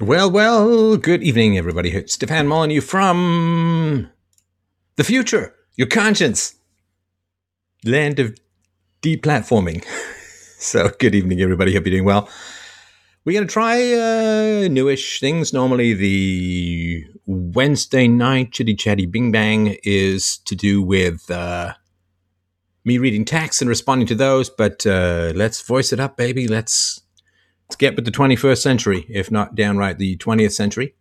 Well, well, good evening, everybody. It's Stefan Molyneux from the future, your conscience, land of deplatforming. so, good evening, everybody. Hope you're doing well. We're going to try uh, newish things. Normally, the Wednesday night chitty chatty bing bang is to do with uh, me reading texts and responding to those, but uh, let's voice it up, baby. Let's let's get with the 21st century, if not downright the 20th century.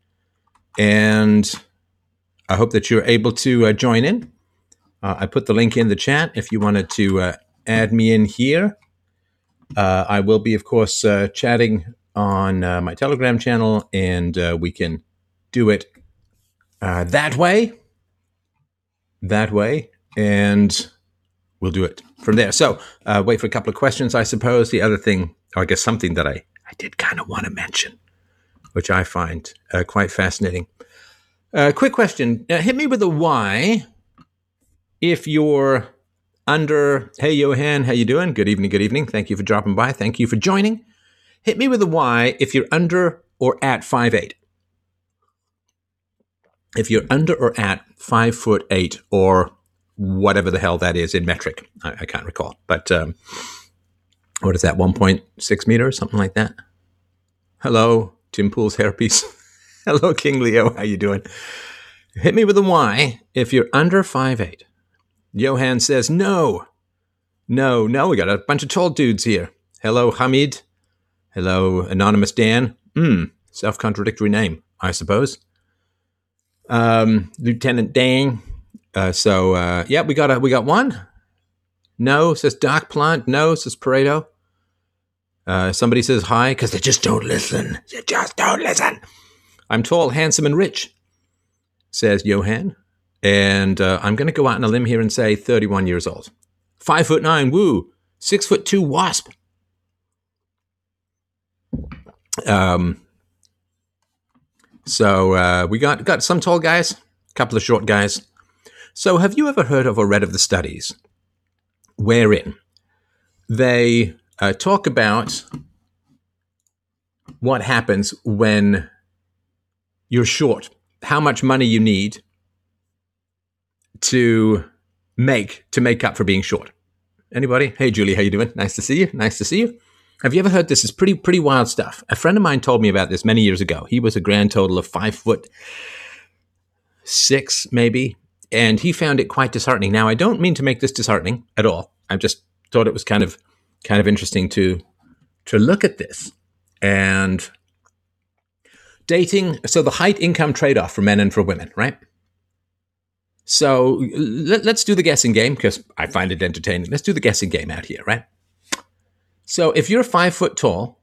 And I hope that you're able to uh, join in. Uh, I put the link in the chat if you wanted to uh, add me in here. Uh, I will be, of course, uh, chatting on uh, my Telegram channel, and we can do it that way. That way. And we'll do it from there. So, wait for a couple of questions, I suppose. The other thing, I guess something that I I did kind of want to mention, which I find uh, quite fascinating. Uh, quick question: uh, Hit me with a why if you're under. Hey, Johan, how you doing? Good evening. Good evening. Thank you for dropping by. Thank you for joining. Hit me with a why if you're under or at five eight. If you're under or at five foot eight or whatever the hell that is in metric, I, I can't recall, but. Um, what is that 1.6 meters something like that? Hello tim pool's hairpiece. Hello king leo how you doing? Hit me with a y if you're under 5'8 johan says no no no we got a bunch of tall dudes here. Hello hamid. Hello anonymous dan. Hmm self-contradictory name i suppose. Um lieutenant dang. Uh, so uh, yeah we got a we got one no, says Doc Plant. No, says Pareto. Uh, somebody says hi because they just don't listen. They just don't listen. I'm tall, handsome, and rich, says Johan. And uh, I'm going to go out on a limb here and say 31 years old. Five foot nine, woo. Six foot two, wasp. Um, so uh, we got got some tall guys, a couple of short guys. So have you ever heard of or read of the studies wherein they uh, talk about what happens when you're short, how much money you need to make to make up for being short. Anybody? Hey, Julie, how you doing? Nice to see you. Nice to see you. Have you ever heard this? Is pretty pretty wild stuff. A friend of mine told me about this many years ago. He was a grand total of five foot six, maybe, and he found it quite disheartening. Now, I don't mean to make this disheartening at all. I just thought it was kind of kind of interesting to to look at this and dating. So the height income trade off for men and for women, right? So let, us do the guessing game because I find it entertaining. Let's do the guessing game out here, right? So if you're five foot tall,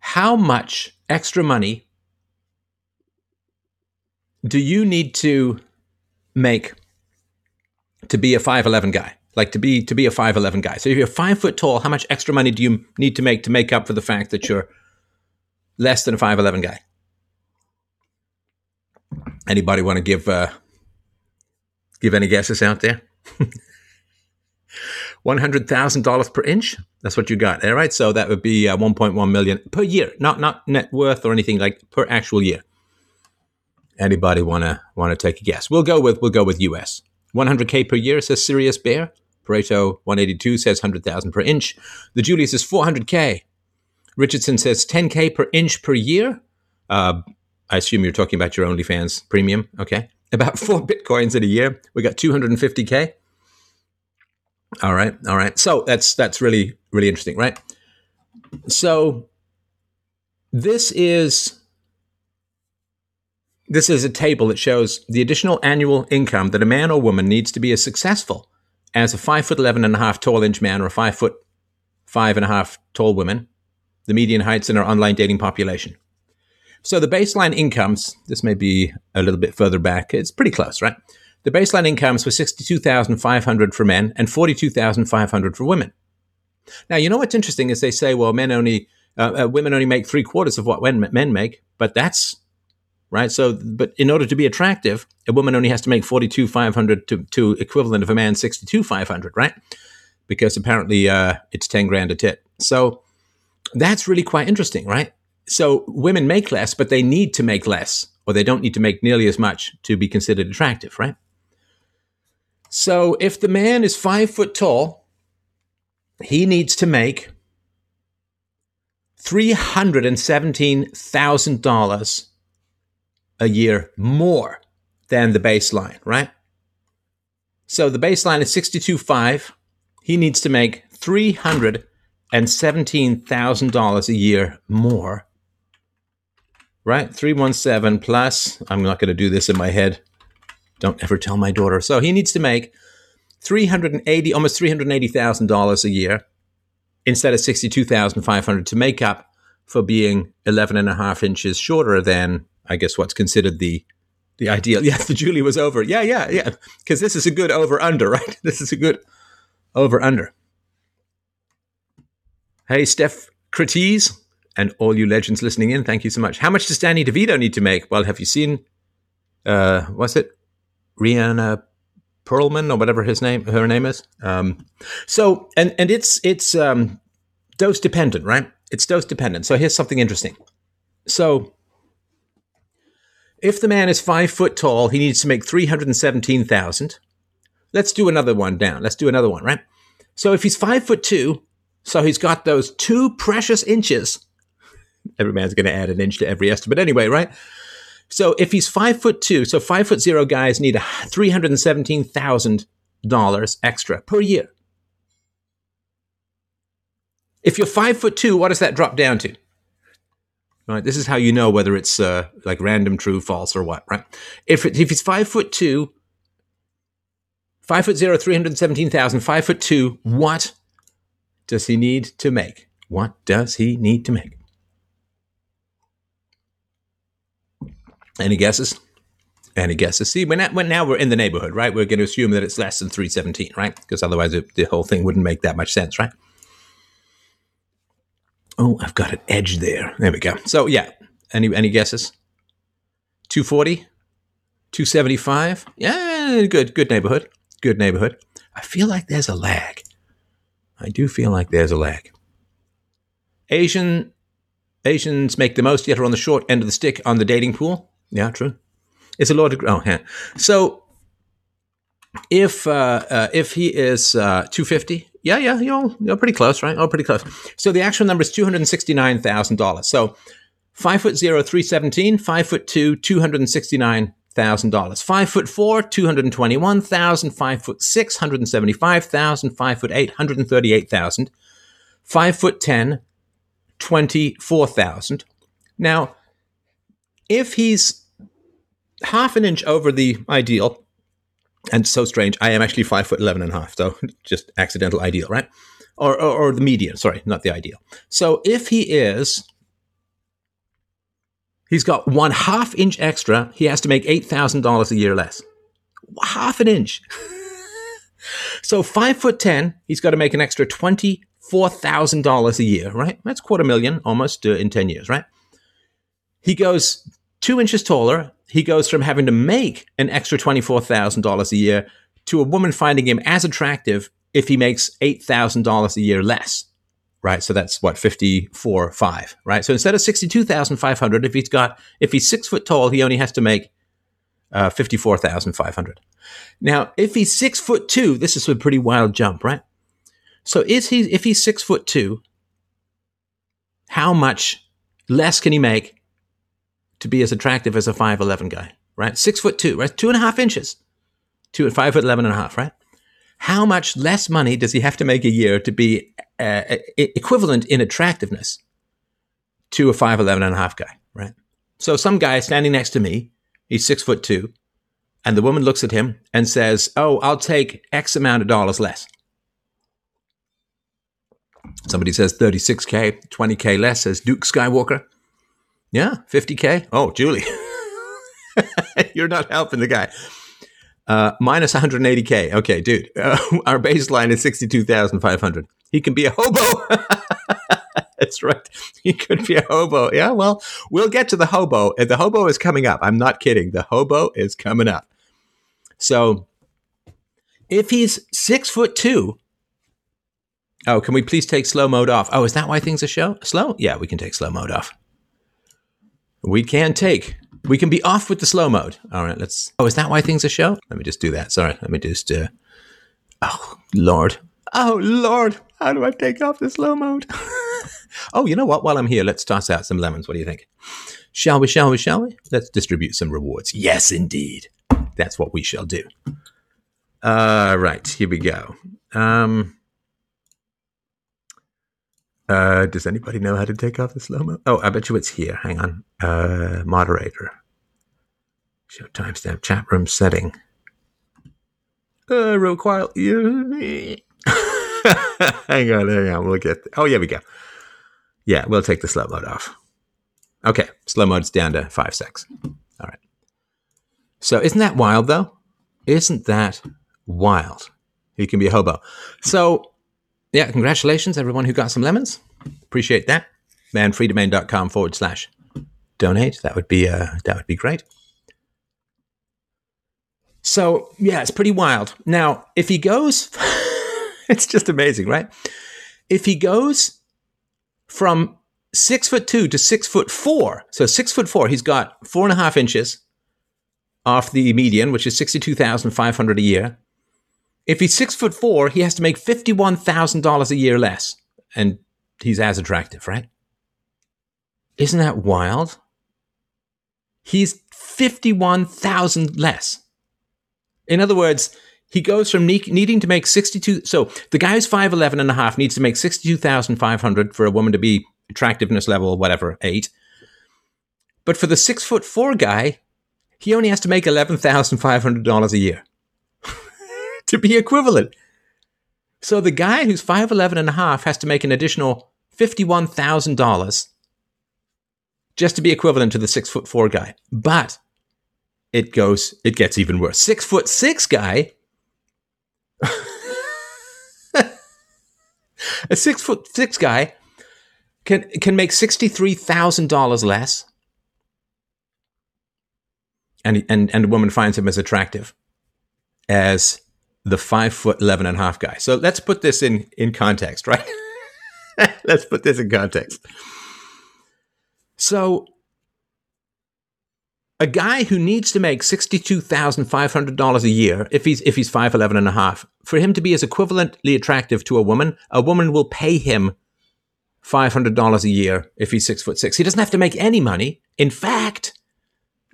how much extra money do you need to make to be a 5'11 guy? Like to be to be a 5'11 guy. So if you're five foot tall, how much extra money do you need to make to make up for the fact that you're less than a 5'11 guy? Anybody want to give uh, give any guesses out there? One hundred thousand dollars per inch. That's what you got All right. So that would be uh, one point one million per year, not not net worth or anything like per actual year. Anybody wanna wanna take a guess? We'll go with we'll go with U.S. 100k per year says Sirius Bear. Pareto 182 says 100,000 per inch. The Julius is 400k. Richardson says 10k per inch per year. Uh, I assume you're talking about your OnlyFans premium. Okay. About four bitcoins in a year. We got 250k. All right. All right. So that's that's really really interesting, right? So this is this is a table that shows the additional annual income that a man or woman needs to be as successful as a five foot eleven and a half tall inch man or a five foot five and a half tall woman, the median heights in our online dating population. So the baseline incomes, this may be a little bit further back, it's pretty close, right? The baseline incomes were 62,500 for men and 42,500 for women. Now, you know what's interesting is they say, well, men only, uh, uh, women only make three quarters of what men make, but that's right? So, but in order to be attractive, a woman only has to make forty two five hundred to to equivalent of a man sixty two five hundred, right? Because apparently uh, it's ten grand a tit. So that's really quite interesting, right? so women make less, but they need to make less, or they don't need to make nearly as much to be considered attractive, right? So if the man is five foot tall, he needs to make $317,000 a year more than the baseline, right? So the baseline is 62.5. He needs to make $317,000 a year more. Right? 317 plus, I'm not going to do this in my head. Don't ever tell my daughter. So he needs to make 380 almost $380,000 a year instead of 62,500 to make up for being 11 and a half inches shorter than I guess what's considered the the ideal. Yes, the Julie was over. Yeah, yeah, yeah. Because this is a good over under, right? This is a good over under. Hey, Steph Crites, and all you legends listening in, thank you so much. How much does Danny DeVito need to make? Well, have you seen? Uh, what's it? Rihanna Perlman or whatever his name her name is. Um, so and and it's it's um, dose dependent, right? It's dose dependent. So here's something interesting. So if the man is five foot tall, he needs to make 317,000. Let's do another one down. Let's do another one, right? So if he's five foot two, so he's got those two precious inches. Every man's going to add an inch to every estimate anyway, right? So if he's five foot two, so five foot zero guys need $317,000 extra per year. If you're five foot two, what does that drop down to? Right. This is how you know whether it's uh, like random, true, false, or what. Right. If it, if he's five foot two, five foot zero, three hundred seventeen thousand, five foot two, what does he need to make? What does he need to make? Any guesses? Any guesses? See, when now, when now we're in the neighborhood, right? We're going to assume that it's less than 317, right? Because otherwise it, the whole thing wouldn't make that much sense, right? Oh, I've got an edge there. There we go. So yeah, any any guesses? 240? 275? Yeah, good, good neighborhood. Good neighborhood. I feel like there's a lag. I do feel like there's a lag. Asian Asians make the most yet are on the short end of the stick on the dating pool. Yeah, true. It's a lot of oh yeah. So if uh, uh, if he is uh, 250 yeah, yeah, you're, you're pretty close, right? Oh, pretty close. So the actual number is two hundred sixty nine thousand dollars. So five foot zero, three seventeen. Five foot two, two hundred sixty nine thousand dollars. Five foot four, two hundred twenty one thousand. Five foot six, hundred seventy five thousand. Five foot eight, hundred thirty eight thousand. Five foot ten, twenty four thousand. Now, if he's half an inch over the ideal, and so strange. I am actually five foot eleven and a half, so just accidental ideal, right? Or, or, or the median. Sorry, not the ideal. So if he is, he's got one half inch extra. He has to make eight thousand dollars a year less. Half an inch. so five foot ten, he's got to make an extra twenty four thousand dollars a year, right? That's quarter million almost uh, in ten years, right? He goes two inches taller he goes from having to make an extra $24,000 a year to a woman finding him as attractive if he makes $8,000 a year less. Right. So that's what, 54, 5. Right. So instead of 62,500, if he's got, if he's six foot tall, he only has to make uh, 54,500. Now, if he's six foot two, this is a pretty wild jump, right? So is he, if he's six foot two, how much less can he make to be as attractive as a 5'11 guy, right? Six foot two, right? Two and a half inches. Two and five foot 11 and a half, right? How much less money does he have to make a year to be uh, equivalent in attractiveness to a 5'11 and a half guy, right? So some guy standing next to me, he's six foot two, and the woman looks at him and says, Oh, I'll take X amount of dollars less. Somebody says 36K, 20K less, says Duke Skywalker. Yeah, 50K. Oh, Julie. You're not helping the guy. Uh, minus 180K. Okay, dude. Uh, our baseline is 62,500. He can be a hobo. That's right. He could be a hobo. Yeah, well, we'll get to the hobo. The hobo is coming up. I'm not kidding. The hobo is coming up. So if he's six foot two, oh, can we please take slow mode off? Oh, is that why things are show slow? Yeah, we can take slow mode off. We can take. We can be off with the slow mode. All right, let's. Oh, is that why things are show? Let me just do that. Sorry, let me just. Uh, oh Lord. Oh Lord, how do I take off the slow mode? oh, you know what? While I'm here, let's toss out some lemons. What do you think? Shall we? Shall we? Shall we? Let's distribute some rewards. Yes, indeed. That's what we shall do. Uh, right, here we go. Um, uh, does anybody know how to take off the slow mo? Oh, I bet you it's here. Hang on. Uh, moderator. Show timestamp chat room setting. Uh, real quiet. hang on, hang on. We'll get. oh, yeah, we go. Yeah, we'll take the slow mode off. Okay, slow mode's down to five secs. All right. So isn't that wild though? Isn't that wild? He can be a hobo. So yeah, congratulations everyone who got some lemons. Appreciate that. Manfreedomain.com forward slash donate. That would be uh, that would be great. So yeah, it's pretty wild. Now, if he goes, it's just amazing, right? If he goes from six foot two to six foot four. So six foot four, he's got four and a half inches off the median, which is sixty-two thousand five hundred a year. If he's six foot four, he has to make fifty-one thousand dollars a year less, and he's as attractive, right? Isn't that wild? He's fifty-one thousand less. In other words, he goes from ne- needing to make 62 so the guy who's 5'11 and a half needs to make 62,500 for a woman to be attractiveness level, whatever, eight. But for the six foot four guy, he only has to make $11,500 a year to be equivalent. So the guy who's 5'11 and a half has to make an additional $51,000 just to be equivalent to the six foot four guy. But it goes, it gets even worse. Six foot six guy, a six foot six guy can can make sixty three thousand dollars less, and and and a woman finds him as attractive as the five foot eleven and a half guy. So let's put this in in context, right? let's put this in context. So a guy who needs to make $62,500 a year if he's if he's 5'11 and a half for him to be as equivalently attractive to a woman a woman will pay him $500 a year if he's six foot six. He doesn't have to make any money. In fact,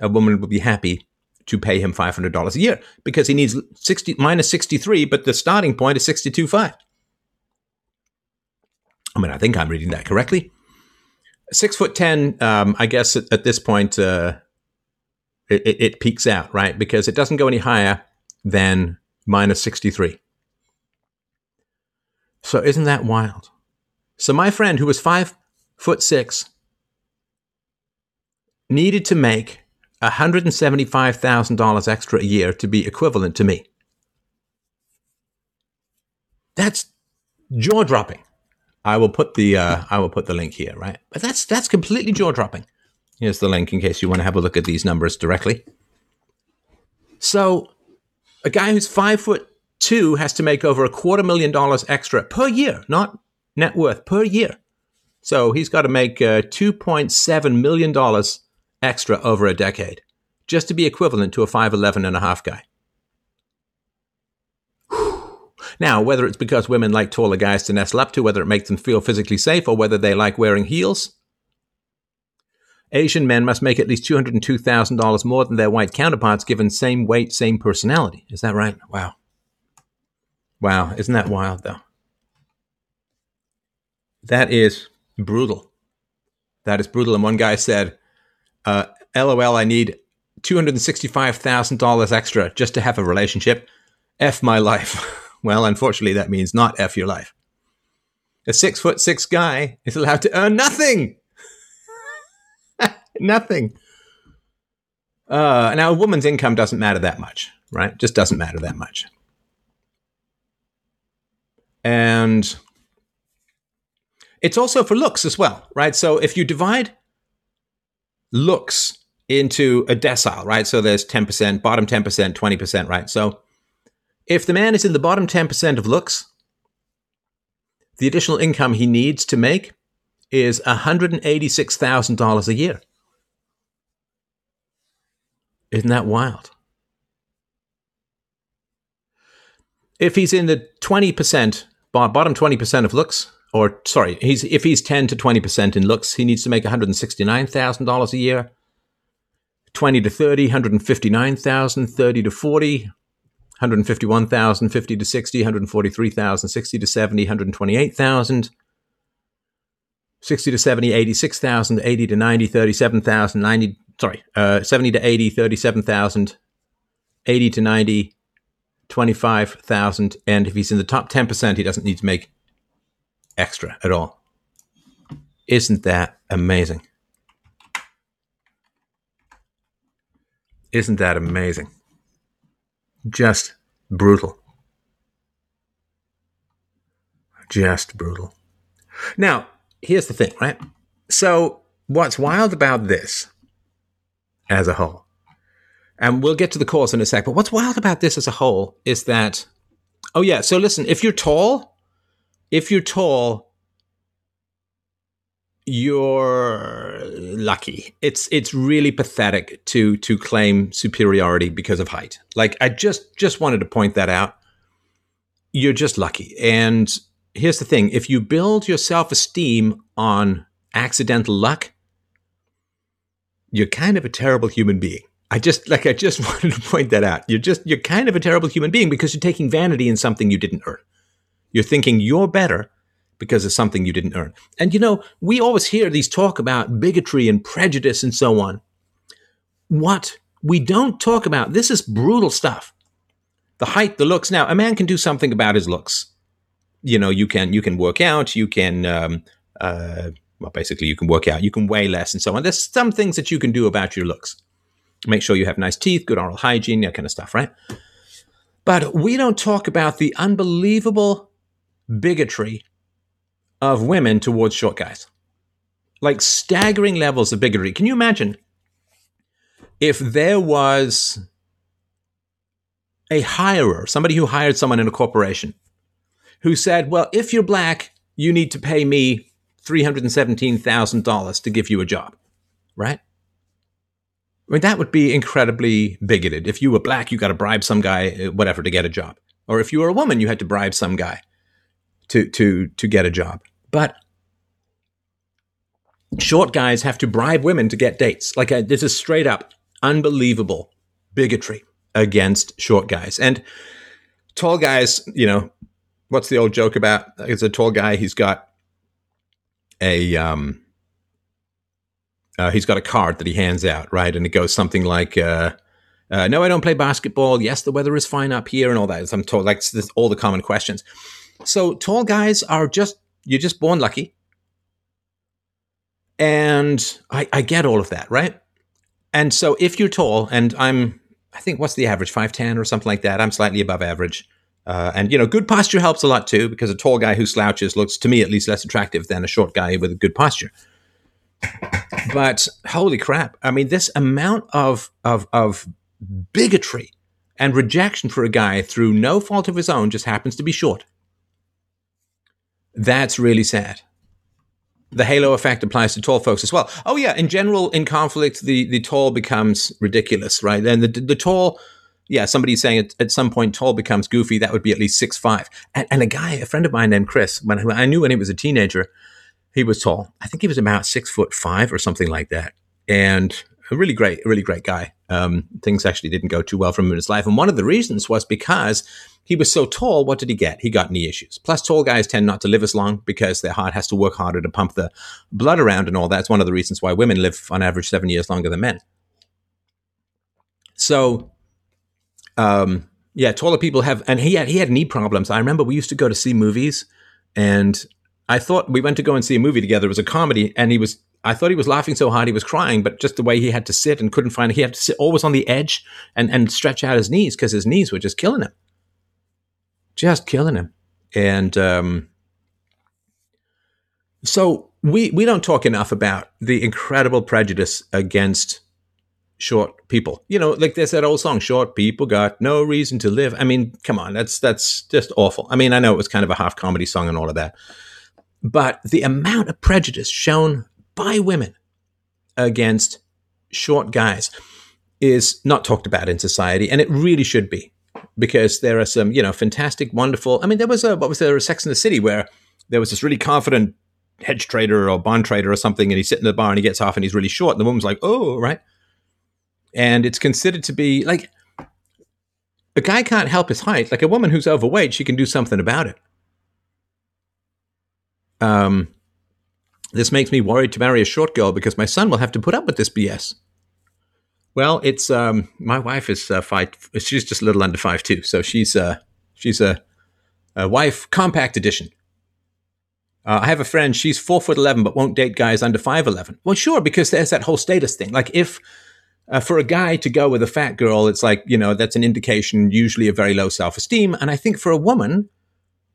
a woman would be happy to pay him $500 a year because he needs 60 minus 63, but the starting point is 62.5. I mean, I think I'm reading that correctly. Six foot 10, um, I guess at, at this point, uh, it, it peaks out, right? Because it doesn't go any higher than minus 63. So isn't that wild? So my friend, who was five foot six, needed to make $175,000 extra a year to be equivalent to me. That's jaw dropping. I will put the uh, I will put the link here, right? But that's that's completely jaw dropping. Here's the link in case you want to have a look at these numbers directly. So, a guy who's five foot two has to make over a quarter million dollars extra per year, not net worth per year. So he's got to make uh, $2.7 million extra over a decade just to be equivalent to a 5'11 and a half guy. Now, whether it's because women like taller guys to nestle up to, whether it makes them feel physically safe, or whether they like wearing heels, Asian men must make at least $202,000 more than their white counterparts given same weight, same personality. Is that right? Wow. Wow. Isn't that wild, though? That is brutal. That is brutal. And one guy said, uh, LOL, I need $265,000 extra just to have a relationship. F my life. well, unfortunately, that means not F your life. A six foot six guy is allowed to earn nothing. nothing. Uh, now, a woman's income doesn't matter that much, right? Just doesn't matter that much. And it's also for looks as well, right? So if you divide looks into a decile, right? So there's 10%, bottom 10%, 20%, right? So if the man is in the bottom 10% of looks, the additional income he needs to make is $186,000 a year. Isn't that wild? If he's in the 20%, bottom 20% of looks, or sorry, he's if he's 10 to 20% in looks, he needs to make $169,000 a year. 20 to 30, 159,000, 30 to 40, 151,000, 50 to 60, 143,000, 60 to 70, 128,000. 60 to 70, 86,000, 80 to 90, 37,000, 90, sorry, uh, 70 to 80, 37,000, 80 to 90, 25,000. And if he's in the top 10%, he doesn't need to make extra at all. Isn't that amazing? Isn't that amazing? Just brutal. Just brutal. Now, here's the thing, right? So, what's wild about this as a whole, and we'll get to the cause in a sec, but what's wild about this as a whole is that, oh, yeah, so listen, if you're tall, if you're tall, you're lucky. It's it's really pathetic to to claim superiority because of height. Like I just just wanted to point that out. You're just lucky. And here's the thing, if you build your self-esteem on accidental luck, you're kind of a terrible human being. I just like I just wanted to point that out. You're just you're kind of a terrible human being because you're taking vanity in something you didn't earn. You're thinking you're better because of something you didn't earn. And you know, we always hear these talk about bigotry and prejudice and so on. What we don't talk about, this is brutal stuff. The height, the looks. Now, a man can do something about his looks. You know, you can you can work out, you can um, uh, well, basically you can work out, you can weigh less and so on. There's some things that you can do about your looks. Make sure you have nice teeth, good oral hygiene, that kind of stuff, right? But we don't talk about the unbelievable bigotry of women towards short guys. Like staggering levels of bigotry. Can you imagine if there was a hirer, somebody who hired someone in a corporation, who said, Well, if you're black, you need to pay me $317,000 to give you a job, right? I mean, that would be incredibly bigoted. If you were black, you got to bribe some guy, uh, whatever, to get a job. Or if you were a woman, you had to bribe some guy to to to get a job. But short guys have to bribe women to get dates. Like a, this is straight up unbelievable bigotry against short guys. And tall guys, you know, what's the old joke about? It's a tall guy. He's got a um, uh, he's got a card that he hands out, right? And it goes something like. Uh, uh, no, I don't play basketball. Yes, the weather is fine up here and all that. I'm told like all the common questions. So tall guys are just you're just born lucky. And I, I get all of that, right? And so if you're tall, and I'm, I think what's the average, 5'10 or something like that? I'm slightly above average. Uh, and, you know, good posture helps a lot too, because a tall guy who slouches looks, to me at least, less attractive than a short guy with a good posture. But holy crap. I mean, this amount of, of, of bigotry and rejection for a guy through no fault of his own just happens to be short. That's really sad. The halo effect applies to tall folks as well. Oh yeah, in general, in conflict, the the tall becomes ridiculous, right? And the the tall, yeah, somebody's saying at, at some point tall becomes goofy. That would be at least six five. And, and a guy, a friend of mine named Chris, when I knew when he was a teenager, he was tall. I think he was about six foot five or something like that. And a really great, really great guy. Um, things actually didn't go too well for him in his life, and one of the reasons was because he was so tall, what did he get? He got knee issues. Plus, tall guys tend not to live as long because their heart has to work harder to pump the blood around and all. That's one of the reasons why women live on average seven years longer than men. So, um, yeah, taller people have, and he had he had knee problems. I remember we used to go to see movies, and I thought we went to go and see a movie together. It was a comedy, and he was. I thought he was laughing so hard he was crying, but just the way he had to sit and couldn't find. He had to sit always on the edge and and stretch out his knees because his knees were just killing him just killing him. And um, so we we don't talk enough about the incredible prejudice against short people. You know, like there's that old song, "Short people got no reason to live." I mean, come on, that's that's just awful. I mean, I know it was kind of a half comedy song and all of that, but the amount of prejudice shown by women against short guys. is not talked about in society, and it really should be because there are some, you know, fantastic, wonderful. I mean, there was a what was there a Sex in the City where there was this really confident hedge trader or bond trader or something, and he's sitting in the bar and he gets off and he's really short, and the woman's like, "Oh, right," and it's considered to be like a guy can't help his height. Like a woman who's overweight, she can do something about it. Um, this makes me worried to marry a short girl because my son will have to put up with this BS. Well, it's um, my wife is uh, five. She's just a little under five too, so she's uh, she's a, a wife compact edition. Uh, I have a friend. She's four foot eleven, but won't date guys under five eleven. Well, sure, because there's that whole status thing. Like if uh, for a guy to go with a fat girl, it's like you know that's an indication, usually of very low self esteem. And I think for a woman,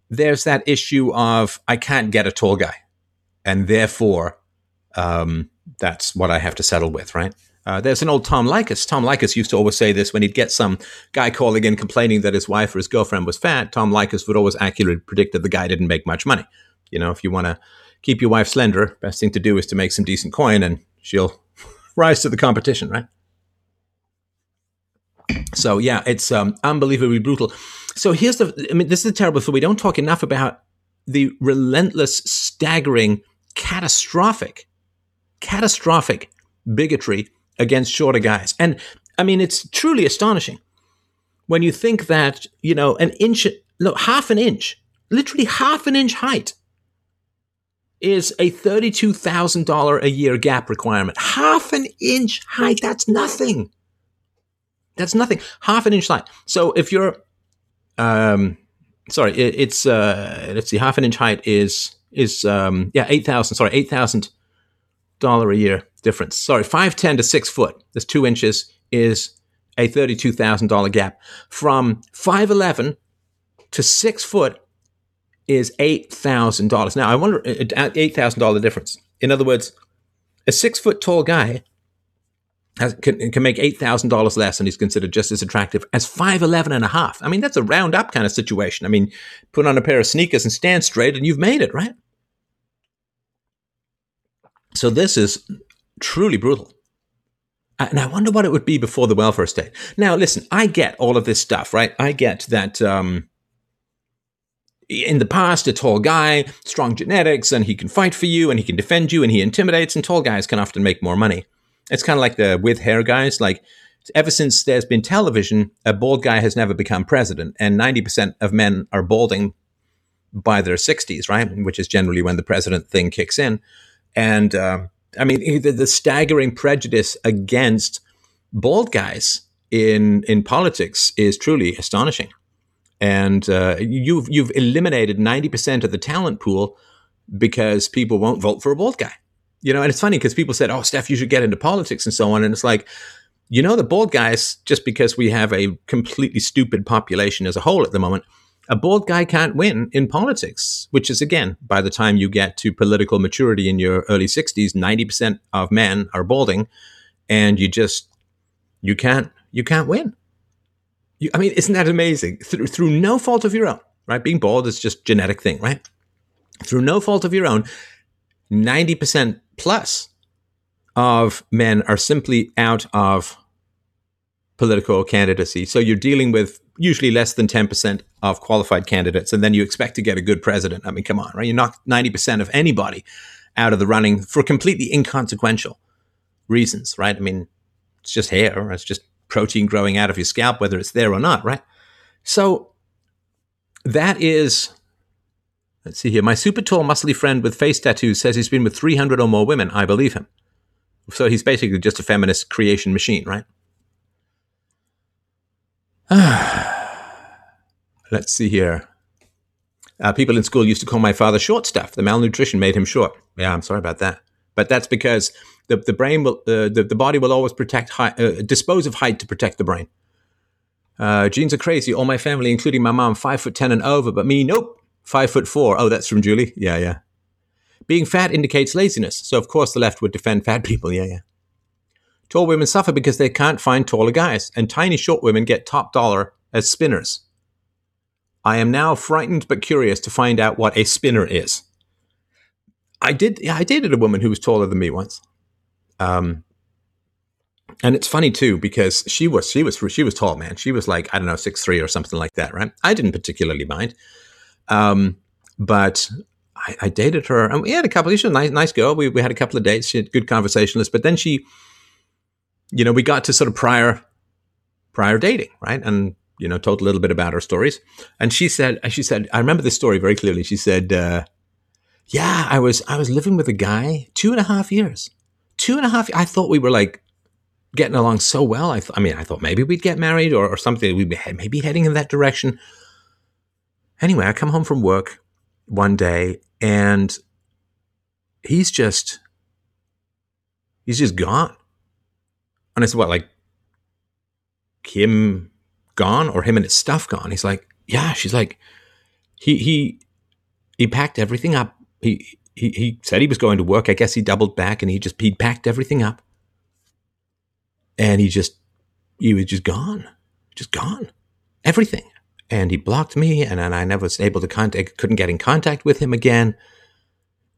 there's that issue of I can't get a tall guy, and therefore um, that's what I have to settle with, right? Uh, there's an old Tom Leykis. Tom Leykis used to always say this when he'd get some guy calling in complaining that his wife or his girlfriend was fat. Tom Leykis would always accurately predict that the guy didn't make much money. You know, if you want to keep your wife slender, best thing to do is to make some decent coin, and she'll rise to the competition, right? So yeah, it's um, unbelievably brutal. So here's the. I mean, this is terrible. So we don't talk enough about the relentless, staggering, catastrophic, catastrophic bigotry against shorter guys. And I mean, it's truly astonishing when you think that you know an inch, no, half an inch, literally half an inch height is a thirty-two thousand dollar a year gap requirement. Half an inch height. That's nothing. That's nothing. Half an inch height. So if you're, um, sorry, it, it's uh, let's see, half an inch height is is um, yeah eight thousand. Sorry, eight thousand dollar a year difference. Sorry, five ten to six foot. That's two inches is a thirty two thousand dollar gap. From five eleven to six foot is eight thousand dollars. Now I wonder uh, uh, eight thousand dollar difference. In other words, a six foot tall guy has, can, can make $8,000 less and he's considered just as attractive as 5'11 and a half. I mean, that's a round up kind of situation. I mean, put on a pair of sneakers and stand straight and you've made it, right? So this is truly brutal. And I wonder what it would be before the welfare state. Now, listen, I get all of this stuff, right? I get that um, in the past, a tall guy, strong genetics, and he can fight for you and he can defend you and he intimidates, and tall guys can often make more money. It's kind of like the with hair guys. Like ever since there's been television, a bald guy has never become president, and ninety percent of men are balding by their sixties, right? Which is generally when the president thing kicks in. And uh, I mean, the, the staggering prejudice against bald guys in in politics is truly astonishing. And uh, you've you've eliminated ninety percent of the talent pool because people won't vote for a bald guy. You know, and it's funny because people said, "Oh, Steph, you should get into politics and so on," and it's like, you know, the bald guys, just because we have a completely stupid population as a whole at the moment, a bald guy can't win in politics. Which is again, by the time you get to political maturity in your early sixties, ninety percent of men are balding, and you just you can't you can't win. You, I mean, isn't that amazing? Through, through no fault of your own, right? Being bald is just genetic thing, right? Through no fault of your own, 90% plus of men are simply out of political candidacy. So you're dealing with usually less than 10% of qualified candidates, and then you expect to get a good president. I mean, come on, right? You knock 90% of anybody out of the running for completely inconsequential reasons, right? I mean, it's just hair, it's just protein growing out of your scalp, whether it's there or not, right? So that is Let's see here. My super tall, muscly friend with face tattoos says he's been with 300 or more women. I believe him. So he's basically just a feminist creation machine, right? Let's see here. Uh, people in school used to call my father short stuff. The malnutrition made him short. Yeah, I'm sorry about that. But that's because the, the brain will, uh, the, the body will always protect, height, uh, dispose of height to protect the brain. Uh, genes are crazy. All my family, including my mom, five foot ten and over, but me, nope. Five foot four. Oh, that's from Julie. Yeah, yeah. Being fat indicates laziness, so of course the left would defend fat people. Yeah, yeah. Tall women suffer because they can't find taller guys, and tiny short women get top dollar as spinners. I am now frightened but curious to find out what a spinner is. I did. Yeah, I dated a woman who was taller than me once. Um, and it's funny too because she was she was she was tall, man. She was like I don't know six three or something like that, right? I didn't particularly mind, um, but I, I, dated her, and we had a couple. She was a nice, nice girl. We we had a couple of dates. She had good conversationalist, but then she, you know, we got to sort of prior prior dating, right? And you know, told a little bit about her stories. And she said, she said, I remember this story very clearly. She said, uh, "Yeah, I was I was living with a guy two and a half years, two and a half. I thought we were like getting along so well. I, th- I mean, I thought maybe we'd get married or, or something. We'd be maybe heading in that direction. Anyway, I come home from work one day and he's just he's just gone. And I said, what, like him gone or him and his stuff gone? He's like, yeah. She's like, he he he packed everything up. He he he said he was going to work. I guess he doubled back and he just he packed everything up and he just he was just gone, just gone, everything. And he blocked me, and, and I never was able to contact, couldn't get in contact with him again.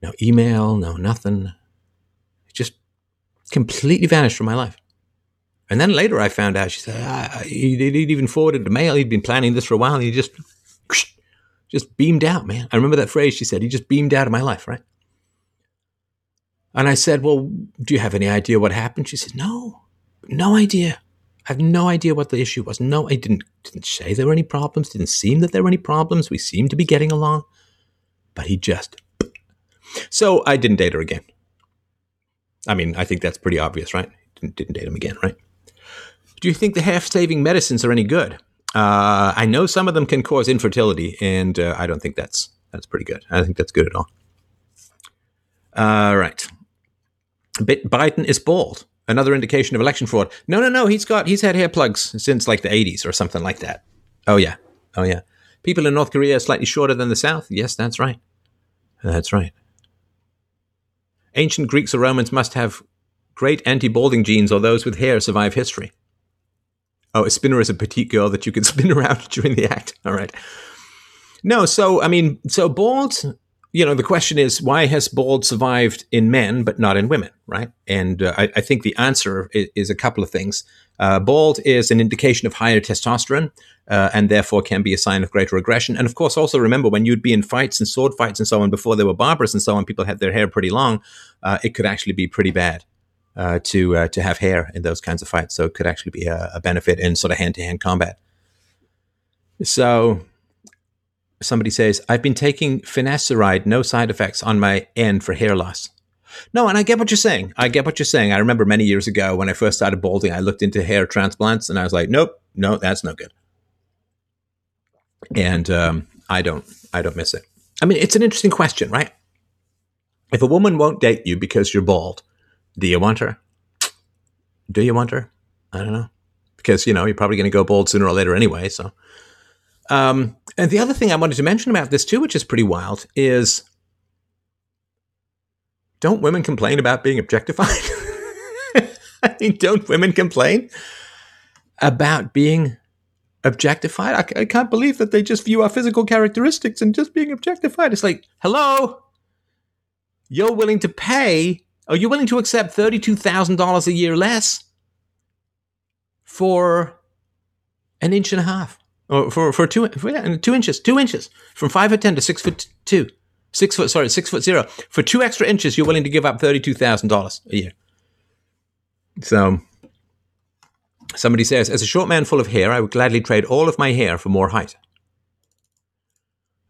No email, no nothing. Just completely vanished from my life. And then later I found out, she said, ah, he, would even forwarded the mail. He'd been planning this for a while. And he just, just beamed out, man. I remember that phrase she said. He just beamed out of my life, right? And I said, well, do you have any idea what happened? She said, no, no idea. I have no idea what the issue was. No, I didn't didn't say there were any problems. Didn't seem that there were any problems. We seemed to be getting along, but he just. So I didn't date her again. I mean, I think that's pretty obvious, right? Didn't, didn't date him again, right? Do you think the half-saving medicines are any good? Uh, I know some of them can cause infertility, and uh, I don't think that's that's pretty good. I think that's good at all. All right. Biden is bald another indication of election fraud. No, no, no. He's got he's had hair plugs since like the 80s or something like that. Oh yeah, oh yeah. People in North Korea are slightly shorter than the South. Yes, that's right. That's right. Ancient Greeks or Romans must have great anti-balding genes, or those with hair survive history. Oh, a spinner is a petite girl that you can spin around during the act. All right. No, so I mean, so bald you know, the question is why has bald survived in men but not in women, right? And uh, I, I, think the answer is, is a couple of things. Uh, bald is an indication of higher testosterone uh, and therefore can be a sign of greater aggression. And of course, also remember when you'd be in fights and sword fights and so on before there were barbers and so on, people had their hair pretty long. Uh, it could actually be pretty bad. Uh, to uh, to have hair in those kinds of fights, so it could actually be a, a benefit in sort of hand to hand combat. So somebody says, I've been taking finasteride, no side effects on my end for hair loss. No, and I get what you're saying. I get what you're saying. I remember many years ago when I first started balding, I looked into hair transplants and I was like, nope, no, that's no good. And um, I don't, I don't miss it. I mean, it's an interesting question, right? If a woman won't date you because you're bald, do you want her? Do you want her? I don't know. Because, you know, you're probably going to go bald sooner or later anyway. So um, and the other thing I wanted to mention about this too, which is pretty wild, is don't women complain about being objectified? I mean, don't women complain about being objectified? I, I, can't believe that they just view our physical characteristics and just being objectified. It's like, hello, you're willing to pay, are you willing to accept $32,000 a year less for an inch and a half? Or for for two for, yeah, two inches, two inches from five foot ten to six foot two, six foot sorry, six foot zero. For two extra inches, you're willing to give up thirty two thousand dollars a year. So somebody says, as a short man full of hair, I would gladly trade all of my hair for more height.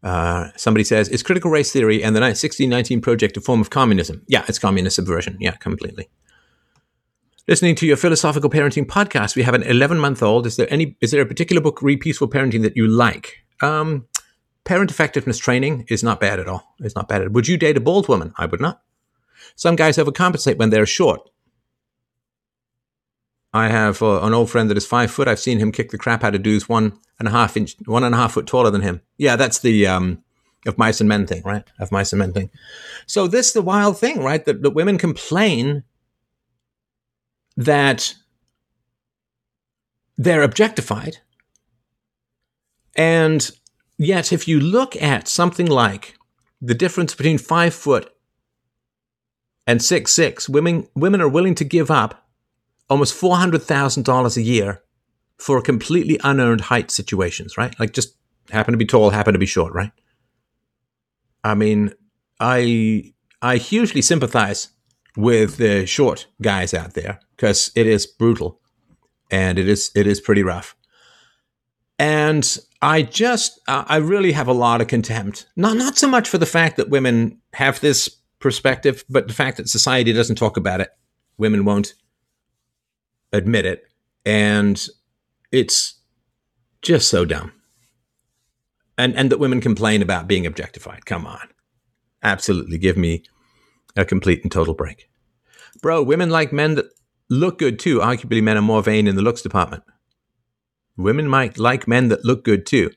Uh, somebody says, is critical race theory and the 1619 project a form of communism? Yeah, it's communist subversion. Yeah, completely listening to your philosophical parenting podcast. We have an 11 month old. Is there any, is there a particular book, Read Peaceful Parenting, that you like? Um, parent effectiveness training is not bad at all. It's not bad. At, all. would you date a bald woman? I would not. Some guys overcompensate when they're short. I have uh, an old friend that is five foot. I've seen him kick the crap out of dudes one and a half inch, one and a half foot taller than him. Yeah, that's the um, of mice and men thing, right? Of mice and men thing. So this the wild thing, right? That, that women complain that they're objectified. And yet, if you look at something like the difference between five foot and six six, women women are willing to give up almost $400,000 a year for completely unearned height situations, right? Like just happen to be tall, happen to be short, right? I mean, I I hugely sympathize with the short guys out there because it is brutal and it is it is pretty rough. And I just uh, I really have a lot of contempt. Not not so much for the fact that women have this perspective, but the fact that society doesn't talk about it. Women won't admit it. And it's just so dumb. And and that women complain about being objectified. Come on. Absolutely give me a complete and total break. Bro, women like men that look good too. Arguably men are more vain in the looks department. Women might like men that look good too.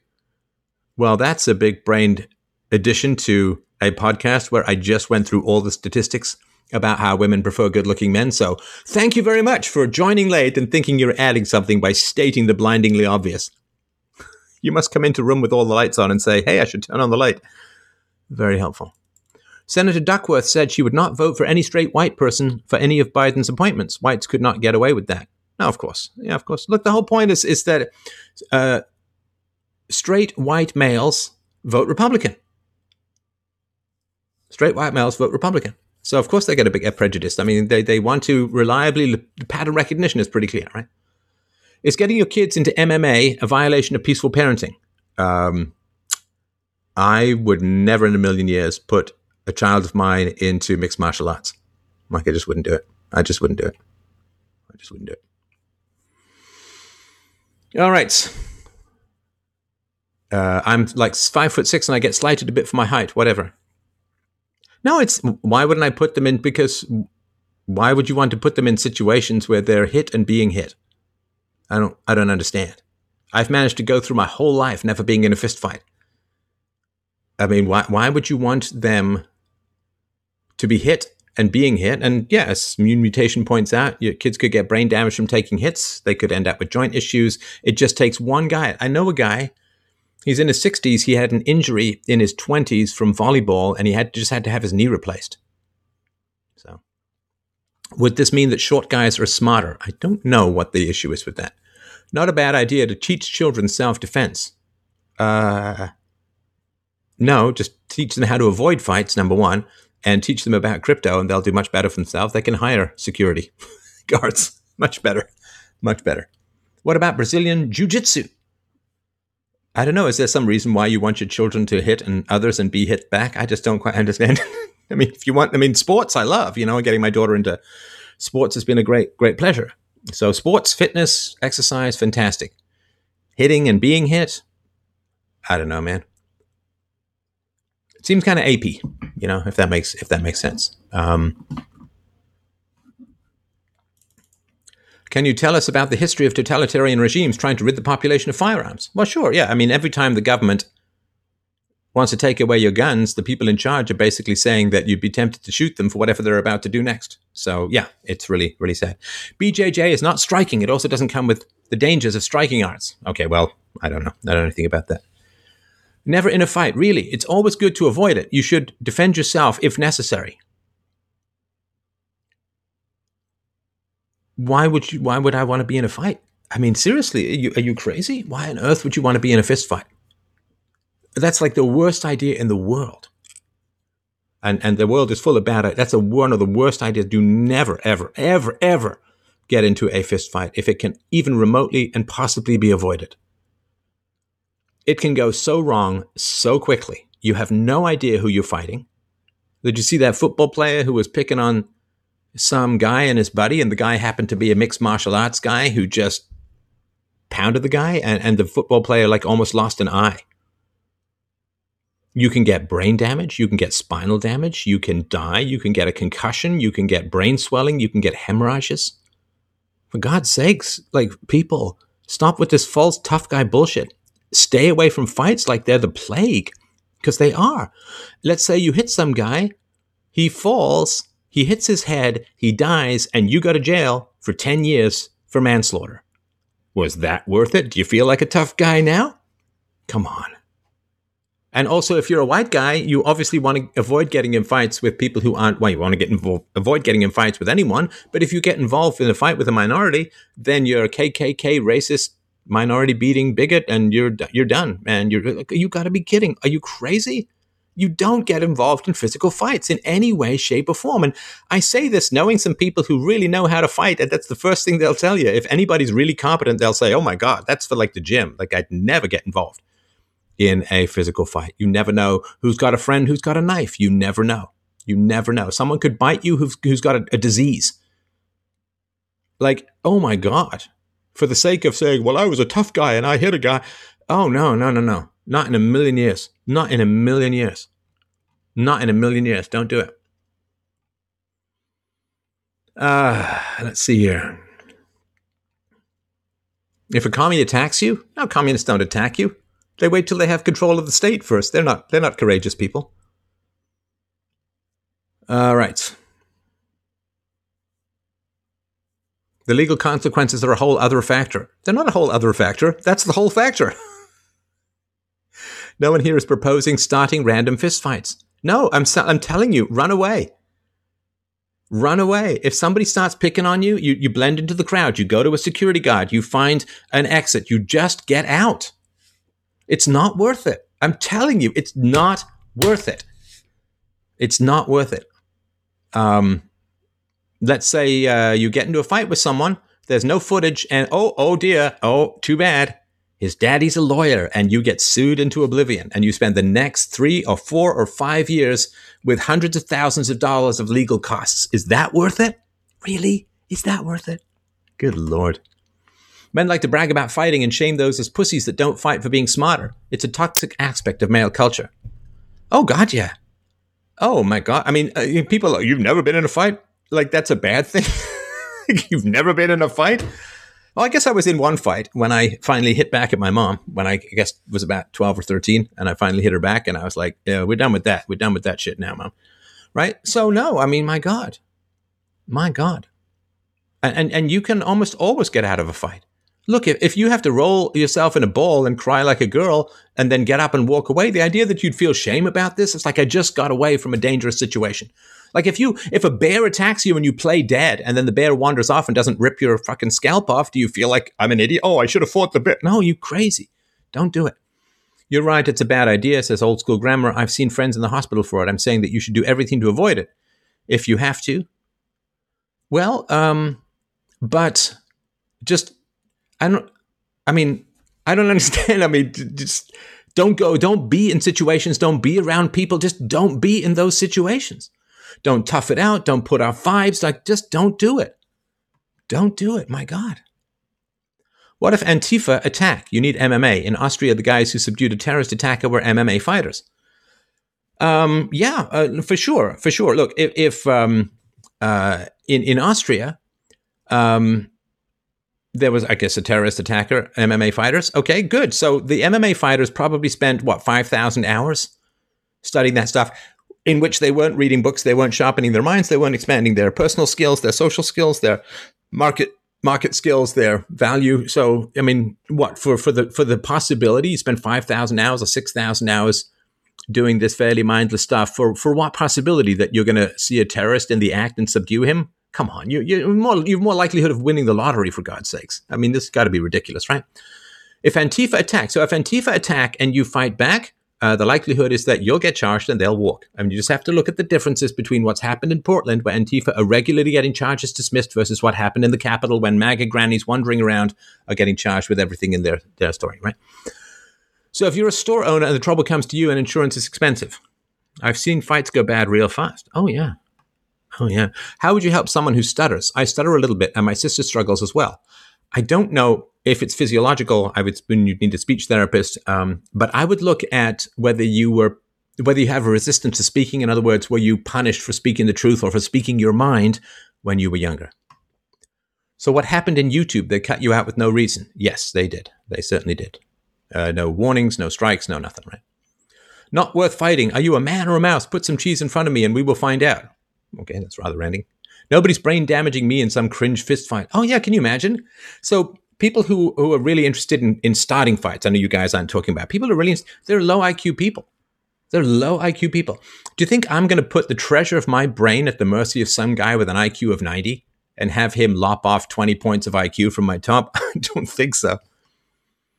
Well, that's a big brained addition to a podcast where I just went through all the statistics about how women prefer good looking men. So thank you very much for joining late and thinking you're adding something by stating the blindingly obvious. you must come into a room with all the lights on and say, hey, I should turn on the light. Very helpful. Senator Duckworth said she would not vote for any straight white person for any of Biden's appointments. Whites could not get away with that. No, of course. Yeah, of course. Look, the whole point is, is that uh, straight white males vote Republican. Straight white males vote Republican. So of course they get a bit prejudiced. I mean, they, they want to reliably, the pattern recognition is pretty clear, right? Is getting your kids into MMA a violation of peaceful parenting? Um, I would never in a million years put a child of mine into mixed martial arts. Like I just wouldn't do it. I just wouldn't do it. I just wouldn't do it. All right. Uh, I'm like five foot six and I get slighted a bit for my height, whatever. No, it's why wouldn't I put them in? Because why would you want to put them in situations where they're hit and being hit? I don't, I don't understand. I've managed to go through my whole life never being in a fist fight. I mean, why, why would you want them to be hit and being hit? And yes, immune mutation points out your kids could get brain damage from taking hits. They could end up with joint issues. It just takes one guy. I know a guy He's in his 60s. He had an injury in his 20s from volleyball, and he had just had to have his knee replaced. So, would this mean that short guys are smarter? I don't know what the issue is with that. Not a bad idea to teach children self defense. Uh, no, just teach them how to avoid fights, number one, and teach them about crypto, and they'll do much better for themselves. They can hire security guards. Much better. Much better. What about Brazilian Jiu Jitsu? I don't know. Is there some reason why you want your children to hit and others and be hit back? I just don't quite understand. I mean, if you want, I mean, sports, I love. You know, getting my daughter into sports has been a great, great pleasure. So, sports, fitness, exercise, fantastic. Hitting and being hit, I don't know, man. Seems kind of AP, you know, if that makes if that makes sense. Um, Can you tell us about the history of totalitarian regimes trying to rid the population of firearms? Well, sure, yeah. I mean, every time the government wants to take away your guns, the people in charge are basically saying that you'd be tempted to shoot them for whatever they're about to do next. So, yeah, it's really, really sad. BJJ is not striking. It also doesn't come with the dangers of striking arts. Okay, well, I don't know. I don't know anything about that. Never in a fight, really. It's always good to avoid it. You should defend yourself if necessary. why would you? Why would I want to be in a fight? I mean, seriously, are you, are you crazy? Why on earth would you want to be in a fist fight? That's like the worst idea in the world. And and the world is full of bad. That's a one of the worst ideas. Do never, ever, ever, ever get into a fist fight if it can even remotely and possibly be avoided. It can go so wrong so quickly. You have no idea who you're fighting. Did you see that football player who was picking on some guy and his buddy, and the guy happened to be a mixed martial arts guy who just pounded the guy, and, and the football player like almost lost an eye. You can get brain damage, you can get spinal damage, you can die, you can get a concussion, you can get brain swelling, you can get hemorrhages. For God's sakes, like people, stop with this false tough guy bullshit. Stay away from fights like they're the plague, because they are. Let's say you hit some guy, he falls, he hits his head, he dies, and you go to jail for 10 years for manslaughter. Was that worth it? Do you feel like a tough guy now? Come on. And also, if you're a white guy, you obviously want to avoid getting in fights with people who aren't. Well, you want to get involved, avoid getting in fights with anyone. But if you get involved in a fight with a minority, then you're a KKK racist, minority beating bigot, and you're you're done. And you're you got to be kidding. Are you crazy? You don't get involved in physical fights in any way, shape, or form. And I say this knowing some people who really know how to fight, and that's the first thing they'll tell you. If anybody's really competent, they'll say, "Oh my God, that's for like the gym. Like I'd never get involved." in a physical fight. You never know who's got a friend who's got a knife. You never know. You never know. Someone could bite you who's, who's got a, a disease. Like, oh my God. For the sake of saying, well, I was a tough guy and I hit a guy. Oh, no, no, no, no. Not in a million years. Not in a million years. Not in a million years. Don't do it. Uh, let's see here. If a commie attacks you, no, communists don't attack you. They wait till they have control of the state first. They're not they're not courageous people. All right. The legal consequences are a whole other factor. They're not a whole other factor. That's the whole factor. no one here is proposing starting random fistfights. No, I'm I'm telling you, run away. Run away. If somebody starts picking on you, you, you blend into the crowd. You go to a security guard. You find an exit. You just get out. It's not worth it. I'm telling you, it's not worth it. It's not worth it. Um, let's say uh, you get into a fight with someone, there's no footage, and oh, oh dear, oh, too bad. His daddy's a lawyer, and you get sued into oblivion, and you spend the next three or four or five years with hundreds of thousands of dollars of legal costs. Is that worth it? Really? Is that worth it? Good Lord. Men like to brag about fighting and shame those as pussies that don't fight for being smarter. It's a toxic aspect of male culture. Oh, God, yeah. Oh, my God. I mean, uh, people, you've never been in a fight? Like, that's a bad thing? you've never been in a fight? Well, I guess I was in one fight when I finally hit back at my mom, when I, I guess was about 12 or 13, and I finally hit her back, and I was like, yeah, we're done with that. We're done with that shit now, mom. Right? So, no, I mean, my God. My God. And, and, and you can almost always get out of a fight look, if, if you have to roll yourself in a ball and cry like a girl and then get up and walk away, the idea that you'd feel shame about this, it's like I just got away from a dangerous situation. Like if you if a bear attacks you and you play dead and then the bear wanders off and doesn't rip your fucking scalp off, do you feel like I'm an idiot? Oh, I should have fought the bear. No, you crazy. Don't do it. You're right, it's a bad idea, says old school grammar. I've seen friends in the hospital for it. I'm saying that you should do everything to avoid it. If you have to. Well, um, but just I don't. I mean, I don't understand. I mean, just don't go. Don't be in situations. Don't be around people. Just don't be in those situations. Don't tough it out. Don't put out vibes. Like, just don't do it. Don't do it. My God. What if Antifa attack? You need MMA. In Austria, the guys who subdued a terrorist attacker were MMA fighters. Um, yeah, uh, for sure, for sure. Look, if, if um, uh, in in Austria, um, there was, I guess, a terrorist attacker, MMA fighters. Okay, good. So the MMA fighters probably spent, what, 5,000 hours studying that stuff, in which they weren't reading books, they weren't sharpening their minds, they weren't expanding their personal skills, their social skills, their market market skills, their value. So, I mean, what for for the for the possibility you spend 5,000 hours or 6,000 hours doing this fairly mindless stuff for for what possibility that you're going to see a terrorist in the act and subdue him? Come on, you, you're more you've more likelihood of winning the lottery for God's sakes. I mean, this has got to be ridiculous, right? If Antifa attack, so if Antifa attack and you fight back, uh, the likelihood is that you'll get charged and they'll walk. I mean, you just have to look at the differences between what's happened in Portland, where Antifa are regularly getting charges dismissed, versus what happened in the capital when MAGA grannies wandering around are getting charged with everything in their, their story, right? So if you're a store owner and the trouble comes to you and insurance is expensive, I've seen fights go bad real fast. Oh, yeah. Oh, yeah. How would you help someone who stutters? I stutter a little bit, and my sister struggles as well. I don't know if it's physiological. I would you'd need a speech therapist, um, but I would look at whether you were whether you have a resistance to speaking. In other words, were you punished for speaking the truth or for speaking your mind when you were younger? So, what happened in YouTube? They cut you out with no reason. Yes, they did. They certainly did. Uh, no warnings, no strikes, no nothing. Right? Not worth fighting. Are you a man or a mouse? Put some cheese in front of me, and we will find out. Okay, that's rather ending. Nobody's brain damaging me in some cringe fist fight. Oh yeah, can you imagine? So people who, who are really interested in, in starting fights, I know you guys aren't talking about people who are really they're low IQ people. They're low IQ people. Do you think I'm going to put the treasure of my brain at the mercy of some guy with an IQ of 90 and have him lop off 20 points of IQ from my top? I don't think so.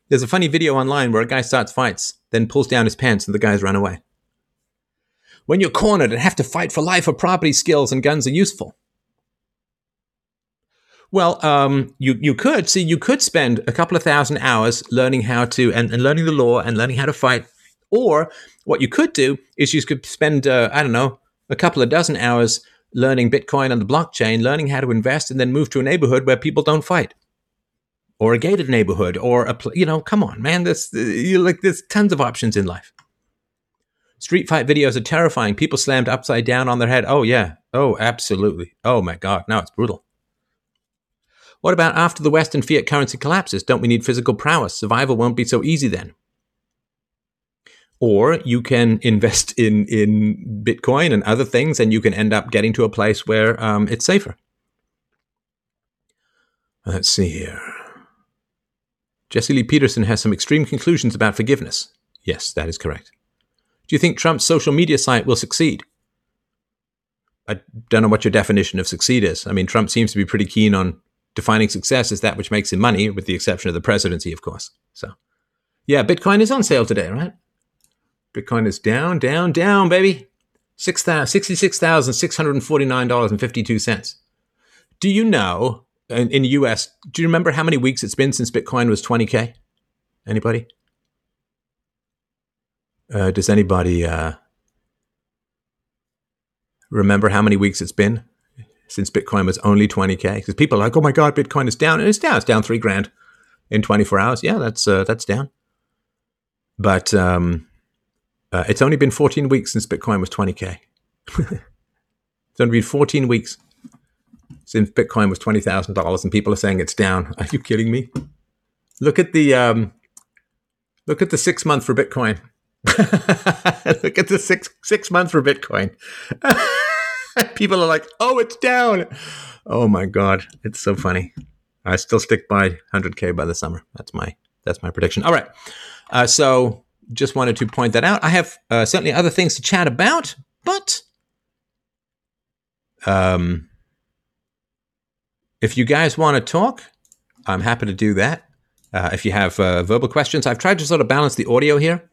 There's a funny video online where a guy starts fights, then pulls down his pants and the guys run away. When you're cornered and have to fight for life or property, skills and guns are useful. Well, um, you you could see you could spend a couple of thousand hours learning how to and, and learning the law and learning how to fight, or what you could do is you could spend uh, I don't know a couple of dozen hours learning Bitcoin and the blockchain, learning how to invest, and then move to a neighborhood where people don't fight, or a gated neighborhood, or a you know, come on, man, this you like there's tons of options in life. Street fight videos are terrifying. People slammed upside down on their head. Oh yeah, oh absolutely. Oh my god, now it's brutal. What about after the Western fiat currency collapses? Don't we need physical prowess? Survival won't be so easy then. Or you can invest in, in Bitcoin and other things, and you can end up getting to a place where um, it's safer. Let's see here. Jesse Lee Peterson has some extreme conclusions about forgiveness. Yes, that is correct. Do you think Trump's social media site will succeed? I don't know what your definition of succeed is. I mean, Trump seems to be pretty keen on defining success as that which makes him money, with the exception of the presidency, of course. So, yeah, Bitcoin is on sale today, right? Bitcoin is down, down, down, baby. $66,649.52. Do you know, in, in the US, do you remember how many weeks it's been since Bitcoin was 20K? Anybody? Uh, does anybody uh, remember how many weeks it's been? Since Bitcoin was only 20k. Because people are like, oh my god, Bitcoin is down, and it's down. It's down three grand in 24 hours. Yeah, that's uh, that's down. But um, uh, it's only been 14 weeks since Bitcoin was 20k. it's only been 14 weeks since Bitcoin was twenty thousand dollars, and people are saying it's down. Are you kidding me? Look at the um, look at the six month for Bitcoin. look at the six six month for Bitcoin. People are like, "Oh, it's down." Oh my god, it's so funny. I still stick by 100k by the summer. That's my that's my prediction. All right. Uh, so just wanted to point that out. I have uh, certainly other things to chat about, but um, if you guys want to talk, I'm happy to do that. Uh, if you have uh, verbal questions, I've tried to sort of balance the audio here.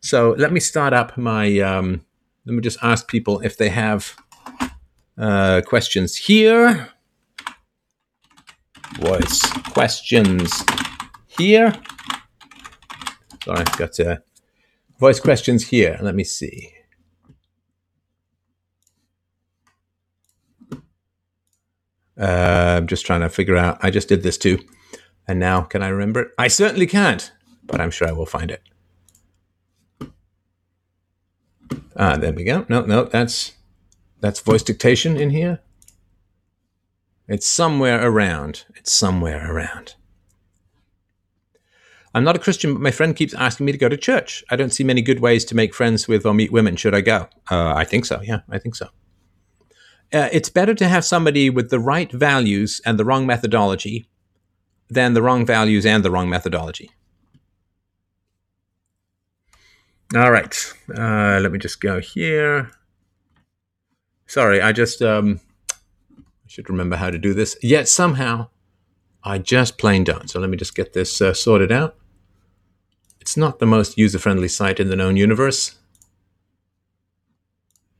So let me start up my um, let me just ask people if they have uh, questions here. Voice questions here. Sorry, I've got uh, voice questions here. Let me see. Uh, I'm just trying to figure out. I just did this too. And now, can I remember it? I certainly can't, but I'm sure I will find it. Ah, there we go. No, no, that's that's voice dictation in here. It's somewhere around. It's somewhere around. I'm not a Christian, but my friend keeps asking me to go to church. I don't see many good ways to make friends with or meet women. Should I go? Uh, I think so. Yeah, I think so. Uh, it's better to have somebody with the right values and the wrong methodology than the wrong values and the wrong methodology. All right. Uh, let me just go here. Sorry, I just um, should remember how to do this. Yet somehow I just plain don't. So let me just get this uh, sorted out. It's not the most user friendly site in the known universe,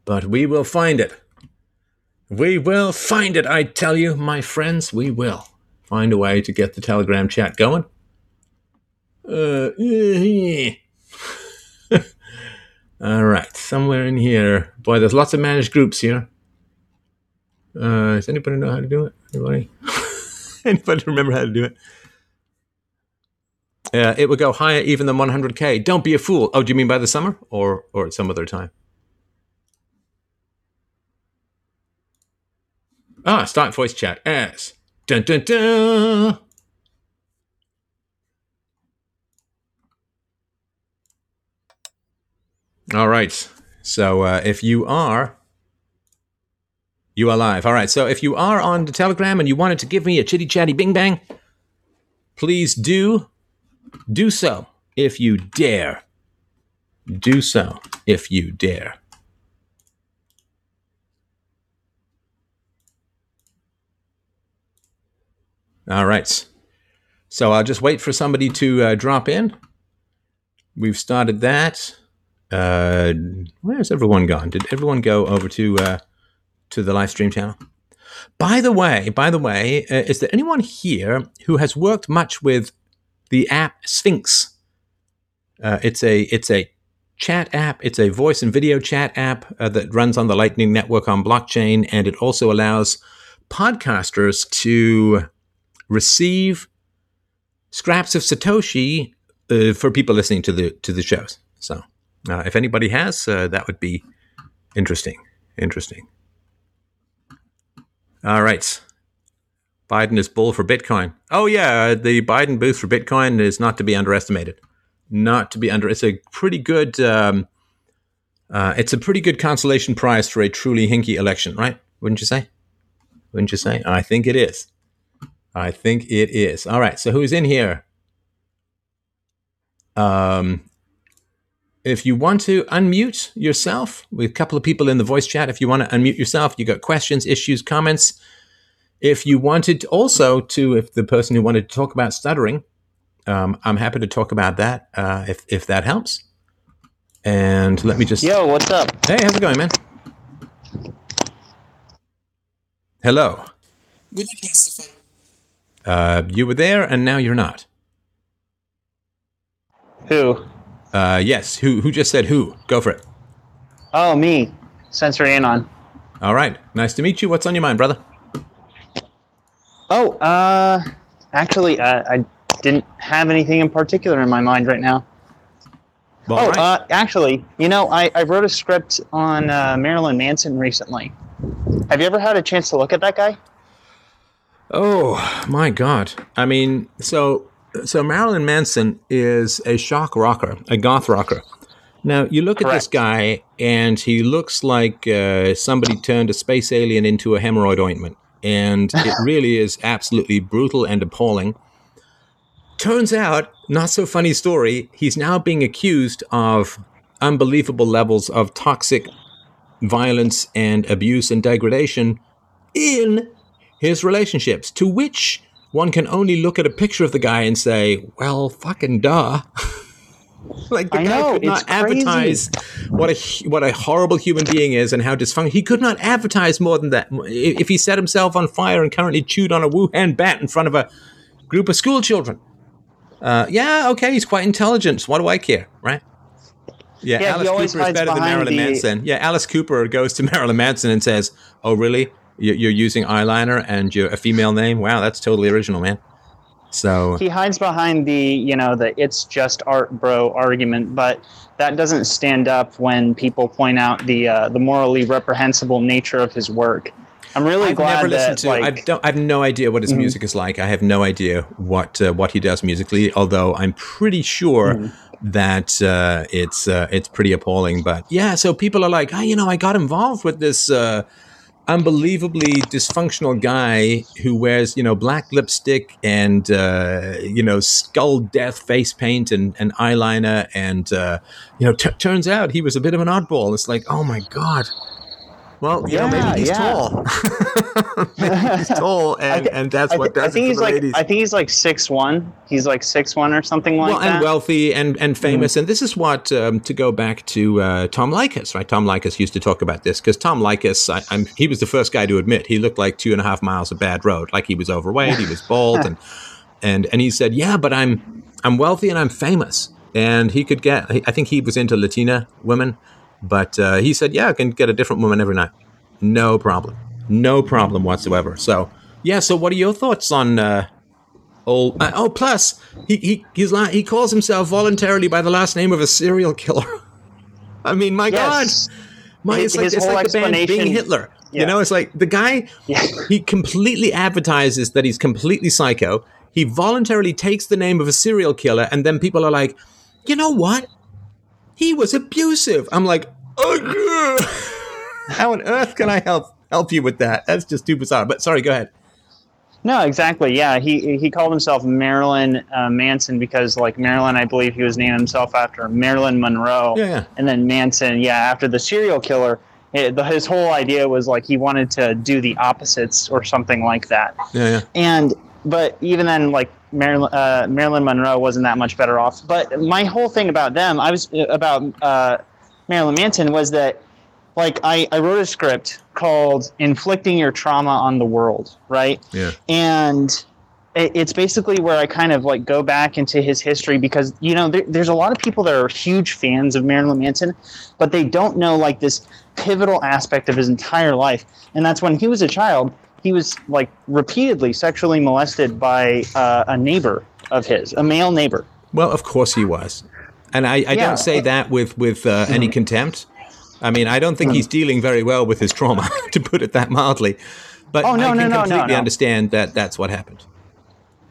but we will find it. We will find it, I tell you, my friends. We will find a way to get the Telegram chat going. Uh, All right, somewhere in here. Boy, there's lots of managed groups here. Uh, does anybody know how to do it? Anybody? anybody remember how to do it? Yeah, it would go higher even than 100k. Don't be a fool. Oh, do you mean by the summer or or at some other time? Ah, start voice chat as dun dun dun. All right. So uh, if you are, you are live. All right. So if you are on the Telegram and you wanted to give me a chitty chatty bing bang, please do do so if you dare. do so if you dare. All right. So I'll just wait for somebody to uh, drop in. We've started that. Uh, where's everyone gone? Did everyone go over to uh, to the live stream channel? By the way, by the way, uh, is there anyone here who has worked much with the app Sphinx? Uh, it's a it's a chat app. It's a voice and video chat app uh, that runs on the Lightning Network on blockchain, and it also allows podcasters to receive scraps of Satoshi uh, for people listening to the to the shows. So, uh, if anybody has, uh, that would be interesting. Interesting. All right. Biden is bull for Bitcoin. Oh yeah, the Biden boost for Bitcoin is not to be underestimated. Not to be under. It's a pretty good. Um, uh, it's a pretty good consolation prize for a truly hinky election, right? Wouldn't you say? Wouldn't you say? I think it is. I think it is. All right. So who's in here? Um, if you want to unmute yourself, we have a couple of people in the voice chat. If you want to unmute yourself, you got questions, issues, comments. If you wanted also to, if the person who wanted to talk about stuttering, um, I'm happy to talk about that uh, if if that helps. And let me just. Yo, what's up? Hey, how's it going, man? Hello. Would you testify? Uh, you were there, and now you're not. Who? Uh, yes. Who? Who just said who? Go for it. Oh, me. Sensory Anon. All right. Nice to meet you. What's on your mind, brother? Oh, uh, actually, uh, I didn't have anything in particular in my mind right now. Well, oh, right. uh, actually, you know, I, I wrote a script on uh, Marilyn Manson recently. Have you ever had a chance to look at that guy? Oh my God! I mean, so so Marilyn Manson is a shock rocker, a goth rocker. Now you look at this guy, and he looks like uh, somebody turned a space alien into a hemorrhoid ointment, and it really is absolutely brutal and appalling. Turns out, not so funny story. He's now being accused of unbelievable levels of toxic violence and abuse and degradation in his relationships, to which one can only look at a picture of the guy and say, well, fucking duh. like the I guy know, could not it's crazy. advertise what a what a horrible human being is and how dysfunctional. He could not advertise more than that. If if he set himself on fire and currently chewed on a Wuhan bat in front of a group of school children. Uh, yeah, okay, he's quite intelligent. So what do I care, right? Yeah, Yeah, Alice Cooper is better than Marilyn the- Manson. Yeah, Alice Cooper goes to Marilyn Manson and says, "Oh, really? You- You're using eyeliner and you're a female name? Wow, that's totally original, man." So He hides behind the, you know, the it's just art, bro argument, but that doesn't stand up when people point out the uh, the morally reprehensible nature of his work. I'm really I've glad never that, listened to. like, I don't. I have no idea what his music is like. I have no idea what uh, what he does musically. Although I'm pretty sure that uh, it's uh, it's pretty appalling. But yeah, so people are like, oh, you know, I got involved with this uh, unbelievably dysfunctional guy who wears you know black lipstick and uh, you know skull death face paint and, and eyeliner and uh, you know t- turns out he was a bit of an oddball. It's like, oh my god. Well, you know, maybe he's yeah. tall. maybe he's tall, and, thi- and that's what thi- I think it he's like ladies. I think he's like six one. He's like six one or something like well, that. and wealthy and, and famous. And this is what, um, to go back to uh, Tom Leykis, right? Tom Leykis used to talk about this because Tom Leykis, I, I'm, he was the first guy to admit he looked like two and a half miles of bad road. Like he was overweight, he was bald, and and and he said, "Yeah, but I'm I'm wealthy and I'm famous." And he could get, I think he was into Latina women, but uh, he said, "Yeah, I can get a different woman every night, no problem, no problem whatsoever." So yeah, so what are your thoughts on? Uh, Oh, uh, oh! Plus, he he he's li- he calls himself voluntarily by the last name of a serial killer. I mean, my Yes. God, my His- it's like it's like the band being Hitler. You know, it's like the guy. Yeah. He completely advertises that he's completely psycho. He voluntarily takes the name of a serial killer, and then people are like, you know what? He was abusive. I'm like, "Ugh." how on earth can I help help you with that? That's just too bizarre. But sorry, go ahead. No, exactly. Yeah, he he called himself Marilyn uh, Manson because, like Marilyn, I believe he was named himself after Marilyn Monroe. Yeah, yeah. And then Manson, yeah, after the serial killer. It, the, his whole idea was like he wanted to do the opposites or something like that. Yeah, yeah. And but even then, like Marilyn, uh, Marilyn Monroe wasn't that much better off. But my whole thing about them, I was about uh, Marilyn Manson was that like I, I wrote a script called inflicting your trauma on the world right Yeah. and it, it's basically where i kind of like go back into his history because you know there, there's a lot of people that are huge fans of marilyn manson but they don't know like this pivotal aspect of his entire life and that's when he was a child he was like repeatedly sexually molested by uh, a neighbor of his a male neighbor Well, of course he was, and I, I Yeah. don't say that with with uh, any contempt. I mean, I don't think he's dealing very well with his trauma, to put it that mildly. But Oh, no, I can no, no, completely understand that that's what happened.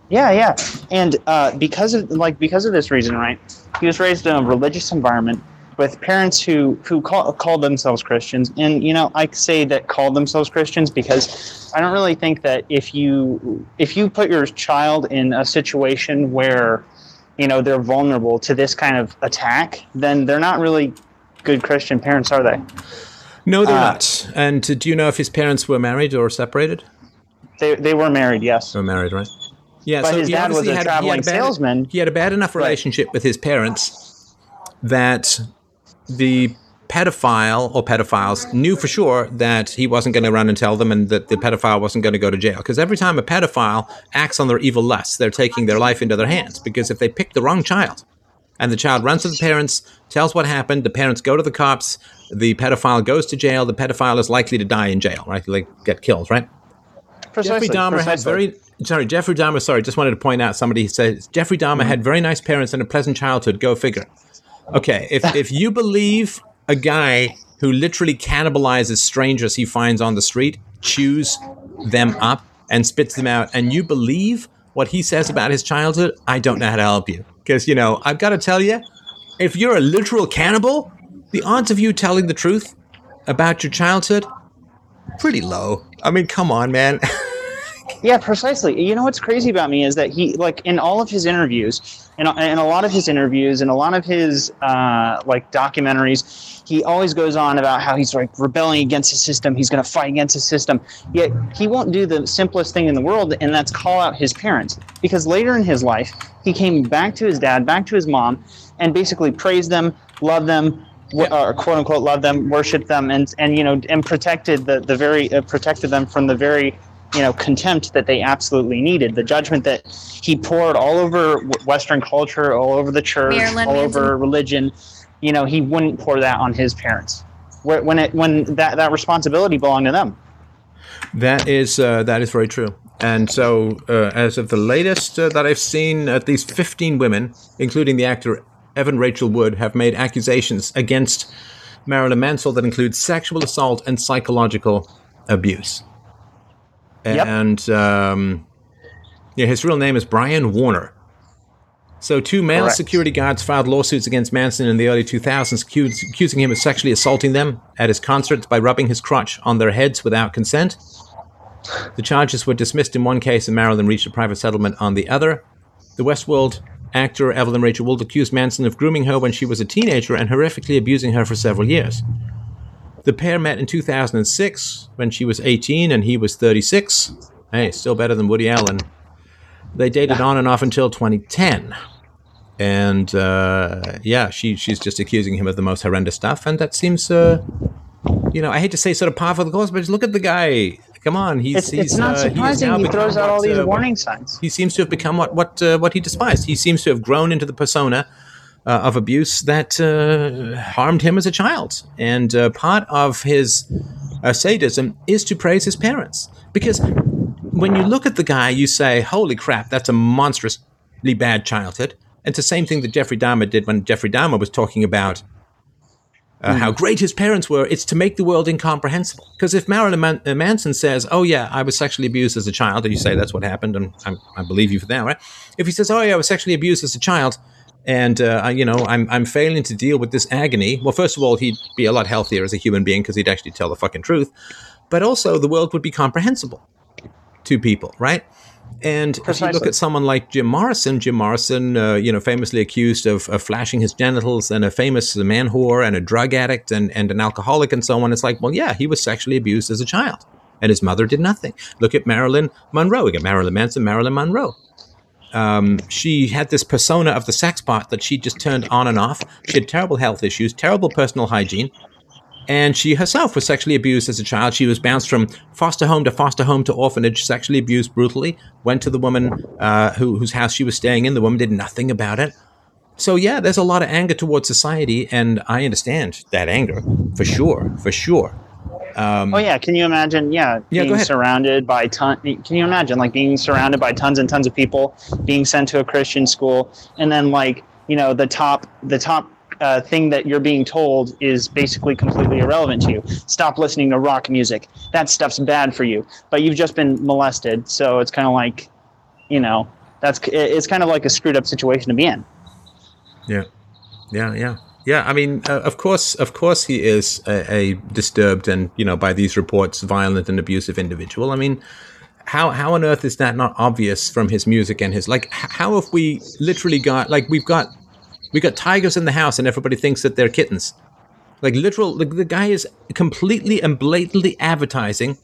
Yeah, yeah, and uh, because of like because of this reason, right? He was raised in a religious environment with parents who who call, called themselves Christians, and you know I say that call themselves Christians because I don't really think that if you if you put your child in a situation where you know they're vulnerable to this kind of attack, then they're not really good Christian parents, are they? No, they're Uh, not. And do you know if his parents were married or separated? They they were married, yes. Or married, right? Yeah, But his he dad was a had- he traveling had bad- salesman. He had a bad enough Right. relationship with his parents that the pedophile or pedophiles knew for sure that he wasn't going to run and tell them and that the pedophile wasn't going to go to jail. Because every time a pedophile acts on their evil lusts, they're taking their life into their hands. Because if they pick the wrong child and the child runs to the parents, tells what happened, the parents go to the cops, the pedophile goes to jail, the pedophile is likely to die in jail, right? Like get killed, right? Precisely. Jeffrey Dahmer had very sorry. Jeffrey Dahmer. Sorry, just wanted to point out. Somebody says Jeffrey Dahmer had very nice parents and a pleasant childhood. Go figure. Okay, if if you believe a guy who literally cannibalizes strangers he finds on the street, chews them up and spits them out, and you believe what he says about his childhood, I don't know how to help you because you know I've got to tell you, if you're a literal cannibal, the odds of you telling the truth about your childhood pretty low. I mean, come on, man. Yeah, precisely. You know what's crazy about me is that he, like, in all of his interviews, and in a lot of his interviews, and a lot of his uh, like documentaries, he always goes on about how he's like rebelling against the system. He's going to fight against the system. Yet he won't do the simplest thing in the world, and that's call out his parents. Because later in his life, he came back to his dad, back to his mom, and basically praised them, loved them, w or quote unquote loved them, worshipped them, and and you know and protected the the very uh, protected them from the very you know contempt that they absolutely needed, the judgment that he poured all over Western culture, all over the church, Marilyn all Manson. over religion. You know, he wouldn't pour that on his parents. When it when that that responsibility belonged to them. That is uh, that is very true. And so, uh, as of the latest uh, that I've seen, at least 15 women, including the actor Evan Rachel Wood, have made accusations against Marilyn Manson that include sexual assault and psychological abuse. Yep. And um, yeah, his real name is Brian Warner. So, two male Correct. security guards filed lawsuits against Manson in the early 2000s, accusing him of sexually assaulting them at his concerts by rubbing his crotch on their heads without consent. The charges were dismissed in one case, and Marilyn reached a private settlement on the other. The Westworld actor Evelyn Rachel Wood accused Manson of grooming her when she was a teenager and horrifically abusing her for several years. The pair met in 2006 when she was 18 and he was 36. Hey, still better than Woody Allen. They dated on and off until 2010. And uh, yeah, she she's just accusing him of the most horrendous stuff, and that seems, uh, you know, I hate to say sort of par for the course, but just look at the guy. Come on, he's It's, he's, it's not uh, he surprising now he throws out all what, these uh, warning signs. he seems to have become what what uh, what he despised. He seems to have grown into the persona uh, of abuse that uh, harmed him as a child, and uh, part of his uh, sadism is to praise his parents. Because when you look at the guy, you say, "Holy crap, that's a monstrously bad childhood." It's the same thing that Jeffrey Dahmer did when Jeffrey Dahmer was talking about uh, how great his parents were. It's to make the world incomprehensible. Because if Marilyn Man- Manson says, "Oh yeah, I was sexually abused as a child," and you say that's what happened, and I'm, I believe you for that, right? If he says, "Oh yeah, I was sexually abused as a child," and uh, I- you know I'm I'm failing to deal with this agony, well, first of all, he'd be a lot healthier as a human being because he'd actually tell the fucking truth, but also the world would be comprehensible to people, right? And if you look at someone like Jim Morrison, Jim Morrison, uh, you know, famously accused of, of flashing his genitals and a famous man whore and a drug addict and, and an alcoholic and so on. It's like, well, yeah, he was sexually abused as a child and his mother did nothing. Look at Marilyn Monroe. We got Marilyn Manson, Marilyn Monroe. Um, she had this persona of the sex bot that she just turned on and off. She had terrible health issues, terrible personal hygiene. And she herself was sexually abused as a child. She was bounced from foster home to foster home to orphanage, sexually abused brutally. Went to the woman uh, who, whose house she was staying in. The woman did nothing about it. So, yeah, there's a lot of anger towards society, and I understand that anger for sure, for sure. Oh yeah, can you imagine? Yeah, Yeah, being surrounded by ton. Can you imagine like being surrounded by tons and tons of people, being sent to a Christian school, and then like you know the top the top uh, thing that you're being told is basically completely irrelevant to you. Stop listening to rock music. That stuff's bad for you. But you've just been molested, so it's kind of like, you know, that's it's kind of like a screwed up situation to be in. Yeah, yeah, yeah, yeah. I mean, uh, of course, of course, he is a, a disturbed and you know by these reports, violent and abusive individual. I mean, how how on earth is that not obvious from his music and his like? How have we literally got like we've got we got tigers in the house and everybody thinks that they're kittens? Like literal, like the guy is completely and blatantly advertising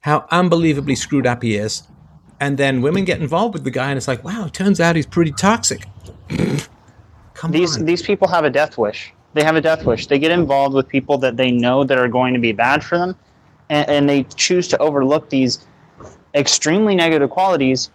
how unbelievably screwed up he is. And then women get involved with the guy, and it's like, wow, turns out he's pretty toxic. Come these on. these people have a death wish. They have a death wish. They get involved with people that they know that are going to be bad for them, and, and they choose to overlook these extremely negative qualities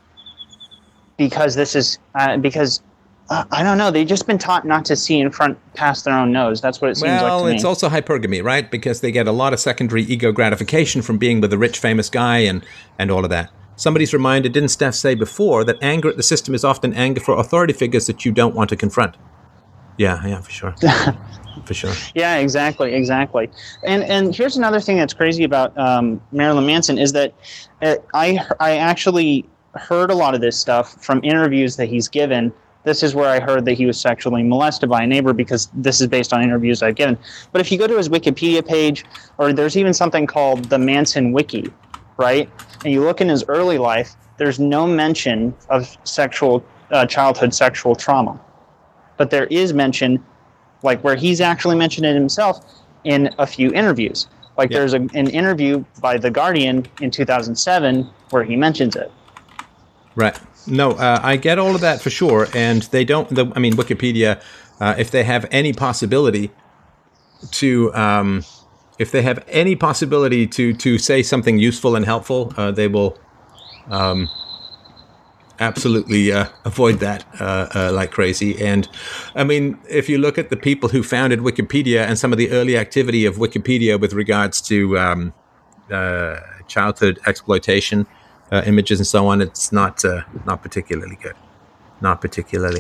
because this is uh, because uh, I don't know. They've just been taught not to see in front past their own nose. That's what it seems Well, like to it's also hypergamy, right? Because they get a lot of secondary ego gratification from being with a rich, famous guy and, and all of that. Somebody's reminded, didn't Steph say before, that anger at the system is often anger for authority figures that you don't want to confront? Yeah, yeah, for sure. for sure. Yeah, exactly, exactly. And and here's another thing that's crazy about um, Marilyn Manson is that uh, I I actually heard a lot of this stuff from interviews that he's given. This is where I heard that he was sexually molested by a neighbor because this is based on interviews I've given. But if you go to his Wikipedia page, or there's even something called the Manson Wiki, right? And you look in his early life, there's no mention of sexual uh, childhood sexual trauma, but there is mention like where he's actually mentioned it himself in a few interviews. Like Yeah. there's a, an interview by The Guardian in 2007 where he mentions it. Right. No, uh, I get all of that for sure. And they don't, the, I mean, Wikipedia, uh, if they have any possibility to, um, if they have any possibility to, to say something useful and helpful, uh, they will um, absolutely uh, avoid that uh, uh, like crazy. And I mean, if you look at the people who founded Wikipedia and some of the early activity of Wikipedia with regards to um, uh, childhood exploitation, uh, images and so on, it's not uh, not particularly good. Not particularly.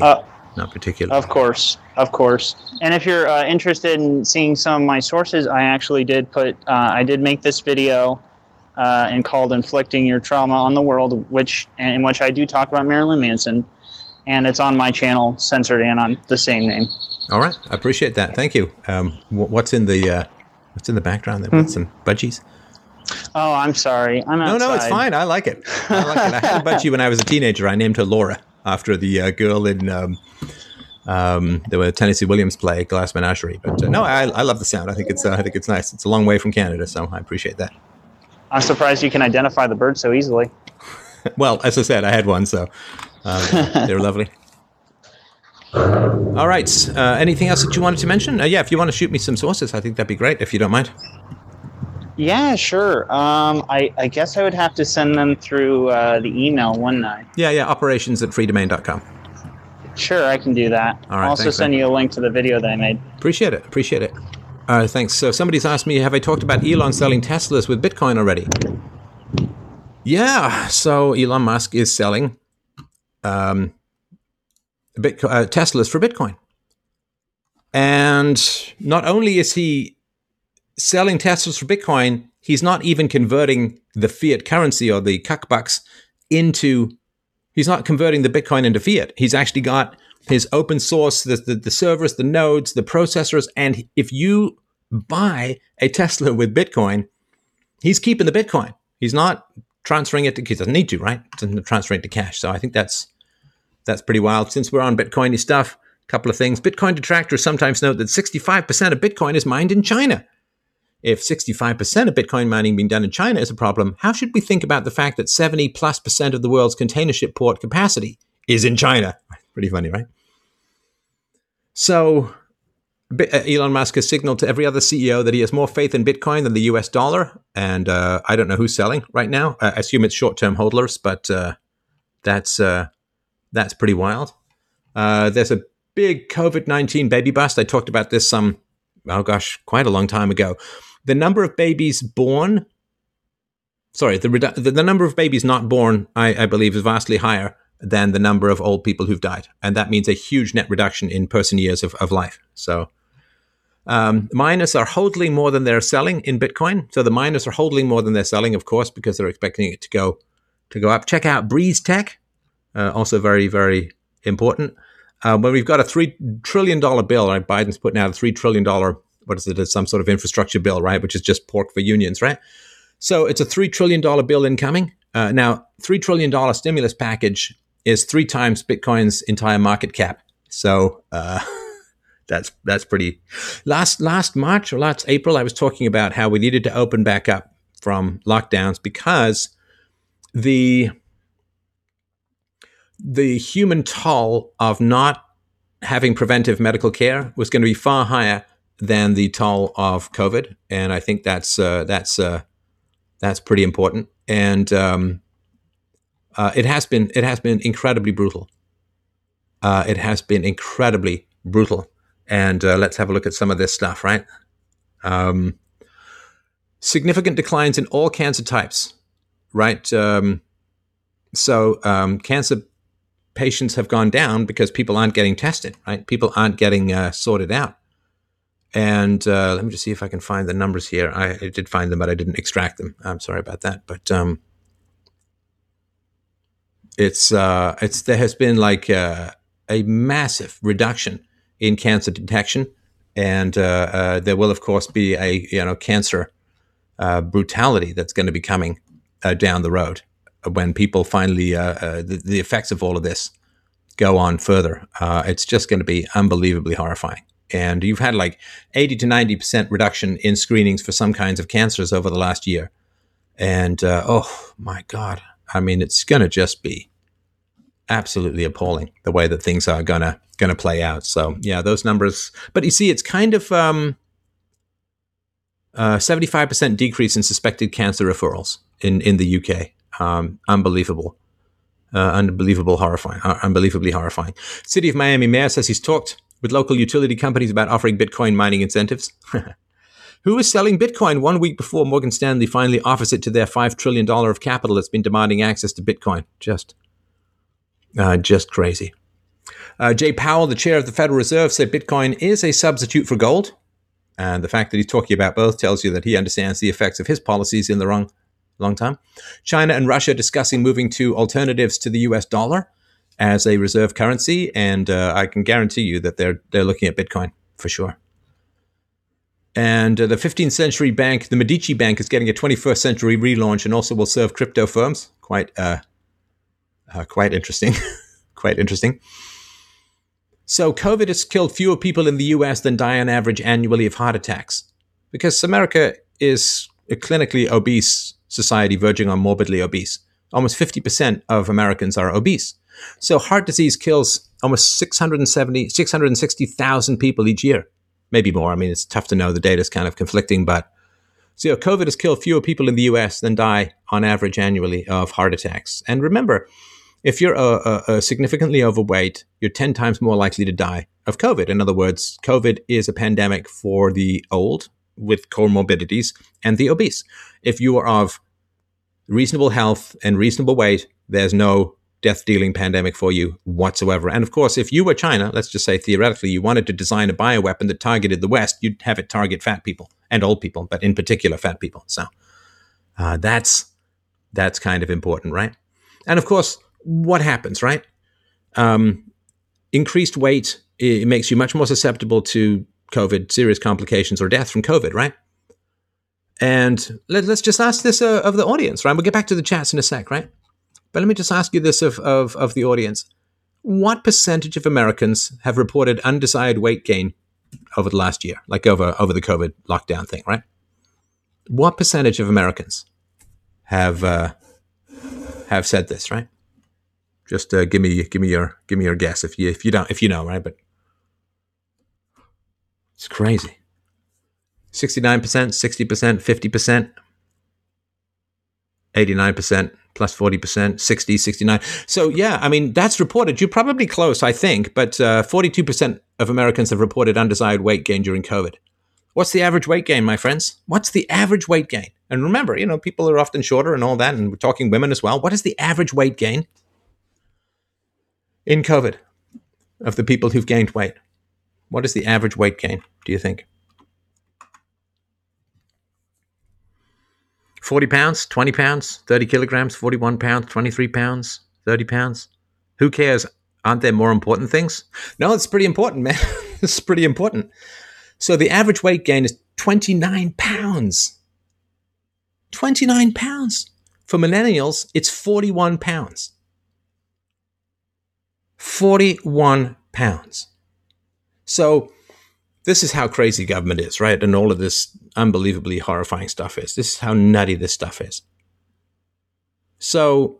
Not particularly. Of course, of course. And if you're uh, interested in seeing some of my sources, I actually did put, uh, I did make this video uh, and called "Inflicting Your Trauma on the World," which in which I do talk about Marilyn Manson, and it's on my channel, censored and on the same name. All right, I appreciate that. Thank you. Um, what's in the uh, what's in the background? There, some budgies. Oh, I'm sorry. I'm No, outside. no, it's fine. I like it. I like it. I had a budgie when I was a teenager. I named her Laura after the uh, girl in um, um, the Tennessee Williams play Glass Menagerie. But uh, no, I, I love the sound. I think it's uh, I think it's nice. It's a long way from Canada, so I appreciate that. I'm surprised you can identify the bird so easily. Well, as I said, I had one, so uh, they're lovely. All right. Uh, anything else that you wanted to mention? Uh, yeah, if you want to shoot me some sources, I think that'd be great. If you don't mind. Yeah, sure. Um, I, I guess I would have to send them through uh, the email, wouldn't I? Yeah, yeah. Operations at freedomain.com. Sure, I can do that. All right, I'll also thanks, send man. you a link to the video that I made. Appreciate it. Appreciate it. Uh, thanks. So somebody's asked me, have I talked about Elon selling Teslas with Bitcoin already? Yeah. So Elon Musk is selling um, Bitco- uh, Teslas for Bitcoin, and not only is he selling Teslas for Bitcoin, he's not even converting the fiat currency or the cuckbucks into. He's not converting the Bitcoin into fiat. He's actually got his open source, the, the, the servers, the nodes, the processors. And if you buy a Tesla with Bitcoin, he's keeping the Bitcoin. He's not transferring it to he doesn't need to, right? Doesn't transfer it to cash. So I think that's that's pretty wild. Since we're on Bitcoiny stuff, a couple of things. Bitcoin detractors sometimes note that 65% of Bitcoin is mined in China. If 65% of Bitcoin mining being done in China is a problem, how should we think about the fact that 70 plus percent of the world's container ship port capacity is in China? Pretty funny, right? So uh, Elon Musk has signaled to every other CEO that he has more faith in Bitcoin than the US dollar. And uh, I don't know who's selling right now. I assume it's short term hodlers, but uh, that's, uh, that's pretty wild. Uh, there's a big COVID 19 baby bust. I talked about this some, oh gosh, quite a long time ago the number of babies born, sorry, the, redu- the, the, number of babies not born, I, I believe, is vastly higher than the number of old people who've died. And that means a huge net reduction in person years of, of life. So um, miners are holding more than they're selling in Bitcoin. So the miners are holding more than they're selling, of course, because they're expecting it to go to go up. Check out Breeze Tech, uh, also very very important. Uh, when we've got a three trillion dollar bill, right? Biden's putting out a three trillion dollar what is it? Some sort of infrastructure bill, right? Which is just pork for unions, right? So it's a three trillion dollar bill incoming. Uh, now, three trillion dollar stimulus package is three times Bitcoin's entire market cap. So uh, that's that's pretty. Last last March or last April, I was talking about how we needed to open back up from lockdowns because the the human toll of not having preventive medical care was going to be far higher than the toll of COVID, and I think that's uh, that's uh, that's pretty important. And um, uh, it has been it has been incredibly brutal. Uh, it has been incredibly brutal. And uh, let's have a look at some of this stuff. Right, um, significant declines in all cancer types. Right, um, so um, cancer patients have gone down because people aren't getting tested. Right, people aren't getting uh, sorted out. And uh, let me just see if I can find the numbers here. I, I, did find them, but I didn't extract them. I'm sorry about that. But um, it's uh, it's there has been like uh, a massive reduction in cancer detection, and uh, uh, there will of course be a you know cancer uh, brutality that's going to be coming down the road when people finally the, the, effects of all of this go on further. it's just going to be unbelievably horrifying and you've had like 80 to 90% reduction in screenings for some kinds of cancers over the last year. And oh my God, I mean, it's going to just be absolutely appalling the way that things are gonna gonna play out. So yeah, those numbers. But you see, it's kind of um, uh, 75% decrease in suspected cancer referrals in in the UK. Um, unbelievable. Uh, unbelievable, horrifying, uh, unbelievably horrifying. City of Miami mayor says he's talked with local utility companies about offering Bitcoin mining incentives? Who is selling Bitcoin one week before Morgan Stanley finally offers it to their $5 trillion of capital that's been demanding access to Bitcoin? Just, uh, just crazy. Uh, Jay Powell, the chair of the Federal Reserve, said Bitcoin is a substitute for gold. And the fact that he's talking about both tells you that he understands the effects of his policies in the wrong long time. China and Russia discussing moving to alternatives to the US dollar as a reserve currency, and uh, I can guarantee you that they're they're looking at Bitcoin for sure. And uh, the 15th century bank, the Medici Bank, is getting a 21st century relaunch and also will serve crypto firms. Quite, uh, uh quite interesting. quite interesting. So, COVID has killed fewer people in the US than die on average annually of heart attacks because America is a clinically obese society verging on morbidly obese. Almost 50% of Americans are obese. So heart disease kills almost 670, 660,000 people each year, maybe more. I mean, it's tough to know. The data is kind of conflicting, but so you know, COVID has killed fewer people in the US than die on average annually of heart attacks. And remember, if you're a, significantly overweight, you're 10 times more likely to die of COVID. In other words, COVID is a pandemic for the old with comorbidities and the obese. If you are of reasonable health and reasonable weight, there's no death dealing pandemic for you whatsoever. And of course, if you were China, let's just say theoretically, you wanted to design a bioweapon that targeted the West, you'd have it target fat people and old people, but in particular, fat people. So uh, that's that's kind of important, right? And of course, what happens, right? Um, increased weight it makes you much more susceptible to COVID, serious complications, or death from COVID, right? And let, us just ask this uh, of the audience, right? We'll get back to the chats in a sec, right? But let me just ask you this of, of, of the audience. What percentage of Americans have reported undesired weight gain over the last year, like over, over the COVID lockdown thing, right? What percentage of Americans have uh, have said this, right? Just uh, give me give me your give me your guess if you if you don't if you know, right? But it's crazy. 69%, 60%, 50%, 89%, plus 40%, 60, 69. So, yeah, I mean, that's reported. You're probably close, I think, but uh, 42% of Americans have reported undesired weight gain during COVID. What's the average weight gain, my friends? What's the average weight gain? And remember, you know, people are often shorter and all that, and we're talking women as well. What is the average weight gain in COVID of the people who've gained weight? What is the average weight gain, do you think? 40 pounds, 20 pounds, 30 kilograms, 41 pounds, 23 pounds, 30 pounds. Who cares? Aren't there more important things? No, it's pretty important, man. it's pretty important. So the average weight gain is 29 pounds. 29 pounds. For millennials, it's 41 pounds. 41 pounds. So this is how crazy government is, right? And all of this unbelievably horrifying stuff is. This is how nutty this stuff is. So,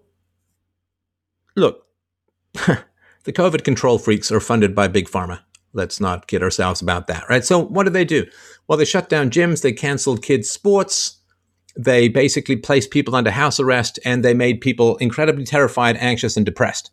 look, the COVID control freaks are funded by Big Pharma. Let's not kid ourselves about that, right? So, what did they do? Well, they shut down gyms, they canceled kids' sports, they basically placed people under house arrest, and they made people incredibly terrified, anxious, and depressed.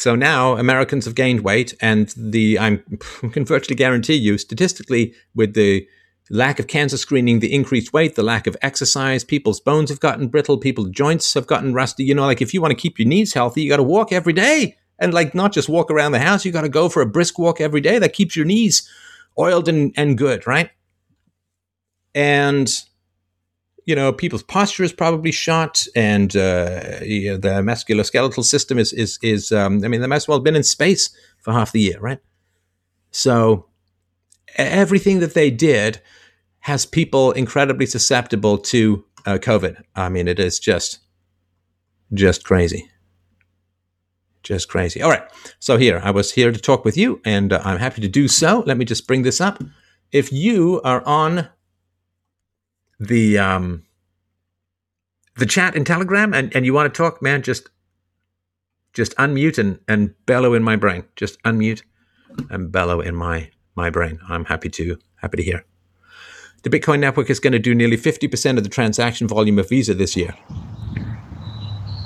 So now Americans have gained weight, and the I'm, can virtually guarantee you, statistically, with the lack of cancer screening, the increased weight, the lack of exercise, people's bones have gotten brittle, people's joints have gotten rusty. You know, like if you want to keep your knees healthy, you got to walk every day, and like not just walk around the house, you got to go for a brisk walk every day. That keeps your knees oiled and, and good, right? And you know, people's posture is probably shot, and uh, you know, the musculoskeletal system is is is. Um, I mean, they might as well have been in space for half the year, right? So everything that they did has people incredibly susceptible to uh, COVID. I mean, it is just just crazy. Just crazy. All right. So, here, I was here to talk with you, and uh, I'm happy to do so. Let me just bring this up. If you are on the um, the chat in Telegram and, and you want to talk, man, just just unmute and, and bellow in my brain. Just unmute and bellow in my my brain. I'm happy to happy to hear. The Bitcoin network is going to do nearly 50% of the transaction volume of Visa this year.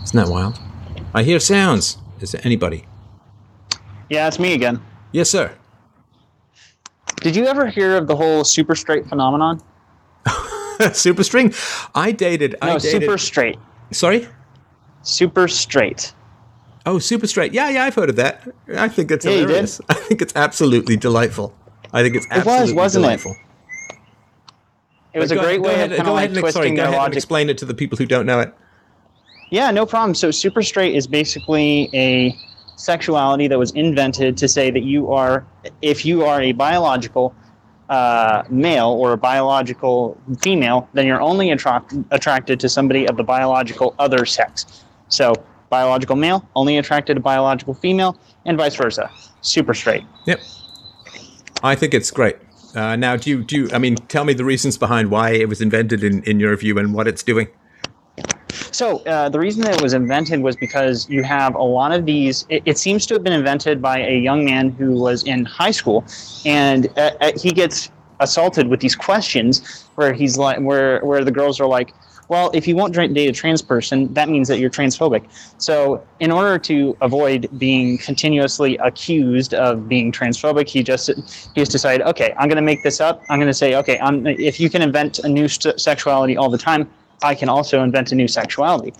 Isn't that wild? I hear sounds. Is there anybody? Yeah, it's me again. Yes, sir. Did you ever hear of the whole super straight phenomenon? super string. I dated. No, I dated, super straight. Sorry. Super straight. Oh, super straight. Yeah, yeah, I've heard of that. I think it's Yeah, hilarious. I think it's absolutely delightful. I think it's was, absolutely wasn't delightful. It was Go a great way ahead, of kind go of like and, twisting sorry, go their ahead and explain it to the people who don't know it. Yeah, no problem. So super straight is basically a sexuality that was invented to say that you are, if you are a biological uh, male or a biological female, then you're only attract- attracted to somebody of the biological other sex. So biological male only attracted to biological female, and vice versa. Super straight. Yep. I think it's great. Uh, now, do you, do you, I mean, tell me the reasons behind why it was invented in, in your view and what it's doing. So uh, the reason that it was invented was because you have a lot of these. It, it seems to have been invented by a young man who was in high school, and uh, uh, he gets assaulted with these questions where he's like, where where the girls are like, well, if you won't date a trans person, that means that you're transphobic. So in order to avoid being continuously accused of being transphobic, he just he just decided, okay, I'm going to make this up. I'm going to say, okay, I'm, if you can invent a new st- sexuality all the time, I can also invent a new sexuality.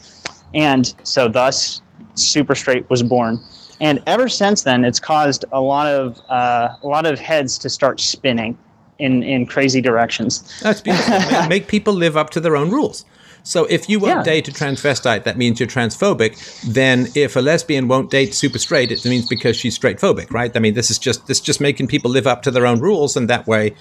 And so thus, Super Straight was born. And ever since then, it's caused a lot of uh, a lot of heads to start spinning in in crazy directions. That's beautiful. Make people live up to their own rules. So if you won't Yeah. date a transvestite, that means you're transphobic. Then if a lesbian won't date super straight, it means because she's straightphobic, right? I mean, this is just this is just making people live up to their own rules, and that way,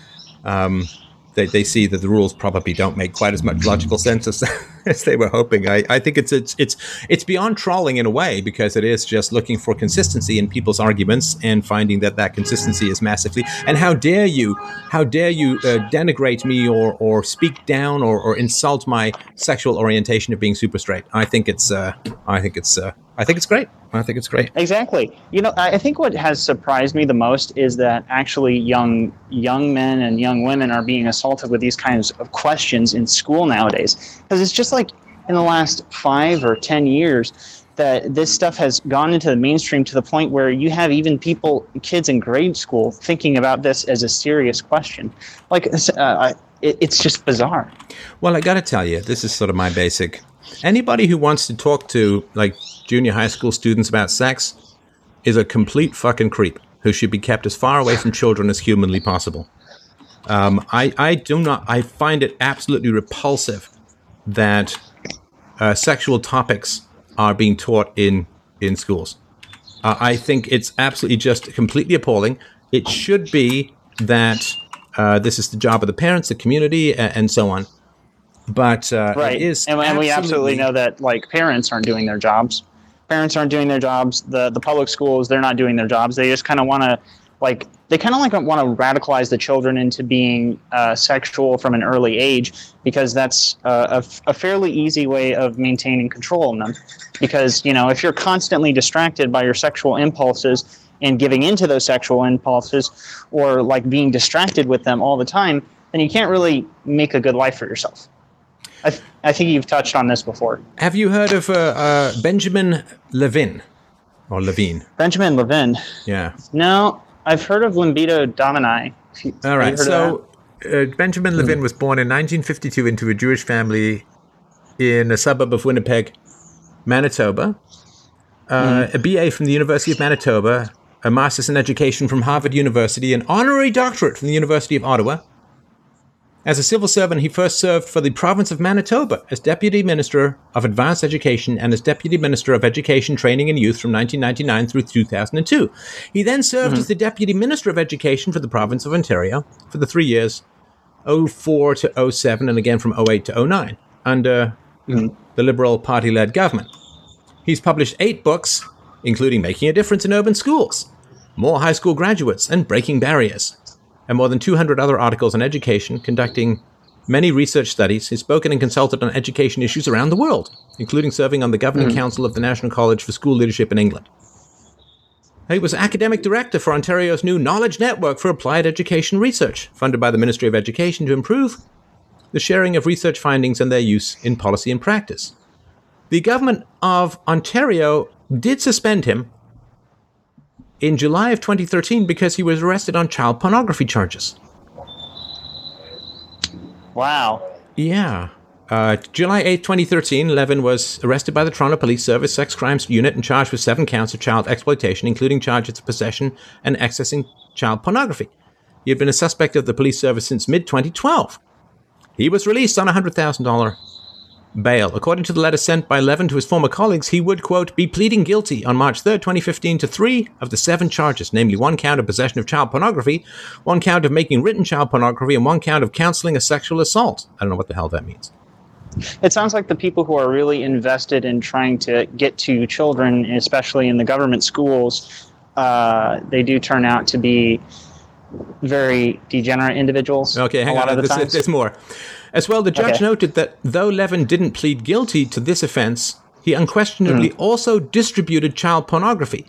um, they, they see that the rules probably don't make quite as much logical sense as, as they were hoping. I, I think it's it's it's it's beyond trolling in a way because it is just looking for consistency in people's arguments and finding that that consistency is massively. And how dare you, how dare you uh, denigrate me or or speak down or, or insult my sexual orientation of being super straight? I think it's uh, I think it's uh, I think it's great. I think it's great. Exactly. You know, I think what has surprised me the most is that actually young young men and young women are being assaulted with these kinds of questions in school nowadays. Because it's just like in the last five or ten years that this stuff has gone into the mainstream to the point where you have even people, kids in grade school, thinking about this as a serious question. Like, uh, it, it's just bizarre. Well, I got to tell you, this is sort of my basic. Anybody who wants to talk to like junior high school students about sex is a complete fucking creep who should be kept as far away from children as humanly possible. Um, I, I do not, I find it absolutely repulsive that uh, sexual topics are being taught in, in schools. Uh, I think it's absolutely just completely appalling. It should be that uh, this is the job of the parents, the community, and, and so on. But uh, right, and, and we absolutely know that like parents aren't doing their jobs parents aren't doing their jobs. The the public schools they're not doing their jobs. They just kind of want to like they kind of like want to radicalize the children into being uh, sexual from an early age because that's uh, a, a, fairly easy way of maintaining control in them. Because you know if you're constantly distracted by your sexual impulses and giving into those sexual impulses, or like being distracted with them all the time, then you can't really make a good life for yourself. I, th- I think you've touched on this before. Have you heard of uh, uh, Benjamin Levin or Levine? Benjamin Levin. Yeah. No, I've heard of libido dominandi. All right. So uh, Benjamin Levin was born in 1952 into a Jewish family in a suburb of Winnipeg, Manitoba. Uh, mm. A BA from the University of Manitoba, a master's in education from Harvard University, an honorary doctorate from the University of Ottawa as a civil servant, he first served for the province of Manitoba as Deputy Minister of Advanced Education and as Deputy Minister of Education, Training and Youth from 1999 through 2002. He then served mm-hmm. as the Deputy Minister of Education for the province of Ontario for the three years 04 to 07 and again from 08 to 09 under mm-hmm. the Liberal Party led government. He's published eight books, including Making a Difference in Urban Schools, More High School Graduates, and Breaking Barriers and more than 200 other articles on education, conducting many research studies. He's spoken and consulted on education issues around the world, including serving on the Governing mm. Council of the National College for School Leadership in England. He was academic director for Ontario's new Knowledge Network for Applied Education Research, funded by the Ministry of Education to improve the sharing of research findings and their use in policy and practice. The government of Ontario did suspend him in July of 2013 because he was arrested on child pornography charges. Wow. Yeah. Uh, July 8, 2013, Levin was arrested by the Toronto Police Service Sex Crimes Unit and charged with seven counts of child exploitation, including charges of possession and accessing child pornography. He had been a suspect of the police service since mid 2012. He was released on a $100,000 bail. According to the letter sent by Levin to his former colleagues, he would, quote, be pleading guilty on March 3, 2015, to three of the seven charges, namely one count of possession of child pornography, one count of making written child pornography, and one count of counseling a sexual assault. I don't know what the hell that means. It sounds like the people who are really invested in trying to get to children, especially in the government schools, uh, they do turn out to be very degenerate individuals. Okay, hang on. There's, there's more. As well, the judge okay. noted that though Levin didn't plead guilty to this offense, he unquestionably mm. also distributed child pornography,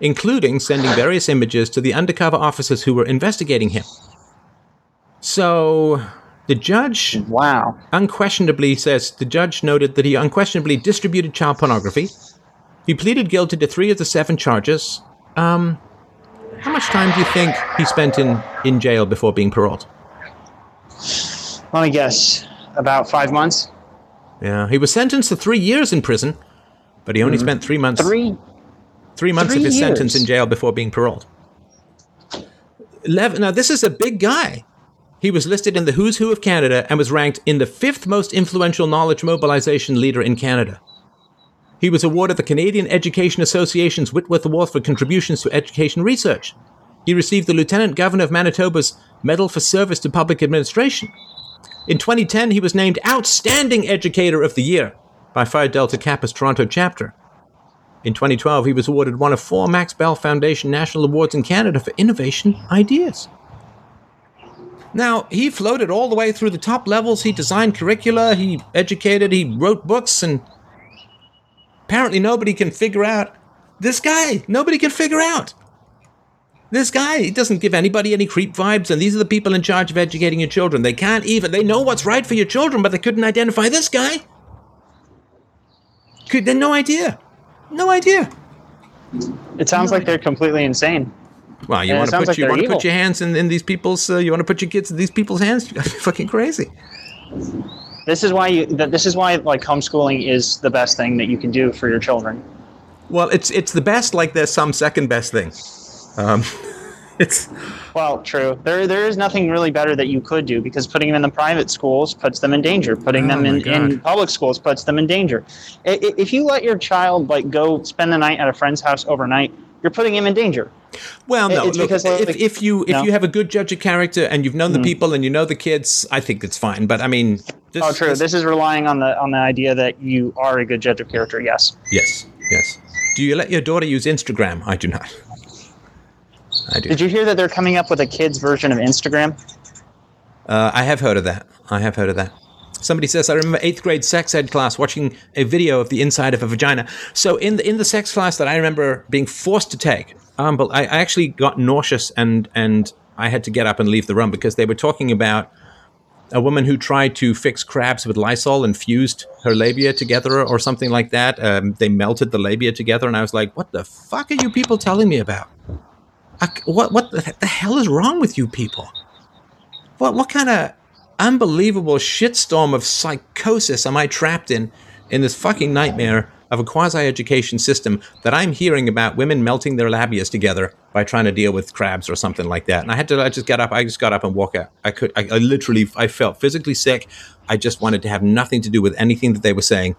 including sending various images to the undercover officers who were investigating him. So, the judge wow unquestionably says the judge noted that he unquestionably distributed child pornography. He pleaded guilty to three of the seven charges. Um, how much time do you think he spent in, in jail before being paroled? Let me guess. About five months? Yeah. He was sentenced to three years in prison, but he only mm-hmm. spent three months. Three? Three months three of his years. sentence in jail before being paroled. Lev- now, this is a big guy. He was listed in the Who's Who of Canada and was ranked in the fifth most influential knowledge mobilization leader in Canada. He was awarded the Canadian Education Association's Whitworth Award for contributions to education research. He received the Lieutenant Governor of Manitoba's Medal for Service to Public Administration. In 2010, he was named Outstanding Educator of the Year by Phi Delta Kappa's Toronto chapter. In 2012, he was awarded one of four Max Bell Foundation National Awards in Canada for innovation ideas. Now, he floated all the way through the top levels. He designed curricula, he educated, he wrote books, and apparently nobody can figure out this guy. Nobody can figure out. This guy he doesn't give anybody any creep vibes, and these are the people in charge of educating your children. They can't even, they know what's right for your children, but they couldn't identify this guy. Could, they no idea. No idea. It sounds like they're completely insane. Well, you want to put like you want to put your hands in, in these people's uh, you want to put your kids in these people's hands? Fucking crazy. This is why you. That this is why like homeschooling is the best thing that you can do for your children. Well, it's it's the best. Like there's some second best thing. Um, it's Well, true. There, there is nothing really better that you could do because putting them in the private schools puts them in danger. Putting Oh them in, in public schools puts them in danger. If you let your child like go spend the night at a friend's house overnight, you're putting him in danger. well, no. It's look, because, if, like- if you if No. you have a good judge of character and you've known the Mhm. people and you know the kids, I think it's fine. But I mean, this, oh, true. this- This is relying on the on the idea that you are a good judge of character. Yes. yes, yes. Do you let your daughter use Instagram? I do not. I do. Did you hear that they're coming up with a kids version of Instagram? Uh, I have heard of that. I have heard of that. Somebody says, I remember eighth grade sex ed class watching a video of the inside of a vagina. So in the in the sex class that I remember being forced to take, um, but I, I actually got nauseous and and I had to get up and leave the room because they were talking about a woman who tried to fix crabs with Lysol and fused her labia together or something like that. Um, they melted the labia together, and I was like, "What the fuck are you people telling me about? I, what what the, the hell is wrong with you people?" What what kind of unbelievable shitstorm of psychosis am I trapped in in this fucking nightmare of a quasi-education system that I'm hearing about women melting their labias together by trying to deal with crabs or something like that. And I had to I just got up I just got up and walk out. I could I, I literally I felt physically sick. I just wanted to have nothing to do with anything that they were saying.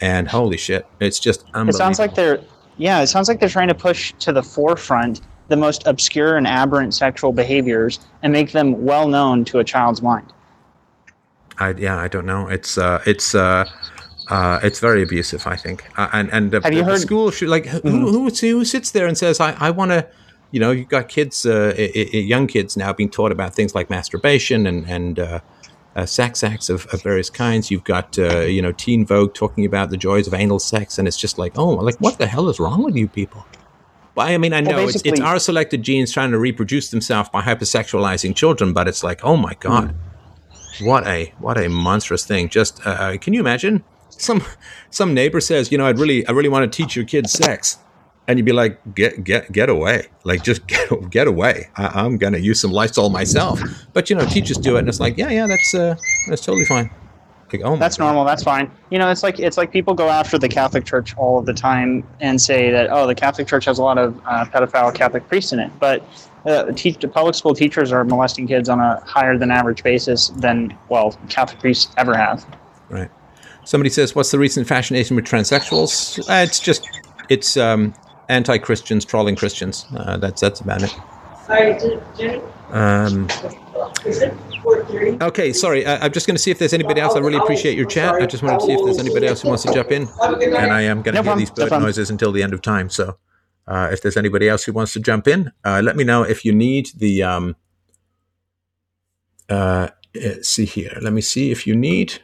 And holy shit, it's just unbelievable. It sounds like they're yeah, it sounds like they're trying to push to the forefront the most obscure and aberrant sexual behaviors and make them well known to a child's mind. I, yeah, I don't know. It's uh, it's uh, uh, it's very abusive. I think. Uh, and and Have you the, the heard- school should like who, who who sits there and says I I want to. You know, you've got kids, uh, i- i- young kids now being taught about things like masturbation and and uh, uh, sex acts of, of various kinds. You've got uh, you know Teen Vogue talking about the joys of anal sex, and it's just like, oh, like what the hell is wrong with you people? Well, I mean, I know it's, it's our selected genes trying to reproduce themselves by hypersexualizing children, but it's like, oh my god, what a what a monstrous thing! Just uh, uh, can you imagine some some neighbor says, you know, I'd really I really want to teach your kids sex, and you'd be like, get get get away, like just get get away. I, I'm gonna use some Lysol myself, but you know, teachers do it, and it's like, yeah, yeah, that's uh, that's totally fine. Like, oh, That's God. normal. That's fine. You know, it's like it's like people go after the Catholic Church all of the time and say that oh, the Catholic Church has a lot of uh, pedophile Catholic priests in it, but uh, teach, public school teachers are molesting kids on a higher than average basis than well Catholic priests ever have. Right. Somebody says, "What's the recent fascination with transsexuals?" Uh, it's just it's um, anti-Christians trolling Christians. Uh, that's that's about it. Sorry, Jenny, Um, is it four thirty? okay, sorry. Uh, I'm just going to see if there's anybody else. I really appreciate your chat. I just wanted to see if there's anybody else who wants to jump in. And I am going to No hear problem. these bird problem. noises until the end of time. So, uh, if there's anybody else who wants to jump in, uh, let me know. If you need the um, uh, see here. Let me see if you need.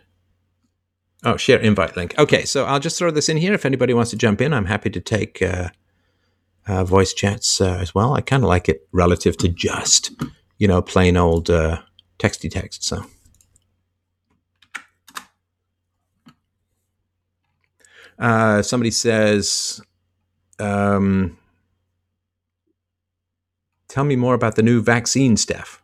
Oh, share invite link. Okay, so I'll just throw this in here. If anybody wants to jump in, I'm happy to take uh, uh, voice chats uh, as well. I kind of like it relative to just, you know, plain old uh, texty text. So. Uh, somebody says, um, "Tell me more about the new vaccine stuff."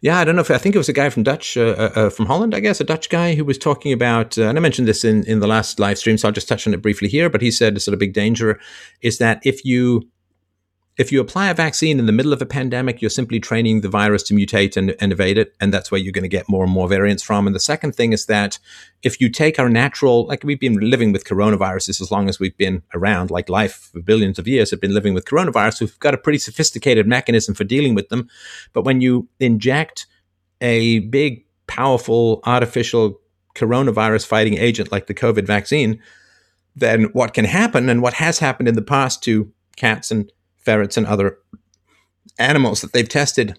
Yeah, I don't know if I think it was a guy from Dutch, uh, uh, uh, from Holland, I guess, a Dutch guy who was talking about, uh, and I mentioned this in in the last live stream, so I'll just touch on it briefly here. But he said sort of big danger is that if you if you apply a vaccine in the middle of a pandemic, you're simply training the virus to mutate and, and evade it. And that's where you're going to get more and more variants from. And the second thing is that if you take our natural, like we've been living with coronaviruses as long as we've been around, like life for billions of years have been living with coronavirus, we've got a pretty sophisticated mechanism for dealing with them. But when you inject a big, powerful, artificial coronavirus fighting agent like the COVID vaccine, then what can happen and what has happened in the past to cats and ferrets and other animals that they've tested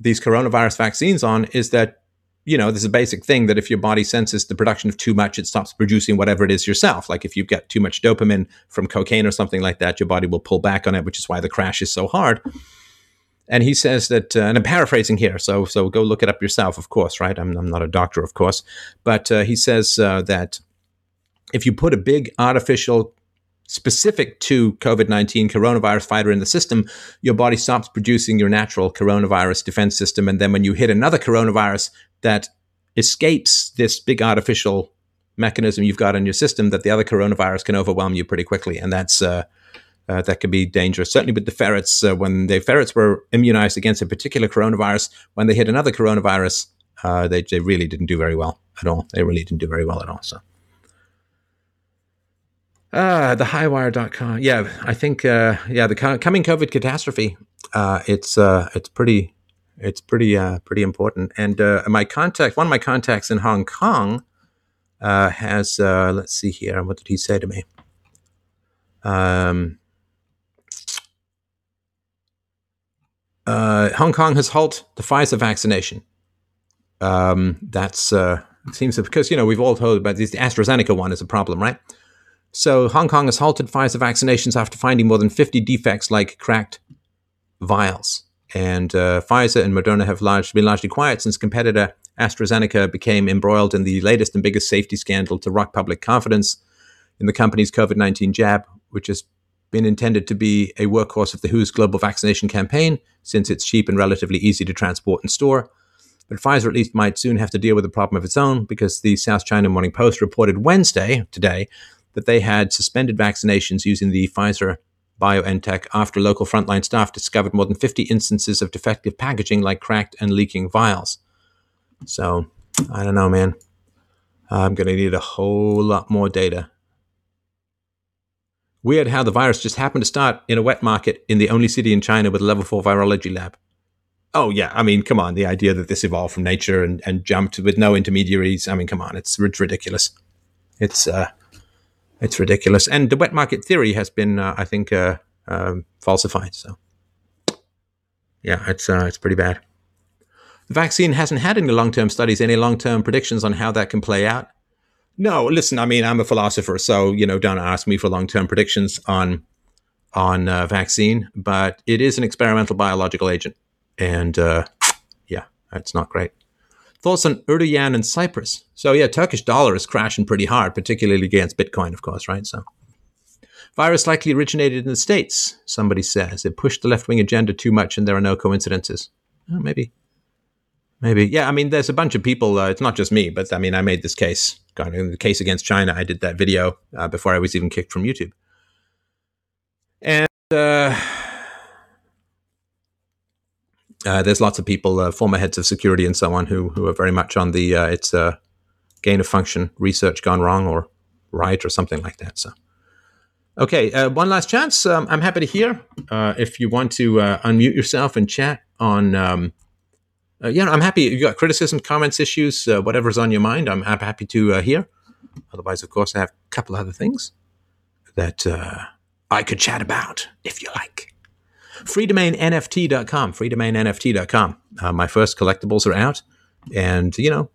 these coronavirus vaccines on is that you know there's a basic thing that if your body senses the production of too much it stops producing whatever it is yourself. Like if you get too much dopamine from cocaine or something like that your body will pull back on it which is why the crash is so hard. And he says that uh, and i'm paraphrasing here so so go look it up yourself of course right? I'm, I'm not a doctor of course. But uh, he says uh, that if you put a big artificial specific to COVID 19 coronavirus fighter in the system, your body stops producing your natural coronavirus defense system. And then when you hit another coronavirus that escapes this big artificial mechanism you've got in your system, that the other coronavirus can overwhelm you pretty quickly. And that's, uh, uh, that could be dangerous. Certainly with the ferrets, uh, when the ferrets were immunized against a particular coronavirus, when they hit another coronavirus, uh, they, they really didn't do very well at all. They really didn't do very well at all. So. Uh, the highwire.com. Yeah, I think uh, yeah, the co- coming COVID catastrophe. Uh, it's uh, it's pretty it's pretty uh, pretty important. And uh, my contact, one of my contacts in Hong Kong, uh, has uh, let's see here. What did he say to me? Um, uh, Hong Kong has halted the Pfizer vaccination. Um, that's uh, seems because you know we've all heard about this. The AstraZeneca one is a problem, right? So Hong Kong has halted Pfizer vaccinations after finding more than 50 defects like cracked vials. And uh, Pfizer and Moderna have large, been largely quiet since competitor AstraZeneca became embroiled in the latest and biggest safety scandal to rock public confidence in the company's COVID 19 jab, which has been intended to be a workhorse of the WHO's global vaccination campaign since it's cheap and relatively easy to transport and store. But Pfizer at least might soon have to deal with a problem of its own because the South China Morning Post reported Wednesday, today, that they had suspended vaccinations using the Pfizer BioNTech after local frontline staff discovered more than 50 instances of defective packaging like cracked and leaking vials. So, I don't know, man. I'm going to need a whole lot more data. Weird how the virus just happened to start in a wet market in the only city in China with a level 4 virology lab. Oh, yeah. I mean, come on. The idea that this evolved from nature and, and jumped with no intermediaries. I mean, come on. It's, it's ridiculous. It's, uh, it's ridiculous. And the wet market theory has been, uh, I think, uh, um, falsified. So, yeah, it's uh, it's pretty bad. The vaccine hasn't had any long term studies, any long term predictions on how that can play out. No, listen, I mean, I'm a philosopher, so you know, don't ask me for long term predictions on on uh, vaccine. But it is an experimental biological agent, and uh, yeah, it's not great. Thoughts on Erdogan and Cyprus? So yeah, Turkish dollar is crashing pretty hard, particularly against Bitcoin, of course, right? So virus likely originated in the States, somebody says. It pushed the left wing agenda too much and there are no coincidences. Oh, maybe. Maybe. Yeah, I mean, there's a bunch of people. Uh, it's not just me, but I mean, I made this case. In the case against China, I did that video uh, before I was even kicked from YouTube. And uh, uh, there's lots of people, uh, former heads of security and so on, who who are very much on the uh, it's a gain of function research gone wrong or right or something like that. So, okay, uh, one last chance. Um, I'm happy to hear uh, if you want to uh, unmute yourself and chat on. Um, yeah, I'm happy. You got criticism, comments, issues, whatever's on your mind. I'm, I'm happy to hear. Otherwise, of course, I have a couple other things that I could chat about if you like freedomainnft.com, freedomainnft.com. Uh, my first collectibles are out, and you know, a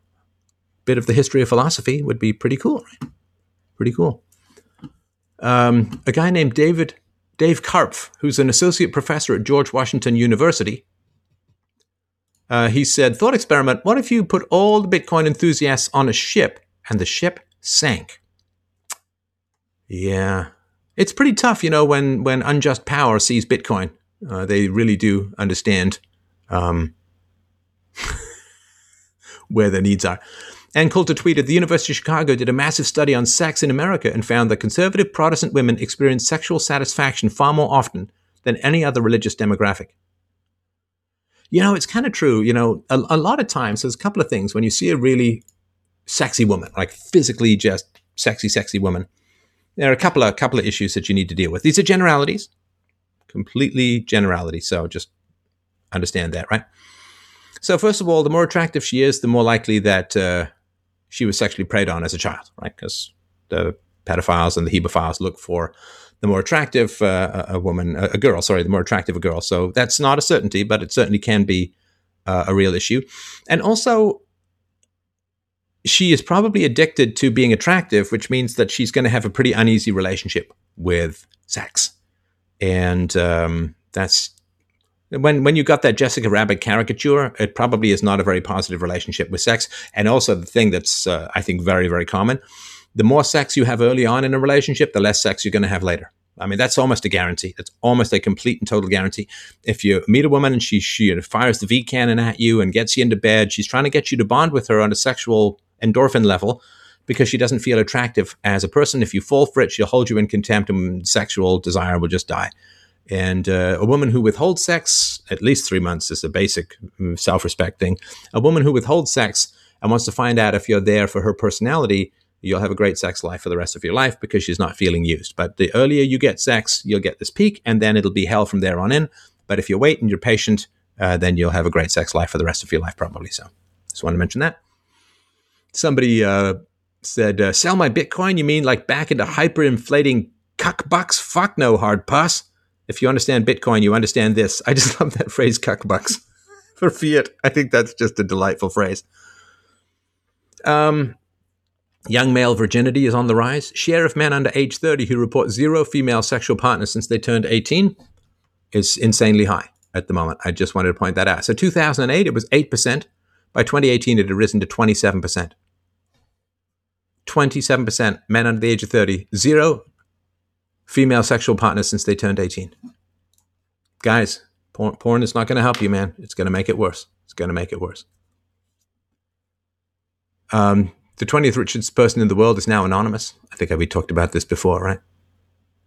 bit of the history of philosophy would be pretty cool, right? Pretty cool. Um, a guy named David Dave Karpf, who's an associate professor at George Washington University. Uh, he said, "Thought experiment: What if you put all the Bitcoin enthusiasts on a ship and the ship sank?" Yeah, it's pretty tough, you know, when when unjust power sees Bitcoin uh, they really do understand um, where their needs are. Ann Coulter tweeted The University of Chicago did a massive study on sex in America and found that conservative Protestant women experience sexual satisfaction far more often than any other religious demographic. You know, it's kind of true. You know, a, a lot of times there's a couple of things when you see a really sexy woman, like physically just sexy, sexy woman. There are a couple of couple of issues that you need to deal with. These are generalities, completely generality. So just understand that, right? So first of all, the more attractive she is, the more likely that uh, she was sexually preyed on as a child, right? Because the pedophiles and the hebephiles look for the more attractive uh, a woman, a girl, sorry, the more attractive a girl. So that's not a certainty, but it certainly can be uh, a real issue. And also, she is probably addicted to being attractive, which means that she's going to have a pretty uneasy relationship with sex. And um, that's when when you got that Jessica Rabbit caricature, it probably is not a very positive relationship with sex. And also the thing that's uh, I think very very common the more sex you have early on in a relationship, the less sex you're going to have later. I mean, that's almost a guarantee. That's almost a complete and total guarantee. If you meet a woman and she she fires the V cannon at you and gets you into bed, she's trying to get you to bond with her on a sexual endorphin level because she doesn't feel attractive as a person. If you fall for it, she'll hold you in contempt and sexual desire will just die. And uh, a woman who withholds sex, at least three months is a basic mm, self respect thing. A woman who withholds sex and wants to find out if you're there for her personality you'll have a great sex life for the rest of your life because she's not feeling used. But the earlier you get sex, you'll get this peak, and then it'll be hell from there on in. But if you wait and you're patient, uh, then you'll have a great sex life for the rest of your life, probably. So, just want to mention that. Somebody uh, said, uh, "Sell my Bitcoin? You mean like back into hyperinflating cuck bucks? Fuck no, hard pass. If you understand Bitcoin, you understand this. I just love that phrase, cuck bucks, for fiat. I think that's just a delightful phrase." Um, Young male virginity is on the rise. Share of men under age 30 who report zero female sexual partners since they turned 18 is insanely high at the moment. I just wanted to point that out. So 2008, it was 8%. By 2018, it had risen to 27%. 27% men under the age of 30, zero female sexual partners since they turned 18. Guys, porn, porn is not going to help you, man. It's going to make it worse. It's going to make it worse. Um, the 20th richest person in the world is now anonymous. I think we talked about this before, right?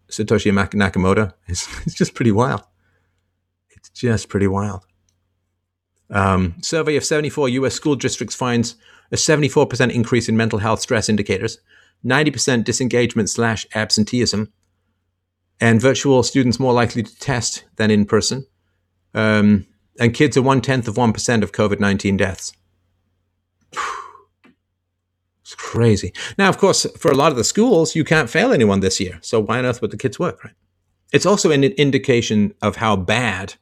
Satoshi Nakamoto. It's, it's just pretty wild. It's just pretty wild. Um, survey of 74 US school districts finds a 74% increase in mental health stress indicators, 90% disengagement slash absenteeism, and virtual students more likely to test than in person. Um, and kids are one tenth of 1% of COVID 19 deaths. It's crazy. Now, of course, for a lot of the schools, you can't fail anyone this year. So why on earth would the kids work, right? It's also an indication of how bad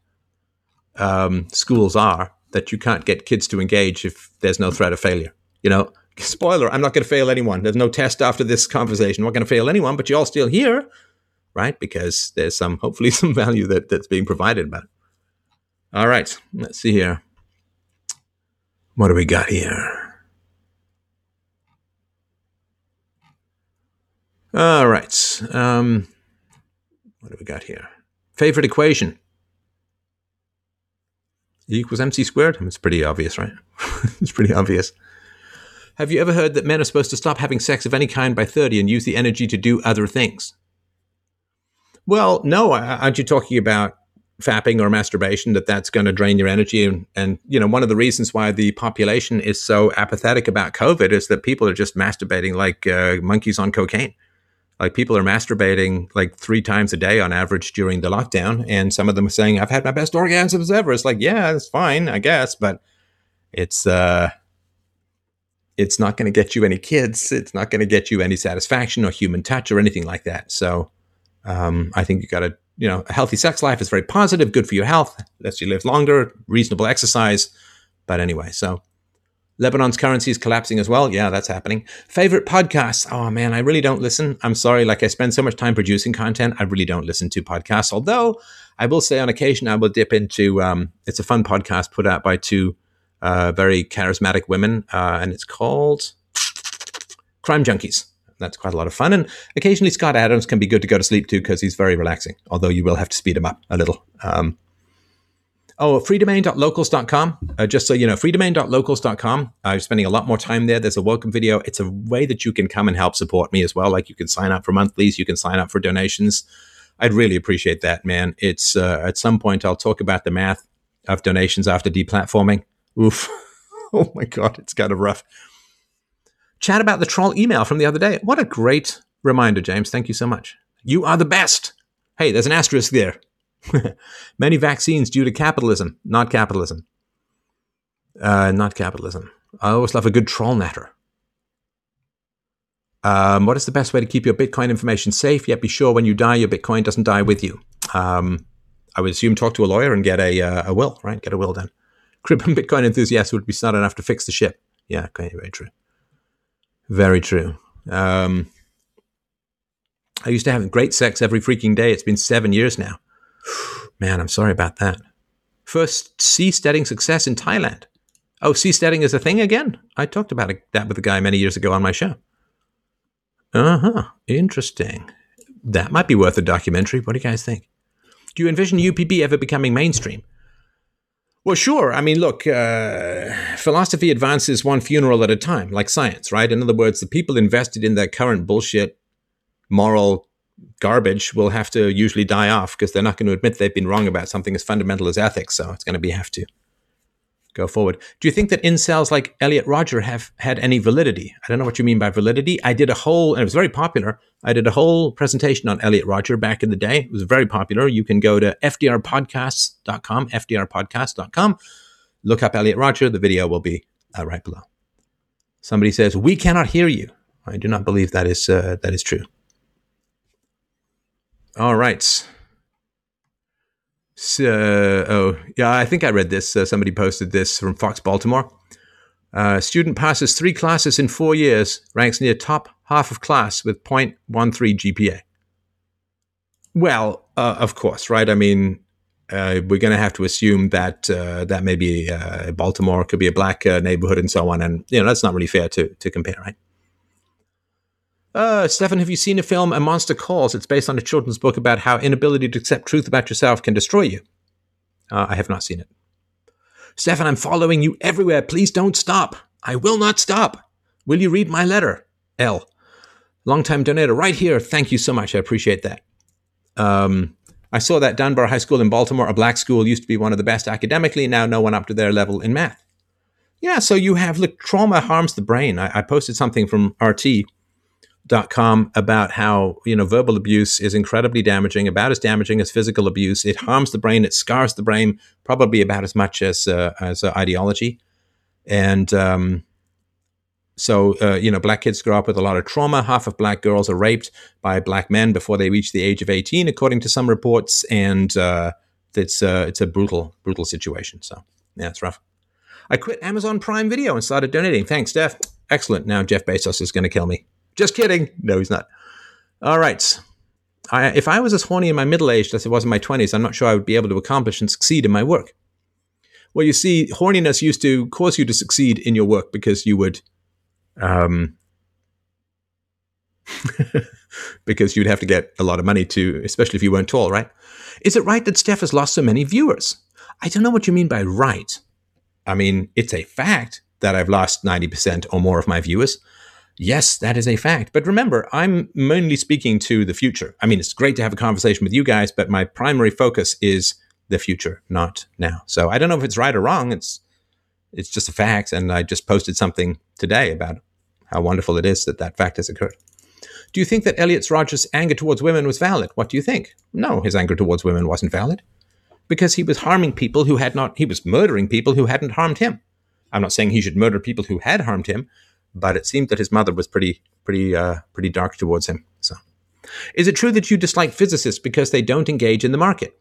um, schools are that you can't get kids to engage if there's no threat of failure. You know, spoiler, I'm not going to fail anyone. There's no test after this conversation. I'm not going to fail anyone, but you're all still here, right? Because there's some, hopefully, some value that, that's being provided it. All right, let's see here. What do we got here? All right. Um, what do we got here? Favorite equation. E equals mc squared? It's pretty obvious, right? it's pretty obvious. Have you ever heard that men are supposed to stop having sex of any kind by 30 and use the energy to do other things? Well, no. Aren't you talking about fapping or masturbation that that's going to drain your energy and, and you know one of the reasons why the population is so apathetic about covid is that people are just masturbating like uh, monkeys on cocaine like people are masturbating like three times a day on average during the lockdown and some of them are saying i've had my best orgasms ever. It's like yeah it's fine i guess but it's uh it's not going to get you any kids it's not going to get you any satisfaction or human touch or anything like that. So um, i think you got to you know a healthy sex life is very positive good for your health lets you live longer reasonable exercise but anyway so Lebanon's currency is collapsing as well. Yeah, that's happening. Favorite podcasts? Oh man, I really don't listen. I'm sorry. Like I spend so much time producing content, I really don't listen to podcasts. Although I will say on occasion I will dip into. Um, it's a fun podcast put out by two uh, very charismatic women, uh, and it's called Crime Junkies. That's quite a lot of fun. And occasionally Scott Adams can be good to go to sleep to because he's very relaxing. Although you will have to speed him up a little. Um, Oh, freedomain.locals.com. Uh, just so you know, freedomain.locals.com. I'm spending a lot more time there. There's a welcome video. It's a way that you can come and help support me as well. Like you can sign up for monthlies, you can sign up for donations. I'd really appreciate that, man. It's uh, at some point I'll talk about the math of donations after deplatforming. Oof. oh my god, it's kind of rough. Chat about the troll email from the other day. What a great reminder, James. Thank you so much. You are the best. Hey, there's an asterisk there. Many vaccines due to capitalism, not capitalism. Uh, not capitalism. I always love a good troll natter. Um, what is the best way to keep your Bitcoin information safe yet be sure when you die your Bitcoin doesn't die with you? Um, I would assume talk to a lawyer and get a, uh, a will, right? Get a will done. Crib and Bitcoin enthusiasts would be smart enough to fix the ship. Yeah, okay, very true. Very true. Um, I used to have great sex every freaking day. It's been seven years now. Man, I'm sorry about that. First seasteading success in Thailand. Oh, seasteading is a thing again? I talked about that with a guy many years ago on my show. Uh huh. Interesting. That might be worth a documentary. What do you guys think? Do you envision UPB ever becoming mainstream? Well, sure. I mean, look, uh, philosophy advances one funeral at a time, like science, right? In other words, the people invested in their current bullshit, moral garbage will have to usually die off because they're not going to admit they've been wrong about something as fundamental as ethics. So it's going to be have to go forward. Do you think that incels like Elliot Rodger have had any validity? I don't know what you mean by validity. I did a whole, and it was very popular. I did a whole presentation on Elliot Rodger back in the day. It was very popular. You can go to fdrpodcasts.com, fdrpodcast.com, look up Elliot Rodger. The video will be uh, right below. Somebody says, We cannot hear you. I do not believe that is, uh, that is true. All right. So, oh, yeah, I think I read this. Uh, somebody posted this from Fox Baltimore. Uh, student passes three classes in four years, ranks near top half of class with 0.13 GPA. Well, uh, of course, right? I mean, uh, we're going to have to assume that uh, that may be uh, Baltimore, could be a black uh, neighborhood, and so on. And you know, that's not really fair to to compare, right? Uh, Stefan, have you seen a film, A Monster Calls? It's based on a children's book about how inability to accept truth about yourself can destroy you. Uh, I have not seen it. Stefan, I'm following you everywhere. Please don't stop. I will not stop. Will you read my letter? L. Longtime donator, right here. Thank you so much. I appreciate that. Um, I saw that Dunbar High School in Baltimore, a black school, used to be one of the best academically. Now, no one up to their level in math. Yeah, so you have, look, trauma harms the brain. I, I posted something from RT com about how you know verbal abuse is incredibly damaging, about as damaging as physical abuse. It harms the brain, it scars the brain, probably about as much as uh, as uh, ideology. And um, so uh, you know, black kids grow up with a lot of trauma. Half of black girls are raped by black men before they reach the age of eighteen, according to some reports, and uh, it's uh, it's a brutal brutal situation. So yeah, it's rough. I quit Amazon Prime Video and started donating. Thanks, Jeff. Excellent. Now Jeff Bezos is going to kill me. Just kidding. No, he's not. All right. I, if I was as horny in my middle age as I was in my 20s, I'm not sure I would be able to accomplish and succeed in my work. Well, you see, horniness used to cause you to succeed in your work because you would, um, because you'd have to get a lot of money to, especially if you weren't tall, right? Is it right that Steph has lost so many viewers? I don't know what you mean by right. I mean, it's a fact that I've lost 90% or more of my viewers. Yes, that is a fact. But remember, I'm mainly speaking to the future. I mean, it's great to have a conversation with you guys, but my primary focus is the future, not now. So I don't know if it's right or wrong. It's it's just a fact, and I just posted something today about how wonderful it is that that fact has occurred. Do you think that Elliot Rodger's anger towards women was valid? What do you think? No, his anger towards women wasn't valid because he was harming people who had not. He was murdering people who hadn't harmed him. I'm not saying he should murder people who had harmed him, but it seemed that his mother was pretty pretty uh, pretty dark towards him. So, is it true that you dislike physicists because they don't engage in the market?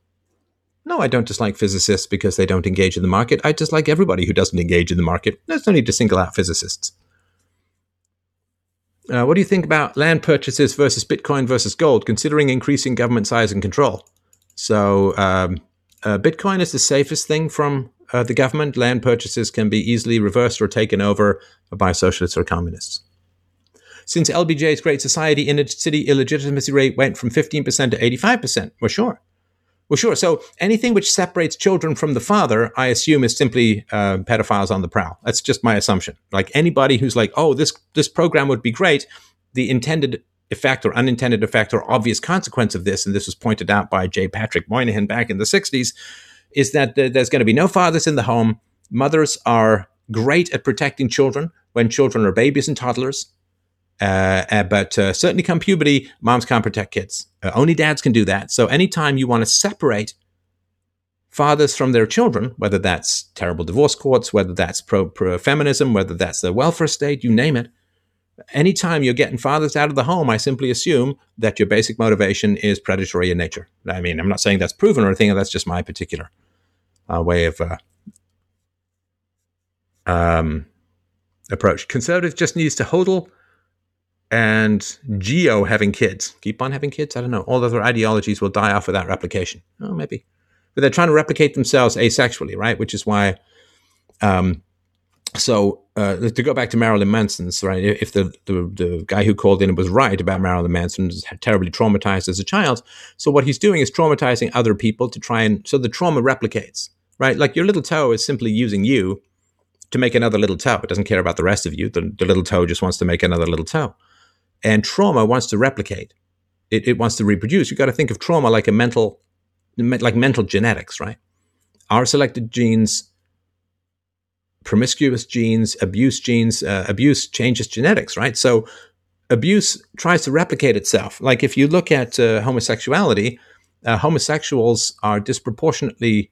No, I don't dislike physicists because they don't engage in the market. I dislike everybody who doesn't engage in the market. There's no need to single out physicists. Uh, what do you think about land purchases versus Bitcoin versus gold, considering increasing government size and control? So, um, uh, Bitcoin is the safest thing from uh, the government, land purchases can be easily reversed or taken over by socialists or communists. Since LBJ's Great Society inner city illegitimacy rate went from 15% to 85%, well, sure. Well, sure. So anything which separates children from the father, I assume, is simply uh, pedophiles on the prowl. That's just my assumption. Like anybody who's like, "Oh, this this program would be great," the intended effect or unintended effect or obvious consequence of this, and this was pointed out by J. Patrick Moynihan back in the 60s, is that there's going to be no fathers in the home. Mothers are great at protecting children when children are babies and toddlers. Uh, uh, but uh, certainly come puberty, moms can't protect kids. Uh, only dads can do that. So anytime you want to separate fathers from their children, whether that's terrible divorce courts, whether that's pro, pro feminism, whether that's the welfare state, you name it, anytime you're getting fathers out of the home, I simply assume that your basic motivation is predatory in nature. I mean, I'm not saying that's proven or anything, that's just my particular uh, way of uh, um, approach. Conservatives just needs to hodl and geo having kids. Keep on having kids? I don't know. All other ideologies will die off without replication. Oh, maybe. But they're trying to replicate themselves asexually, right? Which is why. Um, so uh, to go back to Marilyn Manson's, right? If the, the, the guy who called in was right about Marilyn Manson was terribly traumatized as a child, so what he's doing is traumatizing other people to try and so the trauma replicates, right? Like your little toe is simply using you to make another little toe. It doesn't care about the rest of you. The, the little toe just wants to make another little toe. And trauma wants to replicate. It, it wants to reproduce. You've got to think of trauma like a mental, like mental genetics, right? R-selected genes, promiscuous genes, abuse genes, uh, abuse changes genetics, right? So abuse tries to replicate itself. Like if you look at uh, homosexuality, uh, homosexuals are disproportionately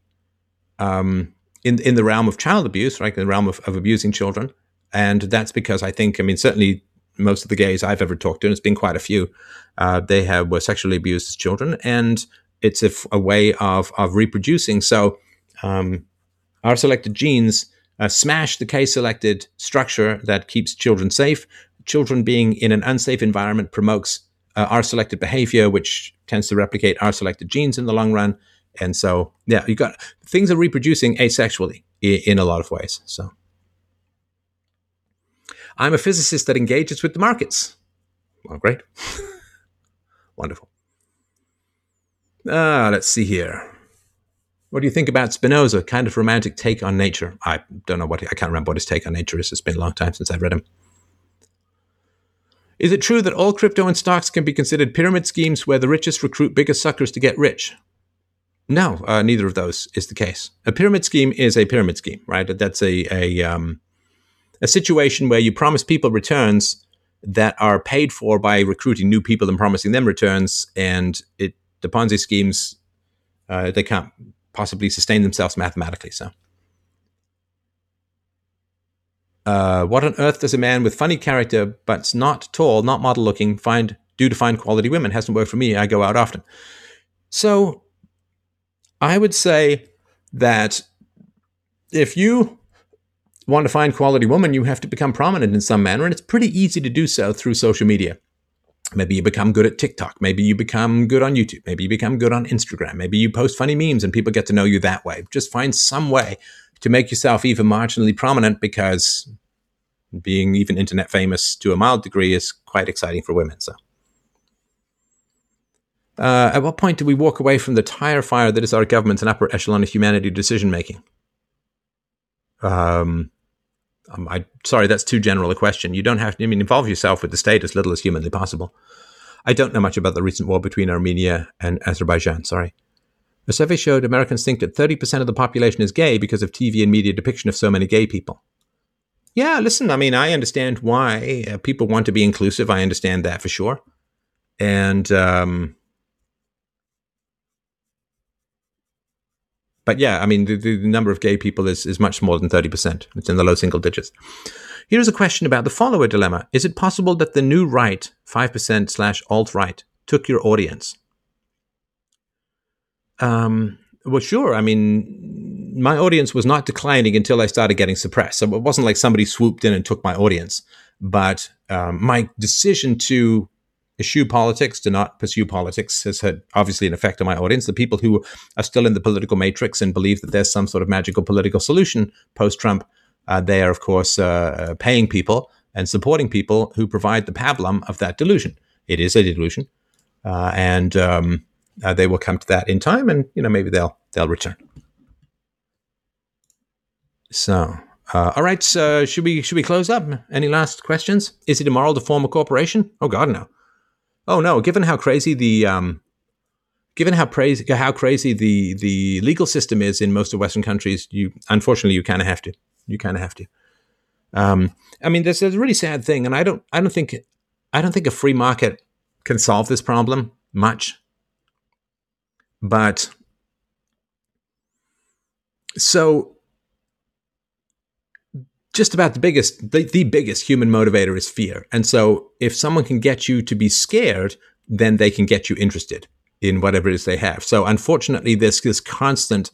um, in in the realm of child abuse, right? In the realm of, of abusing children, and that's because I think, I mean, certainly most of the gays I've ever talked to, and it's been quite a few, uh, they have were sexually abused as children, and it's a, a way of of reproducing. So um, r-selected genes uh, smash the K-selected structure that keeps children safe. Children being in an unsafe environment promotes uh, r-selected behavior, which tends to replicate r-selected genes in the long run. And so, yeah, you got things are reproducing asexually in, in a lot of ways. So, I'm a physicist that engages with the markets. Well, great. Wonderful. Uh, let's see here. What do you think about Spinoza? Kind of romantic take on nature. I don't know what I can't remember what his take on nature is. It's been a long time since I've read him. Is it true that all crypto and stocks can be considered pyramid schemes where the richest recruit biggest suckers to get rich? No, uh, neither of those is the case. A pyramid scheme is a pyramid scheme, right? That's a a, um, a situation where you promise people returns that are paid for by recruiting new people and promising them returns, and it the Ponzi schemes uh, they can't possibly sustain themselves mathematically. So, uh, what on earth does a man with funny character but's not tall, not model looking, find do to find quality women? Hasn't worked for me. I go out often. So I would say that if you want to find quality woman, you have to become prominent in some manner, and it's pretty easy to do so through social media. Maybe you become good at TikTok. Maybe you become good on YouTube. Maybe you become good on Instagram. Maybe you post funny memes and people get to know you that way. Just find some way to make yourself even marginally prominent because being even internet famous to a mild degree is quite exciting for women. So. Uh, at what point do we walk away from the tire fire that is our government and upper echelon of humanity decision making? Um, um, I sorry, that's too general a question. You don't have to. I mean, involve yourself with the state as little as humanly possible. I don't know much about the recent war between Armenia and Azerbaijan. Sorry. A survey showed Americans think that 30% of the population is gay because of TV and media depiction of so many gay people. Yeah, listen, I mean, I understand why uh, people want to be inclusive. I understand that for sure. And um, But yeah, I mean, the, the number of gay people is, is much more than 30%. It's in the low single digits. Here's a question about the follower dilemma. Is it possible that the new right, 5% slash alt right, took your audience? Um, well, sure. I mean, my audience was not declining until I started getting suppressed. So it wasn't like somebody swooped in and took my audience. But um, my decision to eschew politics, to not pursue politics, has had obviously an effect on my audience. The people who are still in the political matrix and believe that there's some sort of magical political solution post Trump, uh, they are, of course, uh, paying people and supporting people who provide the pablum of that delusion. It is a delusion, uh, and um, uh, they will come to that in time, and you know maybe they'll they'll return. So, uh, all right. So should we should we close up? Any last questions? Is it immoral to form a corporation? Oh God, no. Oh no, given how crazy the um, given how crazy how crazy the the legal system is in most of Western countries, you unfortunately you kind of have to. You kind of have to. Um, I mean, there's, there's a really sad thing, and I don't I don't think I don't think a free market can solve this problem much. But so just about the biggest the, the biggest human motivator is fear. And so if someone can get you to be scared, then they can get you interested in whatever it is they have. So unfortunately, this this constant,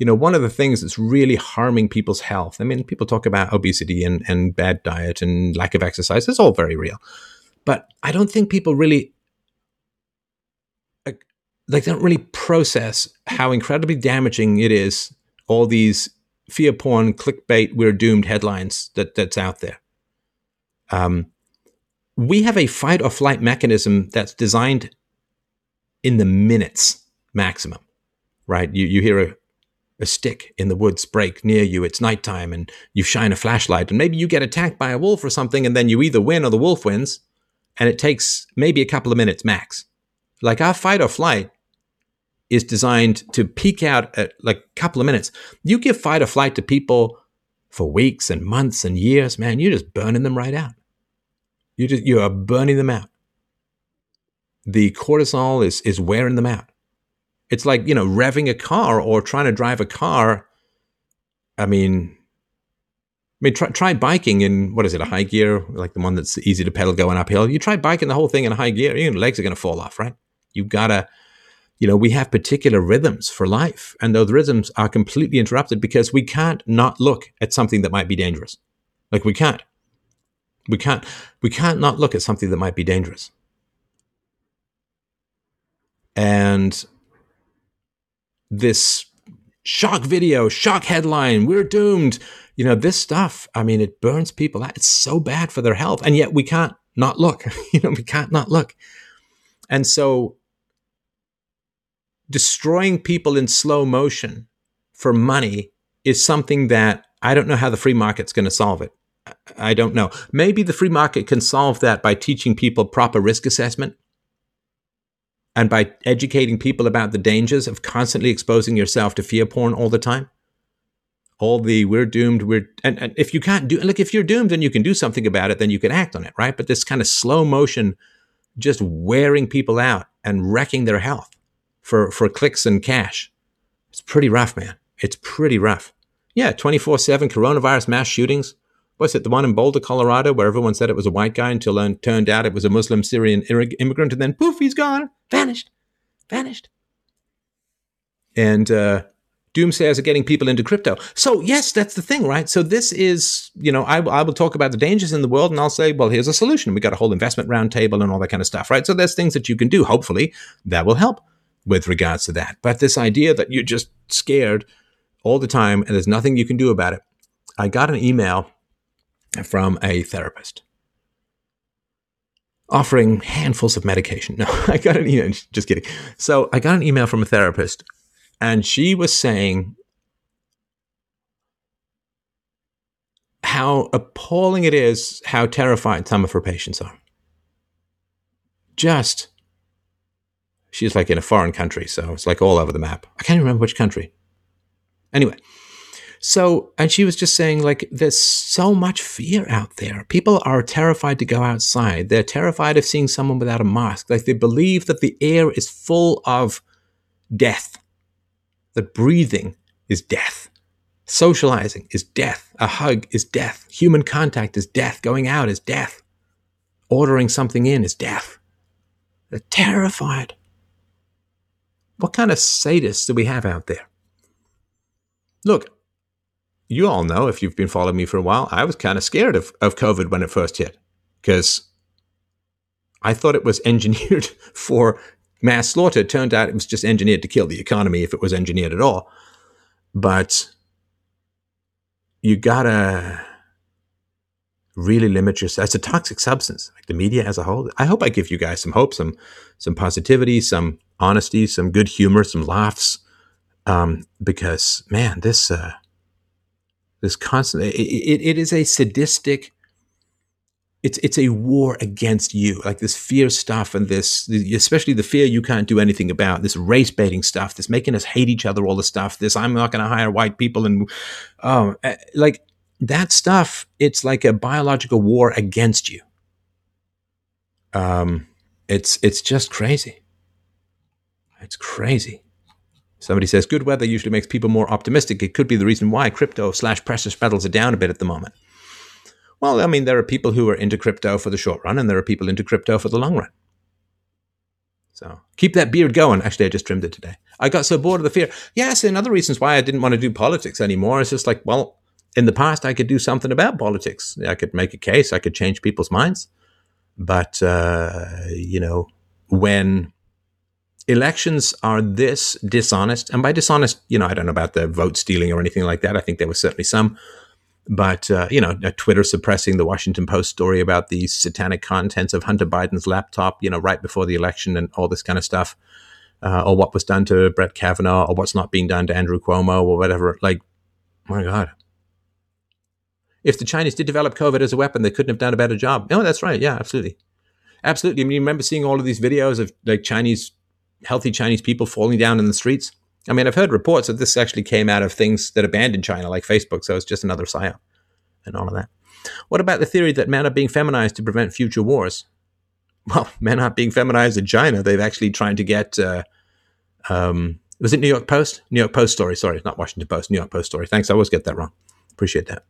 you know, one of the things that's really harming people's health. I mean, people talk about obesity and, and bad diet and lack of exercise. It's all very real. But I don't think people really like they don't really process how incredibly damaging it is, all these fear porn, clickbait, we're doomed headlines that that's out there. Um, we have a fight or flight mechanism that's designed in the minutes maximum, right? You, you hear a, a stick in the woods break near you, it's nighttime, and you shine a flashlight, and maybe you get attacked by a wolf or something, and then you either win or the wolf wins, and it takes maybe a couple of minutes max. Like our fight or flight is designed to peak out at like a couple of minutes. You give fight or flight to people for weeks and months and years, man, you're just burning them right out. You just you are burning them out the cortisol is is wearing them out. It's like, you know, revving a car or trying to drive a car. I mean, I mean, try, try biking in what is it, a high gear, like the one that's easy to pedal going uphill. You try biking the whole thing in high gear, your legs are going to fall off, right? You've got to, you know, we have particular rhythms for life, and those rhythms are completely interrupted because we can't not look at something that might be dangerous. Like we can't, we can't, we can't not look at something that might be dangerous. And this shock video, shock headline, we're doomed. You know, this stuff, I mean, it burns people out. It's so bad for their health. And yet we can't not look. you know, we can't not look. And so destroying people in slow motion for money is something that I don't know how the free market's going to solve it. I don't know. Maybe the free market can solve that by teaching people proper risk assessment and by educating people about the dangers of constantly exposing yourself to fear porn all the time all the we're doomed we're and, and if you can't do like if you're doomed and you can do something about it then you can act on it right but this kind of slow motion just wearing people out and wrecking their health for for clicks and cash it's pretty rough man it's pretty rough yeah 24-7 coronavirus mass shootings was it the one in Boulder, Colorado, where everyone said it was a white guy until it turned out it was a Muslim Syrian immigrant, and then poof, he's gone, vanished, vanished. And uh, doomsayers are getting people into crypto. So yes, that's the thing, right? So this is, you know, I, I will talk about the dangers in the world, and I'll say, well, here's a solution. We got a whole investment roundtable and all that kind of stuff, right? So there's things that you can do. Hopefully, that will help with regards to that. But this idea that you're just scared all the time and there's nothing you can do about it. I got an email from a therapist offering handfuls of medication. No, I got an email, just kidding. So I got an email from a therapist, and she was saying how appalling it is how terrified some of her patients are. Just, she's like in a foreign country, so it's like all over the map. I can't remember which country. Anyway, so, and she was just saying, like, there's so much fear out there. People are terrified to go outside. They're terrified of seeing someone without a mask. Like, they believe that the air is full of death, that breathing is death, socializing is death, a hug is death, human contact is death, going out is death, ordering something in is death. They're terrified. What kind of sadists do we have out there? Look, you all know if you've been following me for a while, I was kind of scared of, of COVID when it first hit because I thought it was engineered for mass slaughter. It turned out it was just engineered to kill the economy if it was engineered at all. But you gotta really limit yourself. It's a toxic substance, like the media as a whole. I hope I give you guys some hope, some some positivity, some honesty, some good humor, some laughs. Um, because man, this uh, this constant it, it, it is a sadistic it's it's a war against you like this fear stuff and this especially the fear you can't do anything about this race baiting stuff this making us hate each other all the stuff this i'm not going to hire white people and um like that stuff it's like a biological war against you um it's it's just crazy it's crazy somebody says good weather usually makes people more optimistic it could be the reason why crypto slash precious metals are down a bit at the moment well, I mean, there are people who are into crypto for the short run, and there are people into crypto for the long run. So keep that beard going. Actually, I just trimmed it today. I got so bored of the fear. Yes, and other reasons why I didn't want to do politics anymore. It's just like, well, in the past, I could do something about politics. I could make a case. I could change people's minds. But uh, you know, when elections are this dishonest, and by dishonest, you know, I don't know about the vote stealing or anything like that. I think there was certainly some but uh, you know, Twitter suppressing the Washington Post story about the satanic contents of Hunter Biden's laptop, you know, right before the election and all this kind of stuff, uh, or what was done to Brett Kavanaugh, or what's not being done to Andrew Cuomo, or whatever. Like, my God, if the Chinese did develop COVID as a weapon, they couldn't have done a better job. No, that's right. Yeah, absolutely, absolutely. I mean, you remember seeing all of these videos of like Chinese, healthy Chinese people falling down in the streets. I mean, I've heard reports that this actually came out of things that abandoned China, like Facebook, so it's just another psyop and all of that. What about the theory that men are being feminized to prevent future wars? Well, men aren't being feminized in China. They've actually tried to get. Uh, um, was it New York Post? New York Post story. Sorry, not Washington Post. New York Post story. Thanks. I always get that wrong. Appreciate that.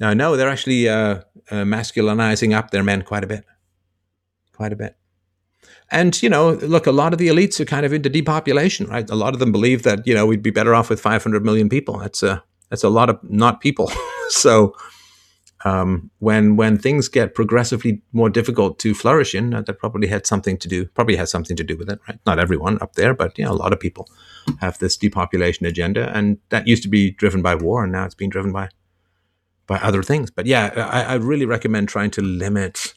Uh, no, they're actually uh, uh, masculinizing up their men quite a bit. Quite a bit. And, you know, look, a lot of the elites are kind of into depopulation, right? A lot of them believe that, you know, we'd be better off with 500 million people. That's a, that's a lot of not people. so um, when when things get progressively more difficult to flourish in, that probably had something to do, probably has something to do with it, right? Not everyone up there, but, you know, a lot of people have this depopulation agenda. And that used to be driven by war, and now it's being driven by by other things. But yeah, I, I really recommend trying to limit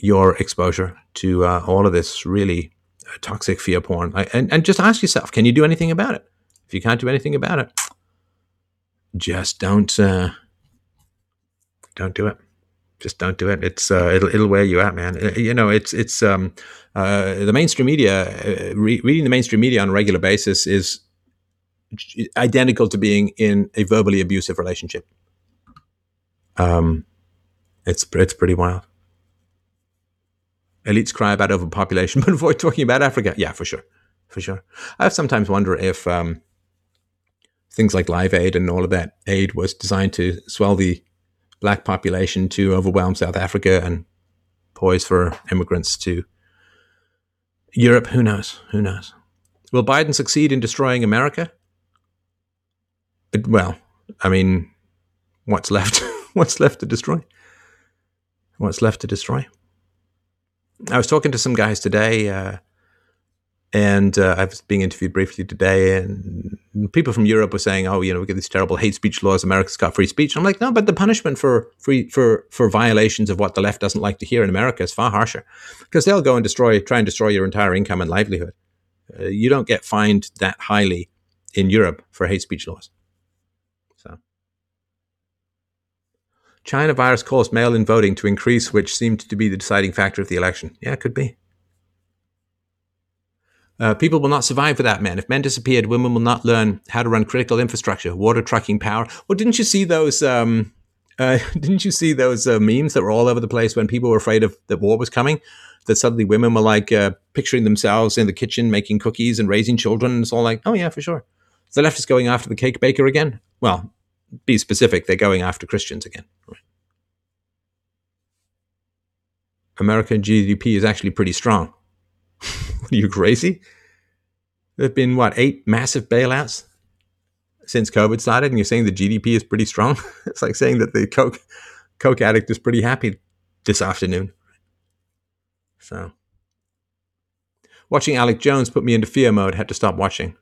your exposure to uh, all of this really uh, toxic fear porn. And, and just ask yourself, can you do anything about it? If you can't do anything about it, just don't uh, don't do it. Just don't do it. It's uh, it'll it'll wear you out, man. Uh, you know, it's it's um, uh, the mainstream media. Uh, re- reading the mainstream media on a regular basis is identical to being in a verbally abusive relationship. Um, it's it's pretty wild elites cry about overpopulation, but avoid talking about Africa. Yeah, for sure, for sure. I sometimes wonder if um, things like Live Aid and all of that aid was designed to swell the black population to overwhelm South Africa and poise for immigrants to Europe. Who knows? Who knows? Will Biden succeed in destroying America? Well, I mean, what's left? what's left to destroy? What's left to destroy? I was talking to some guys today, uh, and uh, I was being interviewed briefly today, and people from Europe were saying, "Oh, you know, we get these terrible hate speech laws. America's got free speech." And I'm like, no, but the punishment for free for for violations of what the left doesn't like to hear in America is far harsher, because they'll go and destroy, try and destroy your entire income and livelihood. Uh, you don't get fined that highly in Europe for hate speech laws. China virus caused mail in voting to increase, which seemed to be the deciding factor of the election. Yeah, it could be. Uh, people will not survive without men. If men disappeared, women will not learn how to run critical infrastructure, water, trucking, power. Well, didn't you see those? Um, uh, didn't you see those uh, memes that were all over the place when people were afraid of that war was coming? That suddenly women were like uh, picturing themselves in the kitchen making cookies and raising children. And it's all like, oh yeah, for sure. The left is going after the cake baker again. Well, be specific, they're going after Christians again. Right? American GDP is actually pretty strong. Are you crazy? There have been, what, eight massive bailouts since COVID started, and you're saying the GDP is pretty strong? it's like saying that the Coke, Coke addict is pretty happy this afternoon. So, watching Alex Jones put me into fear mode, had to stop watching.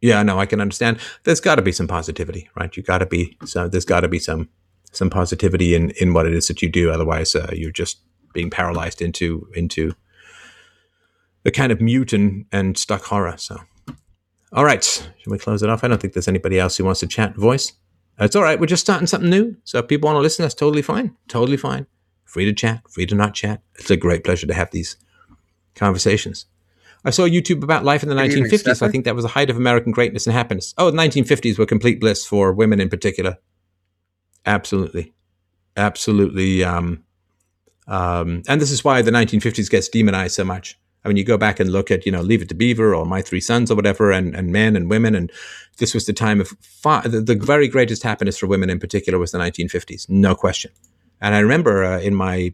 Yeah, no, I can understand. There's got to be some positivity, right? You got to be so. There's got to be some some positivity in in what it is that you do. Otherwise, uh, you're just being paralyzed into into the kind of mute and, and stuck horror. So, all right, should we close it off? I don't think there's anybody else who wants to chat voice. It's all right. We're just starting something new. So if people want to listen, that's totally fine. Totally fine. free to chat, free to not chat. It's a great pleasure to have these conversations. I saw YouTube about life in the Good evening, 1950s. I think that was the height of American greatness and happiness. Oh, the 1950s were complete bliss for women in particular. Absolutely. Absolutely. Um, um, and this is why the 1950s gets demonized so much. I mean, you go back and look at, you know, Leave It to Beaver or My Three Sons or whatever, and, and men and women. And this was the time of far, the, the very greatest happiness for women in particular was the 1950s, no question. And I remember uh, in my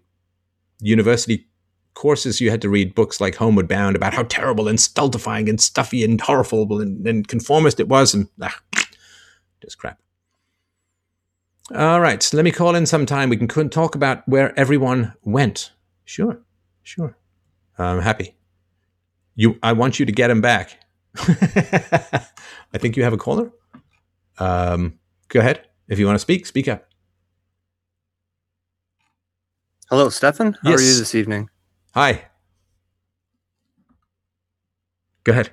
university courses, you had to read books like Homeward Bound about how terrible and stultifying and stuffy and horrible and, and conformist it was. And ah, just crap. All right, so let me call in sometime. We can talk about where everyone went. Sure, sure. I'm happy. You, I want you to get him back. I think you have a caller. Um, go ahead. If you want to speak, speak up. Hello, Stefan. How are you this evening? Hi. Go ahead.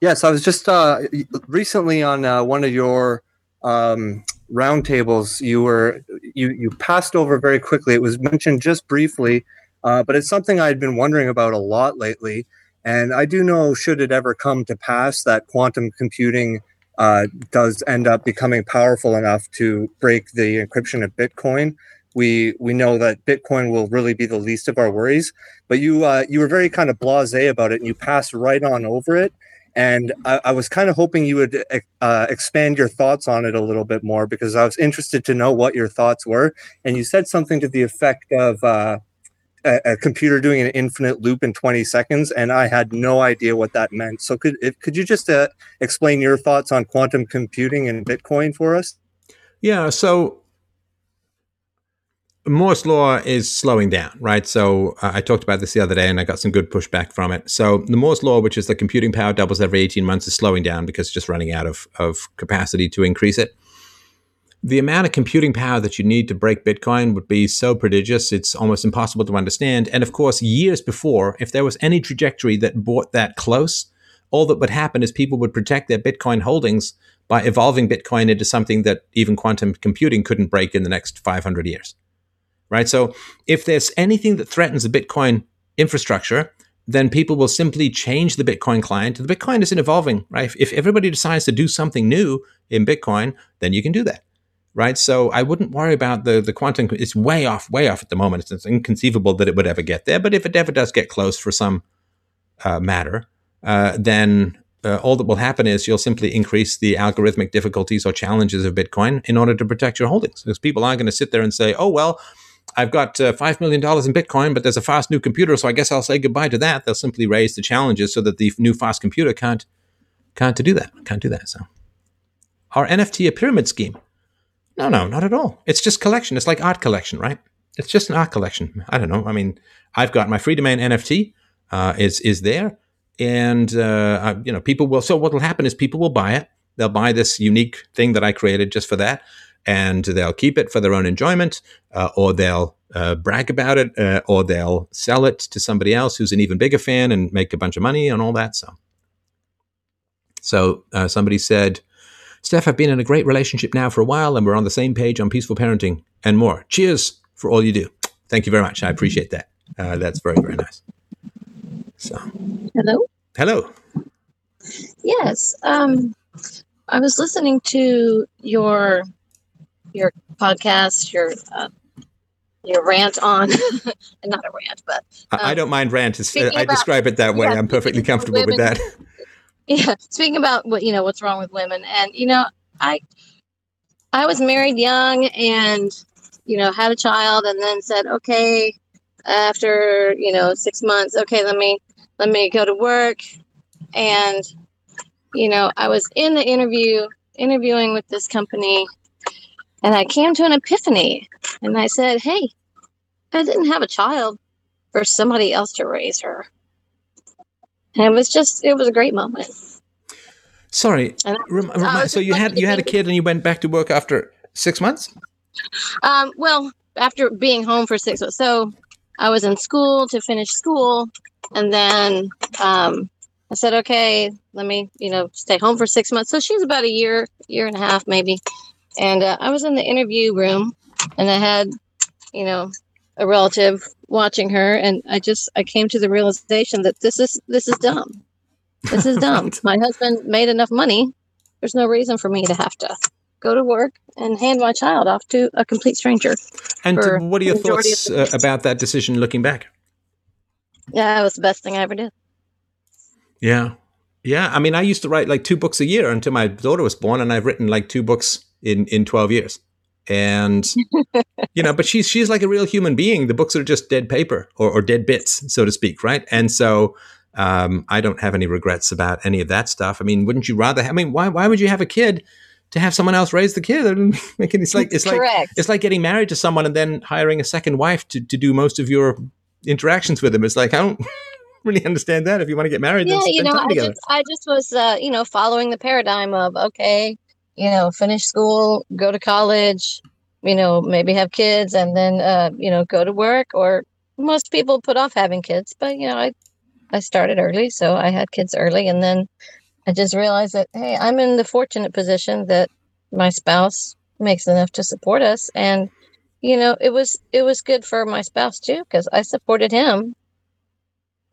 Yes, I was just uh, recently on uh, one of your um, roundtables. You were you you passed over very quickly. It was mentioned just briefly, uh, but it's something I'd been wondering about a lot lately. And I do know, should it ever come to pass, that quantum computing uh, does end up becoming powerful enough to break the encryption of Bitcoin. We we know that Bitcoin will really be the least of our worries. But you uh, you were very kind of blasé about it, and you passed right on over it. And I, I was kind of hoping you would uh, expand your thoughts on it a little bit more because I was interested to know what your thoughts were. And you said something to the effect of uh, a, a computer doing an infinite loop in 20 seconds, and I had no idea what that meant. So could if, could you just uh, explain your thoughts on quantum computing and Bitcoin for us? Yeah, so Moore's law is slowing down, right? So uh, I talked about this the other day, and I got some good pushback from it. So the Moore's law, which is the computing power doubles every 18 months, is slowing down because it's just running out of, of capacity to increase it. The amount of computing power that you need to break Bitcoin would be so prodigious, it's almost impossible to understand. And of course, years before, if there was any trajectory that brought that close, all that would happen is people would protect their Bitcoin holdings by evolving Bitcoin into something that even quantum computing couldn't break in the next 500 years right? So if there's anything that threatens the Bitcoin infrastructure, then people will simply change the Bitcoin client. The Bitcoin isn't evolving, right? If, everybody decides to do something new in Bitcoin, then you can do that, right? So I wouldn't worry about the the quantum. It's way off, way off at the moment. It's, it's inconceivable that it would ever get there. But if it ever does get close for some uh, matter, uh, then uh, all that will happen is you'll simply increase the algorithmic difficulties or challenges of Bitcoin in order to protect your holdings. Because people aren't going to sit there and say, "Oh well." I've got uh, $5 million in Bitcoin, but there's a fast new computer, so I guess I'll say goodbye to that. They'll simply raise the challenges so that the new fast computer can't, can't do that. Can't do that. So, are NFT a pyramid scheme? No, no, not at all. It's just collection. It's like art collection, right? It's just an art collection. I don't know. I mean, I've got my Freedomain NFT uh, is is there, and uh, you know, people will. So what will happen is people will buy it. They'll buy this unique thing that I created just for that, and they'll keep it for their own enjoyment, uh, or they'll uh, brag about it, uh, or they'll sell it to somebody else who's an even bigger fan and make a bunch of money and all that. So, so uh, somebody said, "Steph, I've been in a great relationship now for a while, and we're on the same page on peaceful parenting and more. Cheers for all you do. Thank you very much. I appreciate that. Uh, that's very very nice." So, Hello. hello. Yes. Um, I was listening to your your podcast, your uh, your rant on, not a rant, but I, I Um, don't mind rant. Uh, I about- describe it that way. yeah, I'm perfectly comfortable with that. yeah, speaking about what you know, what's wrong with women, and you know, I I was married young, and you know, had a child, and then said, okay, after you know six months, okay, let me let me go to work, and you know, I was in the interview interviewing with this company, and I came to an epiphany, and I said, hey, I didn't have a child for somebody else to raise her. And it was just, it was a great moment. Sorry. And Rem- I so you had you had a kid and you went back to work after six months. Um, well, after being home for six months, so I was in school to finish school, and then um, I said, okay, let me, you know, stay home for six months. So she was about a year, year and a half, maybe. And uh, I was in the interview room, and I had you know, a relative watching her, and I just I came to the realization that this is this is dumb. This is dumb. My husband made enough money. There's no reason for me to have to go to work and hand my child off to a complete stranger. And what are your thoughts uh, about that decision looking back? Yeah, it was the best thing I ever did. Yeah. Yeah. I mean, I used to write like two books a year until my daughter was born, and I've written like two books in, in 12 years. And, you know, but she's, she's like a real human being. The books are just dead paper or, or dead bits, so to speak. Right. And so, um, I don't have any regrets about any of that stuff. I mean, wouldn't you rather, I mean, why, why would you have a kid to have someone else raise the kid? That doesn't make any- It's like, it's like, Correct. it's like getting married to someone and then hiring a second wife to, to do most of your interactions with them. It's like, I don't really understand that. If you want to get married, yeah, then you know, I together. just I just was uh, you know, following the paradigm of okay, you know, finish school, go to college, you know, maybe have kids and then uh, you know, go to work or most people put off having kids, but you know, I I started early, so I had kids early and then I just realized that hey, I'm in the fortunate position that my spouse makes enough to support us and you know, it was it was good for my spouse too because I supported him.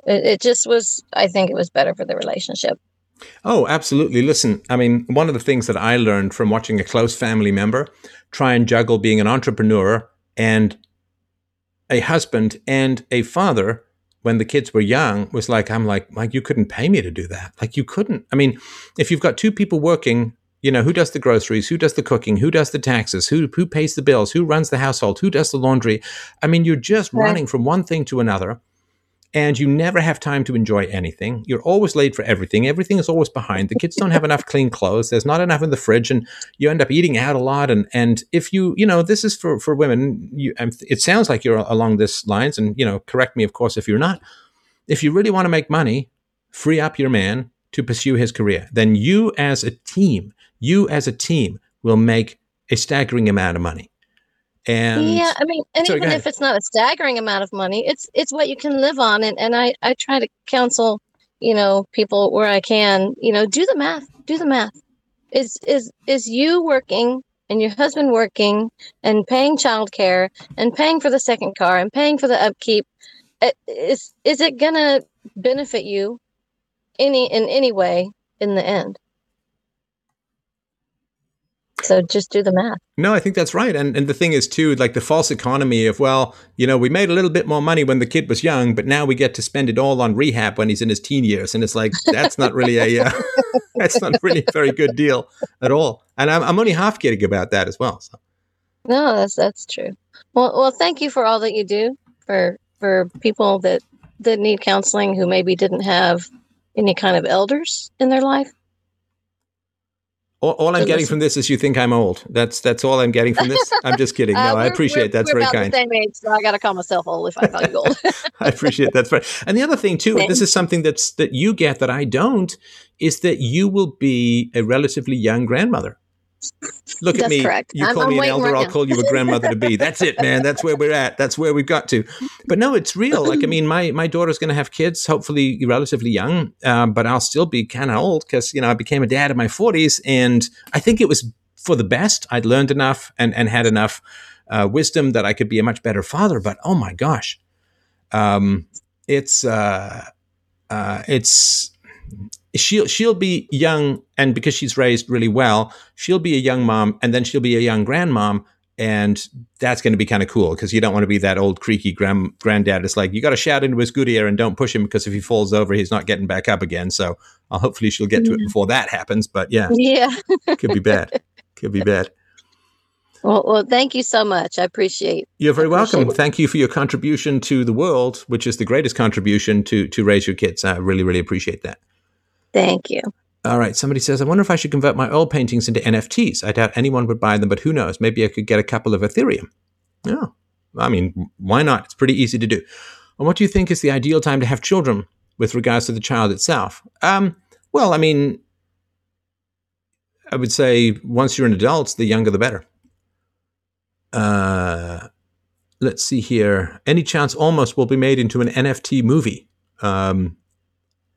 It, it just was i think it was better for the relationship Oh, absolutely. Listen, I mean, one of the things that I learned from watching a close family member try and juggle being an entrepreneur and a husband and a father when the kids were young was like, I'm like, Mike, you couldn't pay me to do that. Like, you couldn't. I mean, if you've got two people working, you know, who does the groceries, who does the cooking, who does the taxes, who who pays the bills, who runs the household, who does the laundry. I mean, you're just Right. running from one thing to another and you never have time to enjoy anything. You're always late for everything. Everything is always behind. The kids don't have enough clean clothes. There's not enough in the fridge, and you end up eating out a lot. And and if you you know this is for for women. You it sounds like you're along this lines, and you know correct me of course if you're not. If you really want to make money, free up your man to pursue his career. Then you as a team, you as a team will make a staggering amount of money. And yeah i mean and Sorry, even if it's not a staggering amount of money it's it's what you can live on and, and i i try to counsel you know people where i can you know do the math do the math. Is is is you working and your husband working and paying childcare and paying for the second car and paying for the upkeep uh, is is it gonna benefit you any in any way in the end so just do the math No, I think that's right. And and the thing is too, like the false economy of well, you know, we made a little bit more money when the kid was young, but now we get to spend it all on rehab when he's in his teen years, and it's like that's not really a uh, that's not really a very good deal at all. And I'm I'm only half kidding about that as well. So. No, that's that's true. Well, well, thank you for all that you do for for people that that need counseling who maybe didn't have any kind of elders in their life. All, all I'm So getting from this is you think I'm old. That's that's all I'm getting from this. I'm just kidding. No, Uh, I appreciate that's very kind. The same age, so I got to call myself old if I call you old. I appreciate that's right. And the other thing too, this is something that's that you get that I don't, is that you will be a relatively young grandmother. Look at me. correct. You I'm- call I'm me an elder, right I'll now. call you a grandmother to be. That's it, man. That's where we're at. That's where we've got to. But no, it's real. Like I mean, my my daughter's going to have kids, hopefully relatively young, um, but I'll still be kind of old because you know I became a dad in my forties, and I think it was for the best. I'd learned enough and and had enough uh, wisdom that I could be a much better father. But oh my gosh, um, it's uh, uh, it's she'll she'll be young and because she's raised really well she'll be a young mom and then she'll be a young grandmom and that's going to be kind of cool because you don't want to be that old creaky grand granddad it's like you got to shout into his good ear and don't push him because if he falls over he's not getting back up again so uh, hopefully she'll get to it before that happens but yeah yeah. could be bad could be bad Well, well, thank you so much. I appreciate. you're very welcome it. thank you for your contribution to the world which is the greatest contribution to to raise your kids i really really appreciate that Thank you. All right. Somebody says, I wonder if I should convert my oil paintings into NFTs. I doubt anyone would buy them, but who knows? Maybe I could get a couple of Ethereum. Yeah. I mean, why not? It's pretty easy to do. And what do you think is the ideal time to have children with regards to the child itself? Um, well, I mean, I would say once you're an adult, the younger the better. Uh, let's see here. Any chance almost will be made into an NFT movie? Um,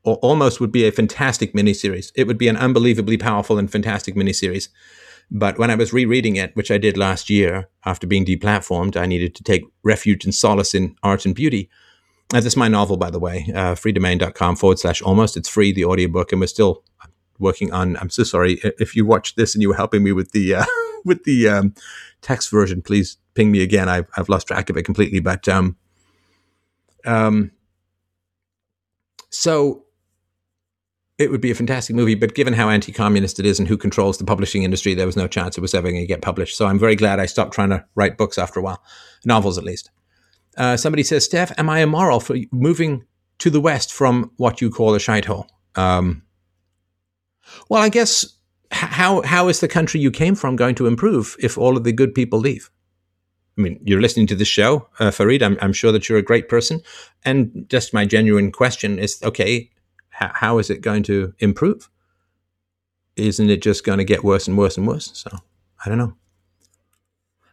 or almost would be a fantastic miniseries. It would be an unbelievably powerful and fantastic miniseries. But when I was rereading it, which I did last year after being deplatformed, I needed to take refuge and solace in art and beauty. Uh, this is my novel, by the way, uh, freedomain.com forward slash almost. It's free, the audiobook, and we're still working on. I'm so sorry if you watched this and you were helping me with the uh, with the um, text version. Please ping me again. I've, I've lost track of it completely. But um, um, so it would be a fantastic movie, but given how anti-communist it is and who controls the publishing industry, there was no chance it was ever going to get published. So I'm very glad I stopped trying to write books after a while, novels at least. Uh, somebody says, Steph, am I immoral for moving to the West from what you call a shithole? Um, well, I guess how how is the country you came from going to improve if all of the good people leave? I mean, you're listening to this show, uh, Farid. I'm, I'm sure that you're a great person, and just my genuine question is: Okay, how, how is it going to improve? Isn't it just going to get worse and worse and worse? So I don't know.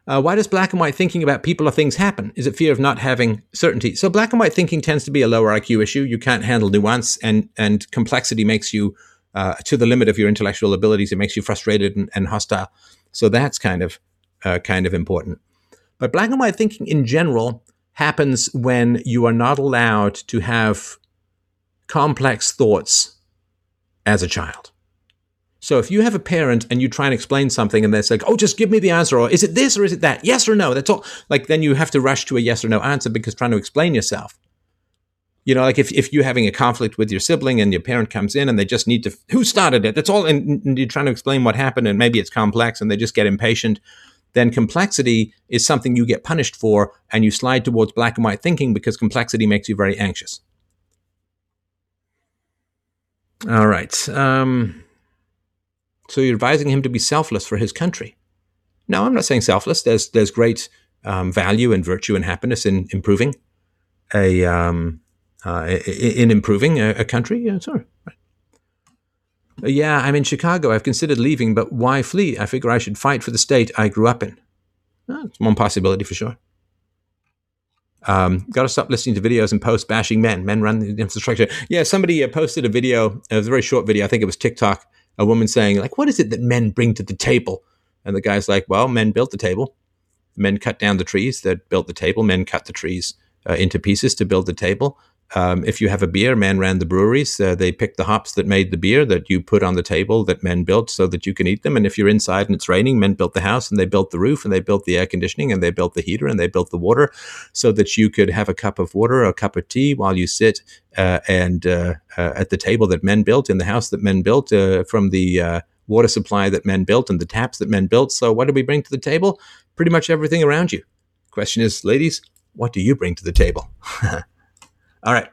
Uh, why does black and white thinking about people or things happen? Is it fear of not having certainty? So black and white thinking tends to be a lower IQ issue. You can't handle nuance, and and complexity makes you uh, to the limit of your intellectual abilities. It makes you frustrated and, and hostile. So that's kind of uh, kind of important. But black and white thinking in general happens when you are not allowed to have complex thoughts as a child. So if you have a parent and you try and explain something and they're like, oh, just give me the answer, or is it this or is it that? Yes or no? That's all. Like then you have to rush to a yes or no answer because trying to explain yourself. You know, like if, if you're having a conflict with your sibling and your parent comes in and they just need to, who started it? That's all. And, and you're trying to explain what happened and maybe it's complex and they just get impatient. Then complexity is something you get punished for and you slide towards black and white thinking because complexity makes you very anxious. All right. Um, so you're advising him to be selfless for his country. No, I'm not saying selfless. There's there's great um, value and virtue and happiness in improving a um, uh, in improving a, a country. Yeah, sorry. Uh, yeah, I'm in Chicago. I've considered leaving, but why flee? I figure I should fight for the state I grew up in. That's one possibility for sure. Um, Got to stop listening to videos and posts bashing men. Men run the infrastructure. Yeah, somebody uh, posted a video. It was a very short video. I think it was TikTok. A woman saying, like, what is it that men bring to the table? And the guy's like, well, men built the table. Men cut down the trees that built the table. Men cut the trees uh, into pieces to build the table. Um, if you have a beer, men ran the breweries. Uh, they picked the hops that made the beer that you put on the table that men built so that you can eat them. And if you're inside and it's raining, men built the house and they built the roof and they built the air conditioning and they built the heater and they built the water so that you could have a cup of water or a cup of tea while you sit uh, and uh, uh at the table that men built in the house that men built uh, from the uh, water supply that men built and the taps that men built. So what do we bring to the table? Pretty much everything around you. Question is, ladies, what do you bring to the table? All right.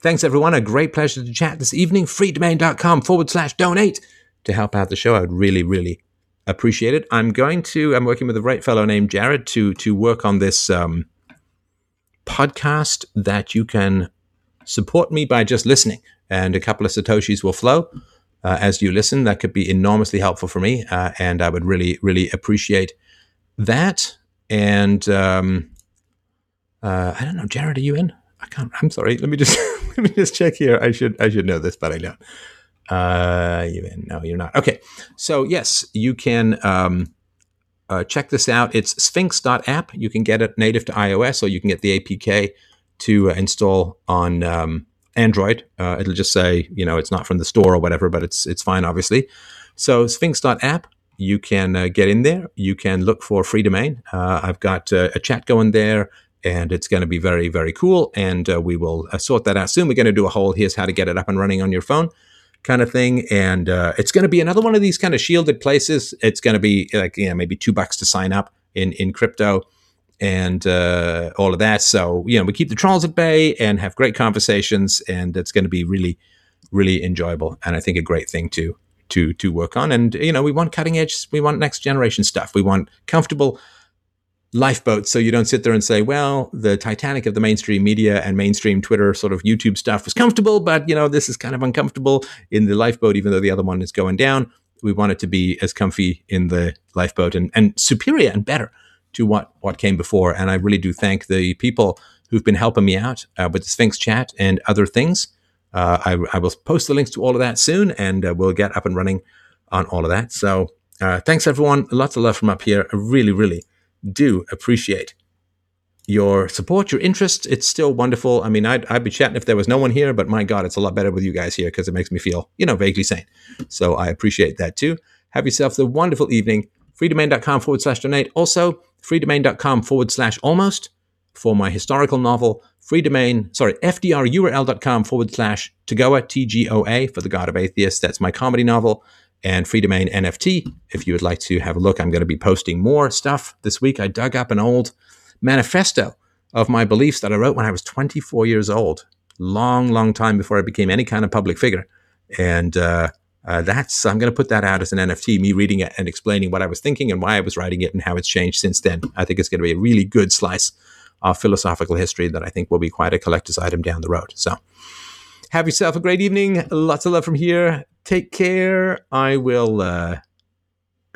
Thanks, everyone. A great pleasure to chat this evening. Freedomain.com forward slash donate to help out the show. I would really, really appreciate it. I'm going to, I'm working with a great fellow named Jared to, to work on this um, podcast that you can support me by just listening. And a couple of Satoshis will flow uh, as you listen. That could be enormously helpful for me. Uh, and I would really, really appreciate that. And um, uh, I don't know, Jared, are you in? I can't. I'm sorry. Let me just let me just check here. I should I should know this, but I don't. Uh, you? No, you're not. Okay. So yes, you can um, uh, check this out. It's Sphinx.app. You can get it native to iOS, or you can get the APK to uh, install on um, Android. Uh, it'll just say you know it's not from the store or whatever, but it's it's fine, obviously. So Sphinx.app. You can uh, get in there. You can look for Freedomain. Uh, I've got uh, a chat going there and it's going to be very, very cool. And uh, we will uh, sort that out soon. We're going to do a whole here's how to get it up and running on your phone kind of thing. And uh, it's going to be another one of these kind of shielded places. It's going to be like, you know, maybe two bucks to sign up in, in crypto and uh, all of that. So, you know, we keep the trolls at bay and have great conversations. And it's going to be really, really enjoyable. And I think a great thing to, to, to work on. And, you know, we want cutting edge, we want next generation stuff. We want comfortable, lifeboat so you don't sit there and say well the titanic of the mainstream media and mainstream twitter sort of youtube stuff was comfortable but you know this is kind of uncomfortable in the lifeboat even though the other one is going down we want it to be as comfy in the lifeboat and, and superior and better to what what came before and i really do thank the people who've been helping me out uh, with the sphinx chat and other things uh, I, I, will post the links to all of that soon and uh, we'll get up and running on all of that so uh, thanks everyone. Lots of love from up here. I really, really do appreciate your support, your interest. It's still wonderful. I mean, I'd, I'd be chatting if there was no one here, but my God, it's a lot better with you guys here because it makes me feel, you know, vaguely sane. So I appreciate that too. Have yourself the wonderful evening. freedomain.com forward slash donate. Also, freedomain.com forward slash almost for my historical novel. Freedomain, sorry, fdrurl.com forward slash Togoa, T G O A, for the God of Atheists. That's my comedy novel. And Freedomain NFT, if you would like to have a look. I'm going to be posting more stuff this week. I dug up an old manifesto of my beliefs that I wrote when I was 24 years old, long, long time before I became any kind of public figure. And uh, uh, that's, I'm going to put that out as an NFT, me reading it and explaining what I was thinking and why I was writing it and how it's changed since then. I think it's going to be a really good slice of philosophical history that I think will be quite a collector's item down the road. So have yourself a great evening. Lots of love from here. Take care. I will. Uh,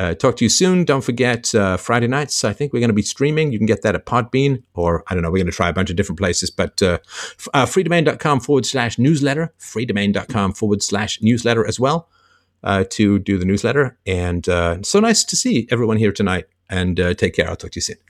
uh, talk to you soon. Don't forget uh, Friday nights. I think we're going to be streaming. You can get that at Podbean, or I don't know. We're going to try a bunch of different places. But uh, uh, freedomain.com forward slash newsletter, freedomain.com forward slash newsletter as well uh, to do the newsletter. And uh, so nice to see everyone here tonight. And uh, take care. I'll talk to you soon.